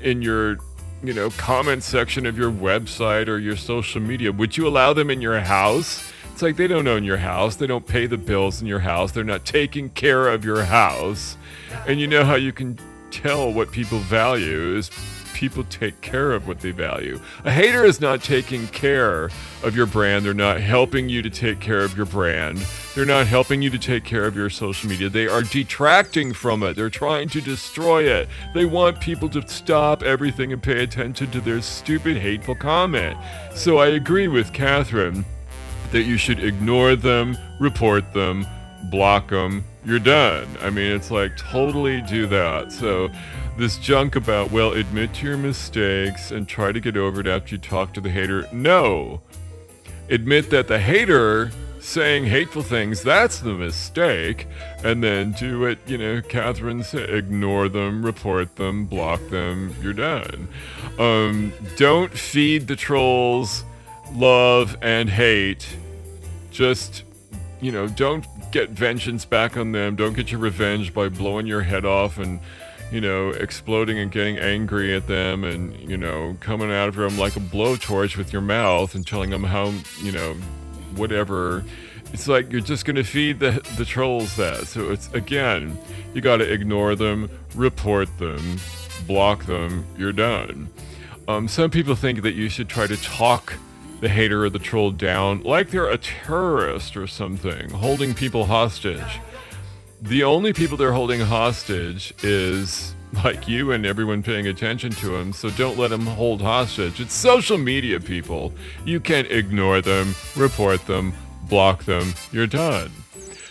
in your, you know, comment section of your website or your social media? Would you allow them in your house? It's like they don't own your house. They don't pay the bills in your house. They're not taking care of your house. And you know how you can tell what people value is people take care of what they value. A hater is not taking care of your brand. They're not helping you to take care of your brand. They're not helping you to take care of your social media. They are detracting from it. They're trying to destroy it. They want people to stop everything and pay attention to their stupid, hateful comment. So I agree with Catherine that you should ignore them, report them, block them. You're done. I mean, it's like totally do that. So this junk about, well, admit to your mistakes and try to get over it after you talk to the hater. No. Admit that the hater saying hateful things, that's the mistake. And then do it, you know, Catherine said, ignore them, report them, block them, you're done. Um, don't feed the trolls love and hate. Just, you know, don't get vengeance back on them. Don't get your revenge by blowing your head off and you know, exploding and getting angry at them and, you know, coming out of them like a blowtorch with your mouth and telling them how, you know, whatever. It's like you're just going to feed the, the trolls that. So it's, again, you got to ignore them, report them, block them, you're done. Um, some people think that you should try to talk the hater or the troll down like they're a terrorist or something, holding people hostage the only people they're holding hostage is like you and everyone paying attention to them, so don't let them hold hostage. It's social media people. You can't ignore them, report them, block them. You're done.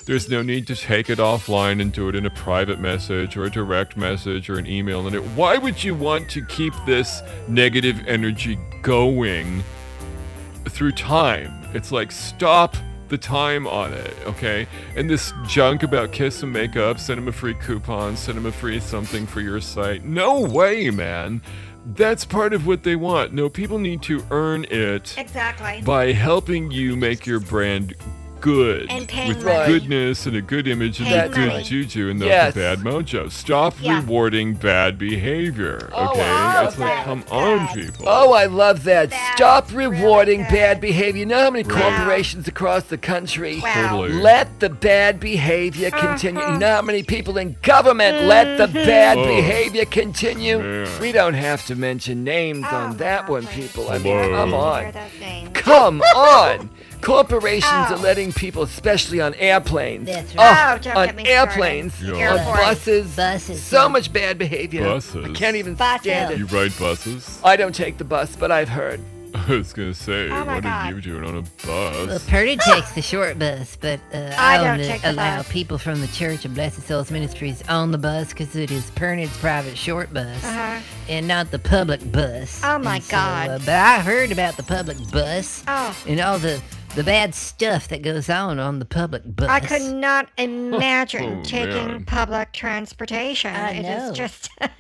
There's no need to take it offline and do it in a private message or a direct message or an email. And it. Why would you want to keep this negative energy going through time? It's like stop the time on it, okay? And this junk about kiss and make up, send them a free coupon, send them a free something for your site. No way, man. That's part of what they want. No, people need to earn it Exactly. by helping you make your brand good And with money. goodness and a good image and Paying a good money. juju and not Yes. the bad mojo. Stop Yeah. rewarding bad behavior. Oh, Okay, I it's love like that. come on, people. Oh, I love that. That's Stop rewarding good. bad behavior. You know how many Right. corporations across the country Wow. Totally. let the bad behavior continue? Uh-huh. You know how many people in government let the bad Oh. behavior continue? Man. We don't have to mention names Oh, on that one, people. I mean, come on. Come on. Corporations Oh. are letting people, especially on airplanes, That's oh, right. Oh, don't on get me started. airplanes, Yeah. on buses, Buses, so yeah. much bad behavior. Buses. I can't even Buses. stand You ride buses? I don't take the bus, but I've heard. I was gonna say, Oh my what are you doing on a Well, bus? Purdy takes the short bus, but uh, I I, don't only take allow bus. people from the Church of Blessed Souls Ministries on the bus because it is Pernod's private short bus Uh-huh. and not the public bus. Oh, my And so, God. uh, but I heard about the public bus Oh. and all the the bad stuff that goes on on the public bus. I could not imagine Oh, taking man. public transportation. I It is know. just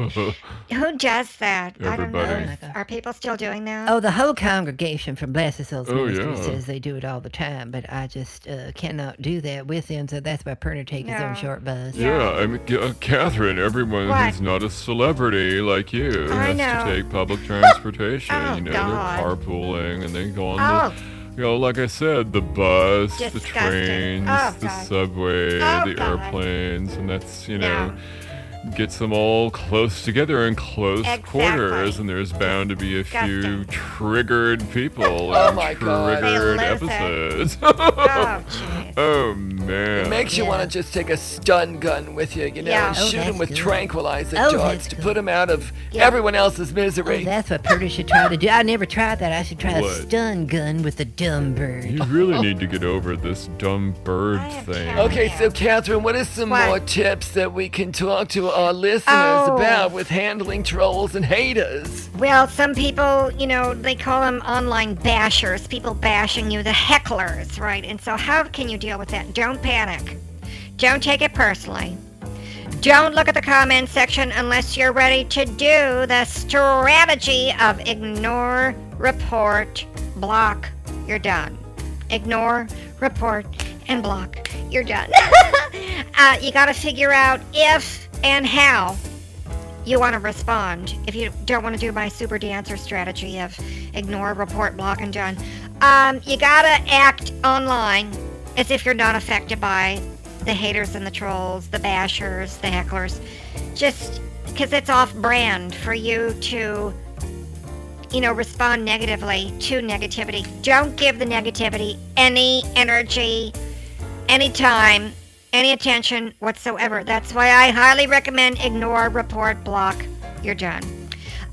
who does that? I don't know. Everybody. Are people still doing that? Oh, the whole congregation from Blessed Souls Oh, Ministry yeah. says they do it all the time, but I just uh, cannot do that with them, so that's why Pernod take his own short bus. yeah, I mean, uh, Catherine, everyone What? who's not a celebrity like you I has know. to take public transportation. Oh, you know, God. they're carpooling and they go on Oh. the, you know, like I said, the bus, the Disgusting. trains, Oh, the subway, Oh, the God. airplanes, and that's, you know. Yeah. Gets them all close together in close Exactly. quarters, and there's bound to be a few triggered people Oh and my God. They triggered episodes. Oh, jeez. oh man. It makes you Yeah. want to just take a stun gun with you, you know, Yeah. and Oh, shoot them with good. tranquilizer Oh, darts to good. put them out of Yeah. everyone else's Oh, misery. that's what Purdy should try to do. I never tried that. I should try a stun gun with a dumb bird. You really need to get over this dumb bird thing. Okay, so Catherine, what are some What? more tips that we can talk to our listeners Oh. about with handling trolls and haters? Well, some people, you know, they call them online bashers, people bashing you, the hecklers, right? And so, how can you deal with that? Don't panic. Don't take it personally. Don't look at the comment section unless you're ready to do the strategy of ignore, report, block. You're done. Ignore, report, and block. You're done. uh, you got to figure out if and how you want to respond if you don't want to do my super dancer strategy of ignore, report, block, and done. Um, you gotta act online as if you're not affected by the haters and the trolls, the bashers, the hecklers. Just because it's off brand for you to, you know, respond negatively to negativity. Don't give the negativity any energy, any time, any attention whatsoever. That's why I highly recommend ignore, report, block. You're done.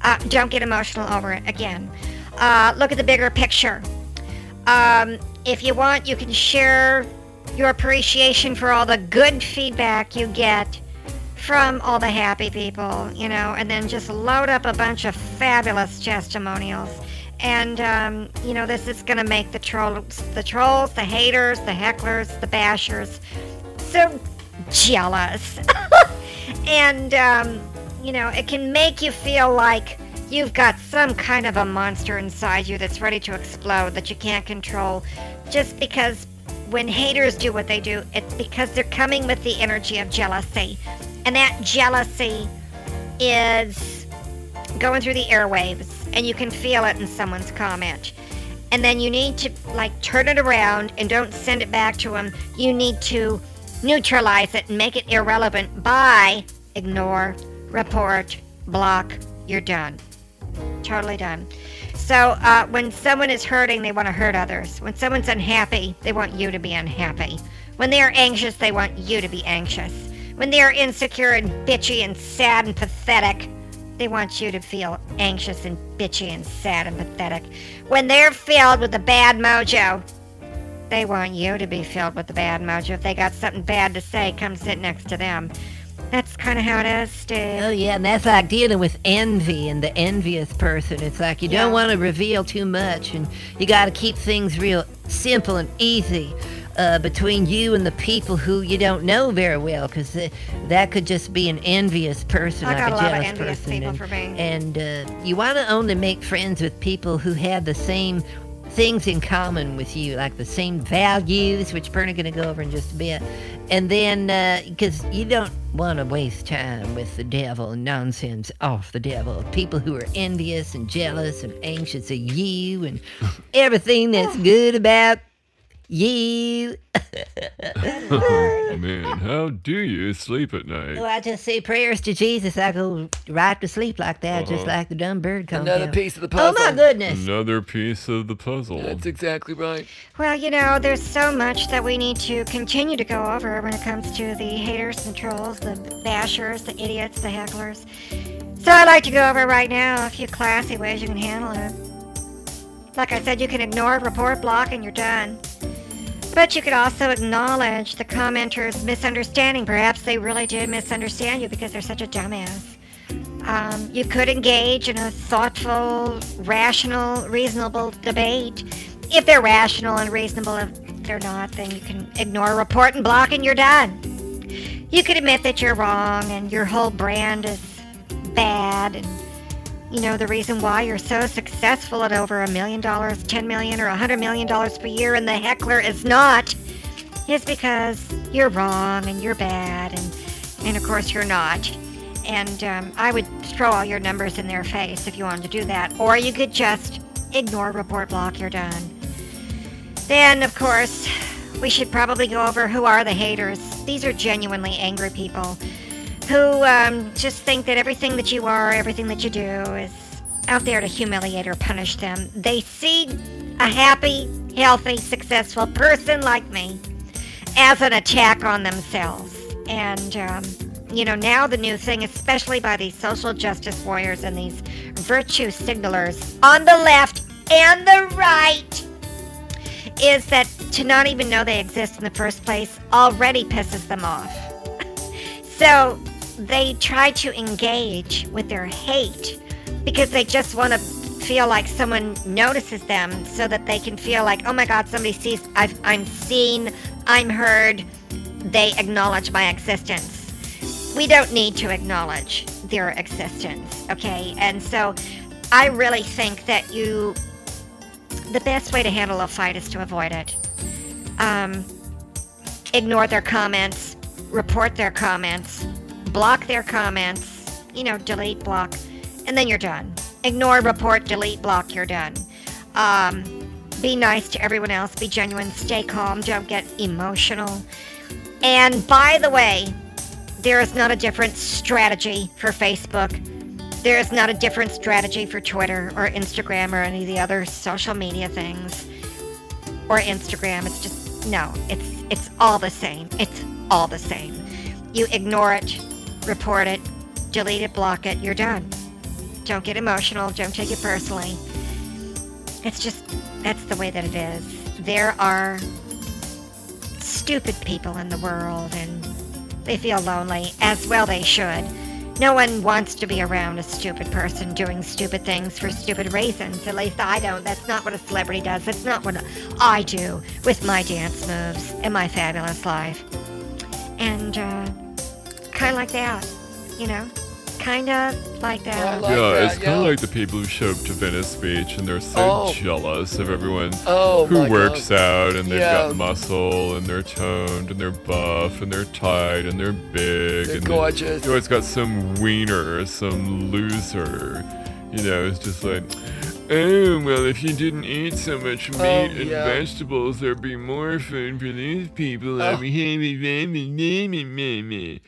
Uh, don't get emotional over it again. Uh, look at the bigger picture. Um, if you want, you can share your appreciation for all the good feedback you get from all the happy people, you know, and then just load up a bunch of fabulous testimonials. And um, you know, this is gonna make the trolls, the trolls, the haters, the hecklers, the bashers, so jealous. and um, you know, it can make you feel like you've got some kind of a monster inside you that's ready to explode that you can't control just because when haters do what they do, it's because they're coming with the energy of jealousy. And that jealousy is going through the airwaves, and you can feel it in someone's comment. And then you need to, like, turn it around and don't send it back to them. You need to neutralize it and make it irrelevant by ignore, report, block, you're done. Totally done. So uh, when someone is hurting, they want to hurt others. When someone's unhappy, they want you to be unhappy. When they are anxious, they want you to be anxious. When they are insecure and bitchy and sad and pathetic, they want you to feel anxious and bitchy and sad and pathetic. When they're filled with the bad mojo, they want you to be filled with the bad mojo. If they got something bad to say, come sit next to them. That's kind of how it is, Steve. Oh yeah, and that's like dealing with envy and the envious person. It's like you don't want to reveal too much, and you got to keep things real simple and easy uh, between you and the people who you don't know very well, because that could just be an envious person, I like got a a lot of jealous envious person. people and for me. and uh, you want to only make friends with people who have the same things in common with you, like the same values, which we're going to go over in just a bit. And then, uh, because you don't want to waste time with the devil and nonsense off the devil. People who are envious and jealous and anxious of you and everything that's good about you. Oh, man, how do you sleep at night? Well, I just say prayers to Jesus. I go right to sleep like that, just uh-huh. like the dumb bird comes Another out. piece of the puzzle. Oh my goodness! Another piece of the puzzle. That's exactly right. Well, you know, there's so much that we need to continue to go over when it comes to the haters and trolls, the bashers, the idiots, the hecklers. So I'd like to go over right now a few classy ways you can handle it. Like I said, you can ignore, report, block, and you're done. But you could also acknowledge the commenter's misunderstanding. Perhaps they really did misunderstand you because they're such a dumbass. Um, you could engage in a thoughtful, rational, reasonable debate. If they're rational and reasonable, if they're not, then you can ignore, report, and block, and you're done. You could admit that you're wrong and your whole brand is bad, and you know the reason why you're so successful at over a million dollars, ten million, or a hundred million dollars per year, and the heckler is not, is because you're wrong and you're bad, and and of course you're not. And um, I would throw all your numbers in their face if you wanted to do that. Or you could just ignore, report, block, you're done. Then, of course, we should probably go over who are the haters. These are genuinely angry people who um, just think that everything that you are, everything that you do is out there to humiliate or punish them. They see a happy, healthy, successful person like me as an attack on themselves. And, um, you know, now the new thing, especially by these social justice warriors and these virtue signalers on the left and the right, is that to not even know they exist in the first place already pisses them off. so they try to engage with their hate because they just want to feel like someone notices them so that they can feel like, oh my God, somebody sees, I've, I'm seen, I'm heard, they acknowledge my existence. We don't need to acknowledge their existence, okay? And so I really think that you, the best way to handle a fight is to avoid it. Um, ignore their comments, report their comments, block their comments, you know, delete, block, and then you're done. Ignore, report, delete, block, you're done. Um, be nice to everyone else, be genuine, stay calm, don't get emotional. And by the way, there is not a different strategy for Facebook. There is not a different strategy for Twitter or Instagram or any of the other social media things. Or Instagram. It's just no, it's it's all the same. It's all the same. You ignore it, report it, delete it, block it, you're done. Don't get emotional, don't take it personally. It's just that's the way that it is. There are stupid people in the world and they feel lonely, as well they should. No one wants to be around a stupid person doing stupid things for stupid reasons. At least I don't. That's not what a celebrity does. That's not what I do with my dance moves and my fabulous life. And, uh, kind of like that, you know? Kind of like I that. like yeah, that, it's kind of yeah. like the people who show up to Venice Beach and they're so Oh. jealous of everyone Oh, who works God. out and they've Yeah. got muscle and they're toned and they're buff and they're tight and they're big They're and gorgeous. They, always got some wiener, some loser. You know, it's just like, oh well, if you didn't eat so much oh, meat Oh, and yeah. vegetables, there'd be more food for these people. Oh. Mean,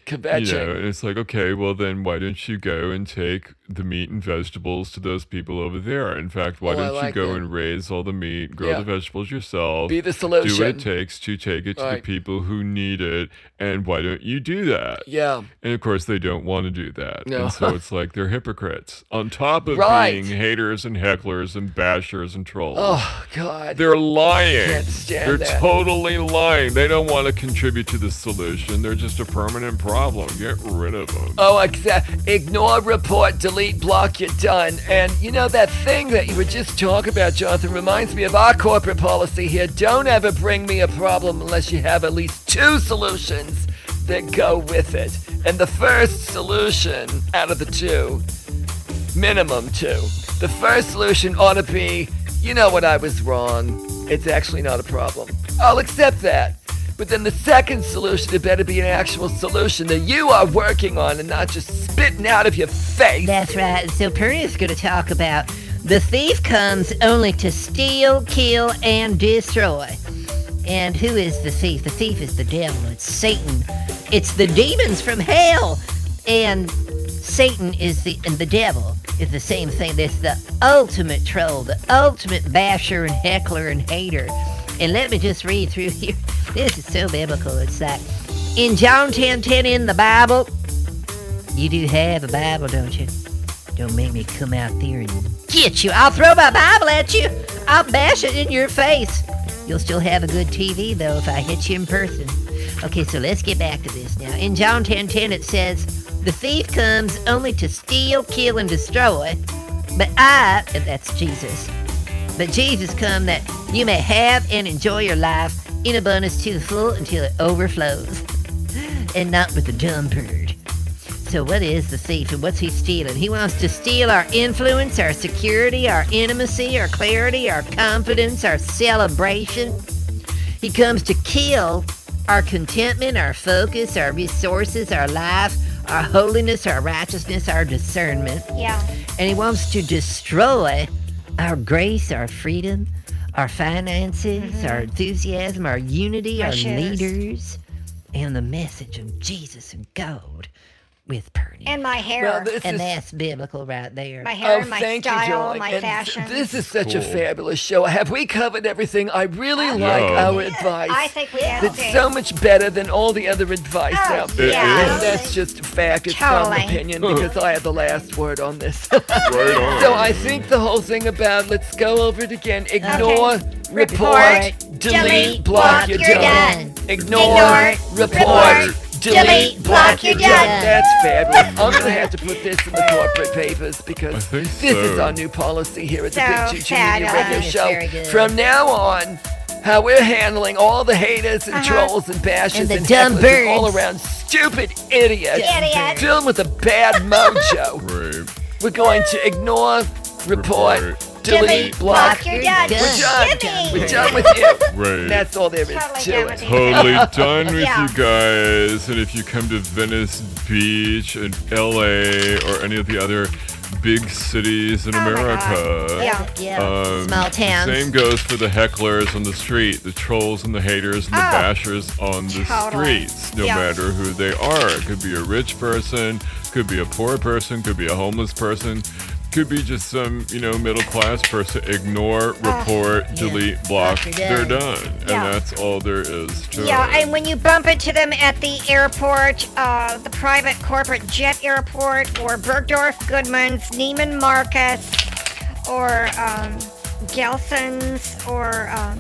you Kvetching. know, and it's like, okay, well then why don't you go and take the meat and vegetables to those people over there? In fact, why Oh, don't like you go that. and raise all the meat, grow Yeah. the vegetables yourself, Be the solution, do what it takes to take it to Right. the people who need it, and why don't you do that? Yeah. And of course, they don't want to do that. No. And so it's like they're hypocrites. On top of Right. being haters and hecklers and bashers and trolls. Oh, God. They're lying. Can't stand They're that. totally lying. They don't want to contribute to the solution. They're just a permanent problem. Get rid of them. Oh, exactly. Ignore, report, delete, block, you're done. And you know, that thing that you were just talking about, Jonathan, reminds me of our corporate policy here. Don't ever bring me a problem unless you have at least two solutions that go with it. And the first solution out of the two, minimum two, the first solution ought to be you know what, I was wrong. It's actually not a problem. I'll accept that. But then the second solution, it better be an actual solution that you are working on and not just spitting out of your face. That's right. So Perry's going to talk about the thief comes only to steal, kill, and destroy. And who is the thief? The thief is the devil. It's Satan. It's the demons from hell. And Satan is the and the devil is the same thing. That's the ultimate troll, the ultimate basher and heckler and hater. And let me just read through here. This is so biblical. It's like in John 10 10 in the Bible. You do have a Bible, don't you? Don't make me come out there and get you. I'll throw my Bible at you. I'll bash it in your face. You'll still have a good TV, though, if I hit you in person. Okay, so let's get back to this now. In John 10 10, it says, The thief comes only to steal, kill, and destroy. But I, that's Jesus, but Jesus come that you may have and enjoy your life in abundance to the full until it overflows. and not with the dumb bird. So what is the thief and what's he stealing? He wants to steal our influence, our security, our intimacy, our clarity, our confidence, our celebration. He comes to kill our contentment, our focus, our resources, our life, our holiness, our righteousness, our discernment. Yeah. And he wants to destroy our grace, our freedom, our finances, mm-hmm. our enthusiasm, our unity, My our shoes. leaders, and the message of Jesus and God. With Pernia. And my hair. Well, this and is that's biblical right there. my hair, Oh, my thank style, you, my And fashion. This is such a fabulous show. Have we covered everything? I really uh, like Yeah. our advice. I think we have It's so much better than all the other advice Oh, out there. yeah. And that's just a fact. It's not Totally. an opinion because I have the last word on this. Right on. so I think the whole thing about let's go over it again. Ignore, report, Report, delete, delete, block, block, you're you're done. done. Ignore, Ignore, report, report, delete, delete, block, block, you're you're done. done. That's fabulous. I'm gonna have to put this in the corporate papers because think this is our new policy here at the Big Juju Media. Radio Show. From now on, how we're handling all the haters and Uh-huh. trolls and bashes And the and, dumb hecklers and all around stupid idiots Idiots. filled with a bad mojo. Right. We're going to ignore, report, Report. Delete, Delete, block. block, you're done. We're done. We're done with you. Right. That's all there is Totally to done it. with you. Totally done with Yeah. you guys. And if you come to Venice Beach and LA or any of the other big cities in Oh my America. Yeah. Yeah. um, Small towns. Same goes for the hecklers on the street, the trolls and the haters and the Oh. bashers on the Totally. streets, no Yeah. matter who they are. It could be a rich person, could be a poor person, could be a homeless person, could be just some, you know, middle class person. Ignore, report, Yeah. delete, block. You're They're done. done. Yeah. And that's all there is to it. Yeah, it. and when you bump into them at the airport, uh, the private corporate jet airport, or Bergdorf Goodman's, Neiman Marcus, or um, Gelson's, or um,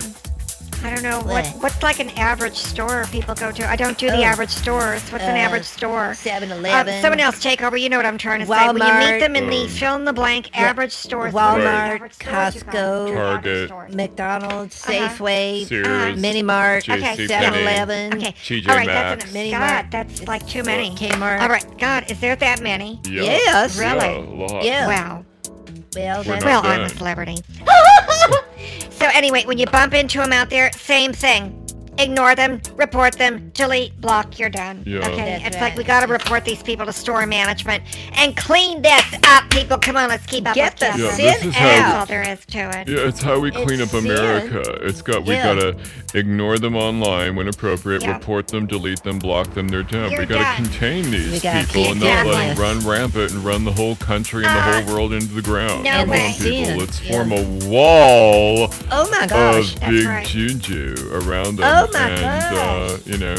I don't know what What? what's like an average store people go to. I don't do the Oh. average stores. What's an Uh, average store? 7-Eleven. Um, someone else take over. You know what I'm trying to say. When you meet them in the fill in the blank Yeah. average stores, Walmart, what are the average stores you go to? Costco, Target. McDonald's, Uh-huh. Safeway, Sears, Mini Mart, Okay, 7-Eleven, Okay. TJ All right, Maxx. that's Mini an, Mart. God, that's like too many. Kmart. All right, God, is there that many? Yeah. Yes. Yeah, Really? a lot. Yeah. Wow. Well, We're that's not Well, I'm a celebrity. so anyway, when you bump into them out there, same thing. Ignore them, report them, delete, block, you're done. Yeah. Okay, That's it's right. like we gotta report these people to store management and clean this up, people. Come on, let's keep up Get with the this. Yeah, this sin is how- That's all there is to it. Yeah, it's how we clean It's up sin. America. It's got we Yeah. gotta ignore them online when appropriate, Yeah. report them, delete them, block them. They're done. You're we gotta done. contain these gotta people keep and not let them them run rampant and run the whole country and the Uh, whole world into the ground. no Come on, people, Sin. let's Yeah. form a wall Oh my gosh. of that's big right. juju around them, Oh my and uh, you know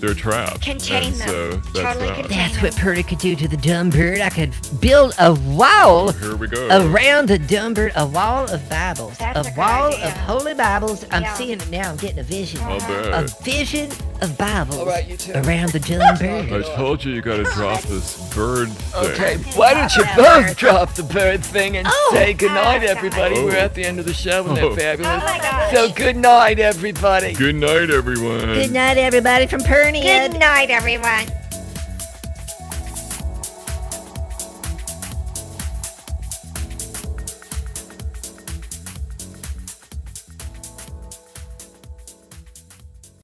they're trapped. Contain and them. So that's Totally that. contain That's what Purdy could do to the dumb bird. I could build a wall oh, Here we go. around the dumb bird, a wall of Bibles, That's a a wall idea. of holy Bibles. I'm Yeah. seeing it now. I'm getting a vision. I'll uh-huh. A vision of Bibles All right, you two. around the dumb bird. I told you you gotta oh, drop this bird thing. Okay, why don't you both drop the bird thing and Oh. say goodnight, Oh, everybody? God. We're at the end of the show, and Oh. they're fabulous. Oh my gosh. So good night, everybody. Good night, everyone. Good night, everybody from journey. Good night, everyone.